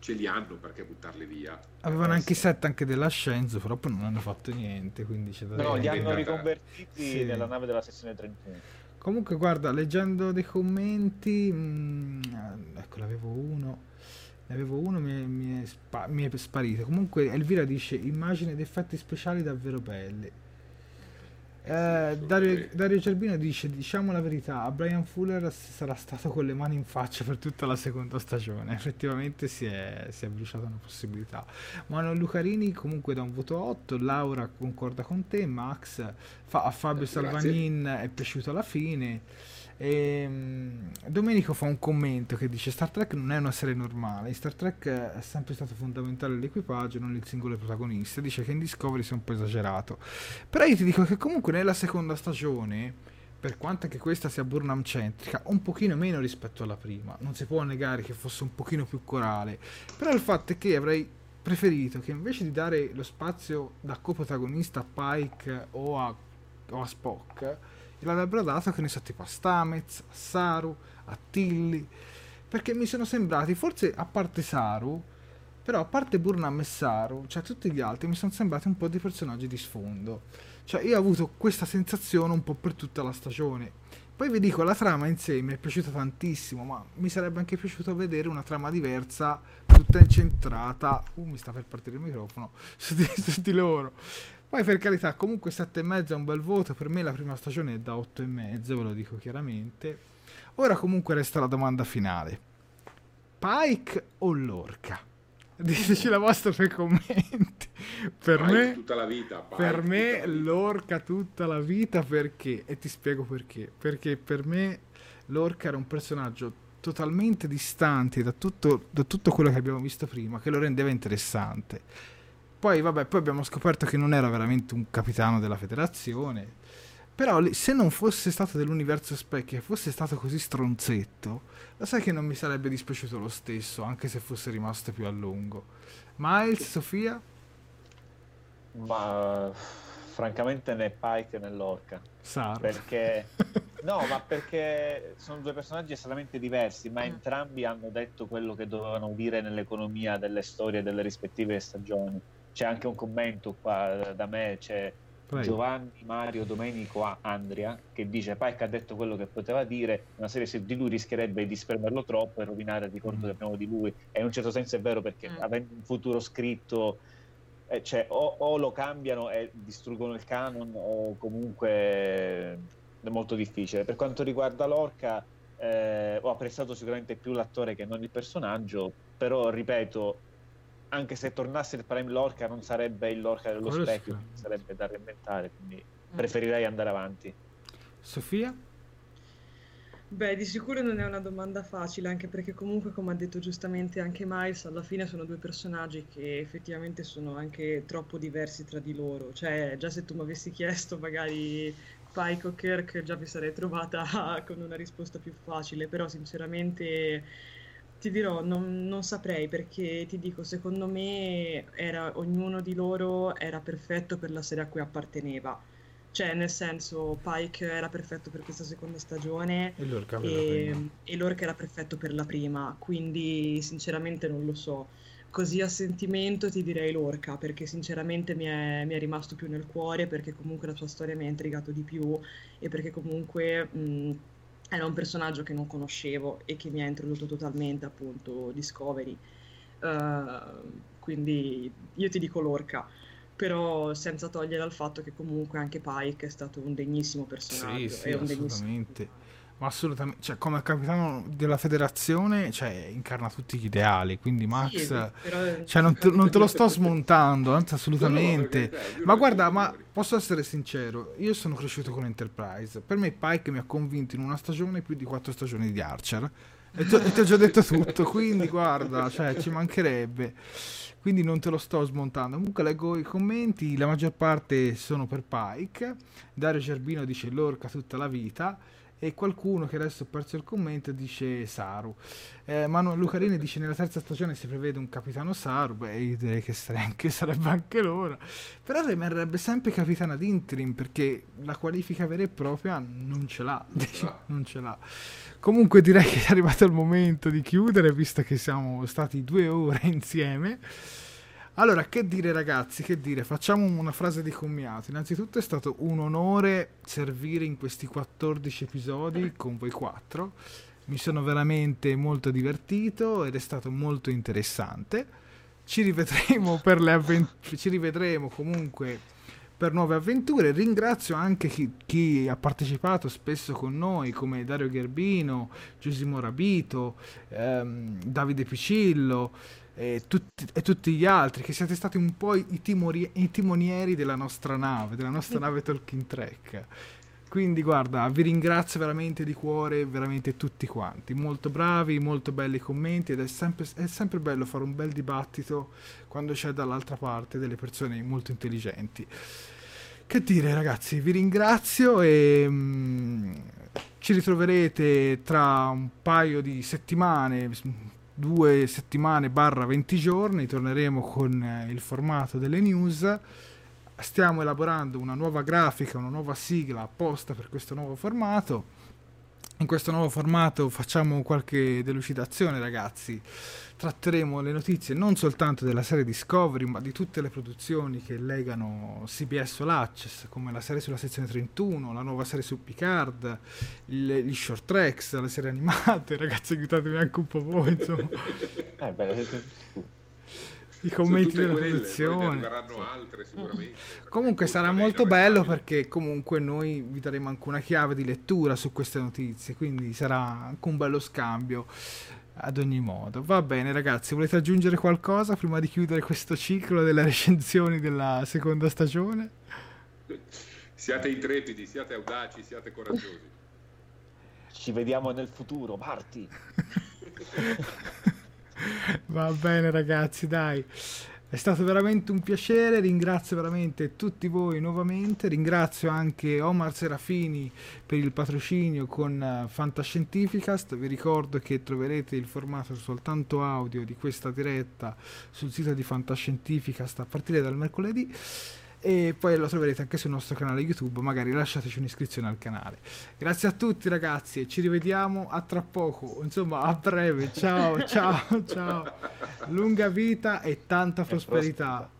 [SPEAKER 2] ce li hanno perché buttarli via.
[SPEAKER 1] avevano
[SPEAKER 3] Eh,
[SPEAKER 1] anche i set anche della Shenzu, però poi non hanno fatto niente, quindi c'è da
[SPEAKER 3] No, li hanno riconvertiti
[SPEAKER 1] Sì.
[SPEAKER 3] nella nave della sezione 31.
[SPEAKER 1] Comunque, guarda, leggendo dei commenti, mm, ecco, l'avevo uno. Ne avevo uno, mi è, mi è spa- mi è sparito. Comunque, Elvira dice: immagini ed effetti speciali davvero belli. Eh, Dario. Dario Cerbino dice: Diciamo la verità, a Brian Fuller sarà stato con le mani in faccia per tutta la seconda stagione. Effettivamente si è, si è bruciata una possibilità. Mano Lucarini comunque da un voto 8. Laura concorda con te. Max fa- a Fabio
[SPEAKER 2] Grazie.
[SPEAKER 1] Salvanin è piaciuto alla fine. Ehm, Domenico fa un commento che dice: Star Trek non è una serie normale. In Star Trek è sempre stato fondamentale l'equipaggio, non il singolo protagonista. Dice che in Discovery si è un po' esagerato. Però io ti dico che comunque nella seconda stagione, per quanto anche questa sia Burnham centrica, un pochino meno rispetto alla prima. Non si può negare che fosse un pochino più corale. Però il fatto è che avrei preferito che invece di dare lo spazio da coprotagonista a Pike o a, o a Spock, gliel'avrebbero dato che ne so tipo a Stamez, a Saru, a Tilly, perché mi sono sembrati, forse a parte Saru, però a parte Burnham e Saru, cioè tutti gli altri mi sono sembrati un po' di personaggi di sfondo. Cioè io ho avuto questa sensazione un po' per tutta la stagione. Poi vi dico, la trama in sé mi è piaciuta tantissimo, ma mi sarebbe anche piaciuto vedere una trama diversa, tutta incentrata. Uh, mi sta per partire il microfono. Su di, su di loro. Poi per carità, comunque 7,5 è un bel voto. Per me la prima stagione è da 8,5, ve lo dico chiaramente. Ora comunque resta la domanda finale. Pike o Lorca? Diteci la vostra nei commenti. Per
[SPEAKER 2] Pike
[SPEAKER 1] me,
[SPEAKER 2] tutta la vita. Pike
[SPEAKER 1] per
[SPEAKER 2] tutta
[SPEAKER 1] me
[SPEAKER 2] vita.
[SPEAKER 1] l'orca tutta la vita perché? E ti spiego perché. Perché per me l'orca era un personaggio totalmente distante da tutto, da tutto quello che abbiamo visto prima, che lo rendeva interessante. Poi, vabbè, poi abbiamo scoperto che non era veramente un capitano della federazione. Però se non fosse stato dell'universo specchio e fosse stato così stronzetto, lo sai che non mi sarebbe dispiaciuto lo stesso, anche se fosse rimasto più a lungo. Miles, Sofia?
[SPEAKER 3] Ma francamente né Pike né Lorca.
[SPEAKER 1] Saru.
[SPEAKER 3] Perché no, ma perché sono due personaggi estremamente diversi, ma
[SPEAKER 4] Mm.
[SPEAKER 3] entrambi hanno detto quello che dovevano dire nell'economia delle storie delle rispettive stagioni. C'è anche un commento qua da me, c'è
[SPEAKER 1] Prego.
[SPEAKER 3] Giovanni Mario Domenico a Andria che dice Pike ha detto quello che poteva dire, una serie su di lui rischierebbe di spermerlo troppo e rovinare il ricordo
[SPEAKER 1] Mm.
[SPEAKER 3] che abbiamo di lui. E in un certo senso è vero perché
[SPEAKER 4] Mm.
[SPEAKER 3] avendo un futuro scritto eh, cioè, o, o lo cambiano e distruggono il canon o comunque è molto difficile. Per quanto riguarda Lorca, eh, ho apprezzato sicuramente più l'attore che non il personaggio, però ripeto, anche se tornasse il Prime Lorca non sarebbe il Lorca dello
[SPEAKER 1] Quello
[SPEAKER 3] specchio, sarebbe da reinventare, quindi preferirei andare avanti.
[SPEAKER 1] Sofia?
[SPEAKER 4] Beh, di sicuro non è una domanda facile, anche perché comunque, come ha detto giustamente anche Miles, alla fine sono due personaggi che effettivamente sono anche troppo diversi tra di loro. Cioè, già se tu mi avessi chiesto magari Pike o Kirk, già mi sarei trovata con una risposta più facile, però sinceramente ti dirò, non, non saprei perché ti dico, secondo me era, ognuno di loro era perfetto per la serie a cui apparteneva. Cioè, nel senso, Pike era perfetto per questa seconda stagione
[SPEAKER 1] E Lorca
[SPEAKER 4] e, e Lorca era perfetto per la prima, quindi sinceramente non lo so. Così a sentimento ti direi Lorca, perché sinceramente mi è, mi è rimasto più nel cuore, perché comunque la sua storia mi ha intrigato di più e perché comunque mh, era un personaggio che non conoscevo e che mi ha introdotto totalmente appunto Discovery. Uh, quindi io ti dico Lorca, però senza togliere al fatto che comunque anche Pike è stato un degnissimo personaggio.
[SPEAKER 1] Sì, sì,
[SPEAKER 4] è un degnissimo-
[SPEAKER 1] assolutamente. Ma assolutamente, cioè, come capitano della federazione, cioè, incarna tutti gli ideali. Quindi, Max,
[SPEAKER 4] Sì, però-
[SPEAKER 1] cioè, non, te, non te lo sto smontando, anzi, assolutamente.
[SPEAKER 2] No, per carità,
[SPEAKER 1] Ma guarda, ma posso essere sincero, io sono cresciuto con Enterprise. Per me Pike mi ha convinto in una stagione più di quattro stagioni di Archer. E ti, ho già detto tutto, quindi guarda, cioè, ci mancherebbe. Quindi non te lo sto smontando. Comunque leggo i commenti, la maggior parte sono per Pike. Dario Gerbino dice Lorca tutta la vita. E qualcuno che adesso ho perso il commento dice Saru. Eh, Manuel Lucarini dice nella terza stagione si prevede un capitano Saru. Beh, io direi che sare- anche- sarebbe anche l'ora. Però rimarrebbe sempre capitana ad interim perché la qualifica vera e propria non ce l'ha. non ce l'ha. Comunque direi che è arrivato il momento di chiudere visto che siamo stati due ore insieme. Allora, che dire ragazzi, che dire? Facciamo una frase di commiato. Innanzitutto è stato un onore servire in questi 14 episodi con voi quattro. Mi sono veramente molto divertito ed è stato molto interessante. Ci rivedremo per le avventure, ci rivedremo comunque per nuove avventure. Ringrazio anche chi, chi ha partecipato spesso con noi, come Dario Gherbino, Giusimo Rabito, ehm, Davide Picillo e tutti, e tutti gli altri, che siete stati un po' i, timori- i timonieri della nostra nave, della nostra nave Talking Trek. Quindi guarda, vi ringrazio veramente di cuore, veramente tutti quanti. Molto bravi, molto belli i commenti ed è sempre, è sempre bello fare un bel dibattito quando c'è dall'altra parte delle persone molto intelligenti. Che dire ragazzi, vi ringrazio e mm, ci ritroverete tra un paio di settimane, due settimane barra 20 giorni torneremo con eh, il formato delle news. Stiamo elaborando una nuova grafica una nuova sigla apposta per questo nuovo formato. In questo nuovo formato facciamo qualche delucidazione ragazzi tratteremo le notizie non soltanto della serie Discovery, ma di tutte le produzioni che legano CBS o l'Access, come la serie sulla sezione 31, la nuova serie su Picard, il, gli short tracks, le serie animate. Ragazzi, aiutatemi anche un po' voi, insomma.
[SPEAKER 3] Eh, beh,
[SPEAKER 1] I commenti della
[SPEAKER 2] quelle,
[SPEAKER 1] produzione.
[SPEAKER 2] altre sicuramente.
[SPEAKER 1] Comunque sarà molto bello perché comunque noi vi daremo anche una chiave di lettura su queste notizie, quindi sarà anche un bello scambio ad ogni modo. Va bene ragazzi, volete aggiungere qualcosa prima di chiudere questo ciclo delle recensioni della seconda stagione?
[SPEAKER 2] Siate intrepidi, siate audaci, siate coraggiosi.
[SPEAKER 3] ci vediamo nel futuro, parti.
[SPEAKER 1] Va bene ragazzi, dai. È stato veramente un piacere, ringrazio veramente tutti voi nuovamente, ringrazio anche Omar Serafini per il patrocinio con eh, Fantascientificast, vi ricordo che troverete il formato soltanto audio di questa diretta sul sito di Fantascientificast a partire dal mercoledì e poi lo troverete anche sul nostro canale YouTube, magari lasciateci un'iscrizione al canale. Grazie a tutti ragazzi e ci rivediamo a tra poco, insomma a breve, ciao ciao ciao, lunga vita e tanta prosperità.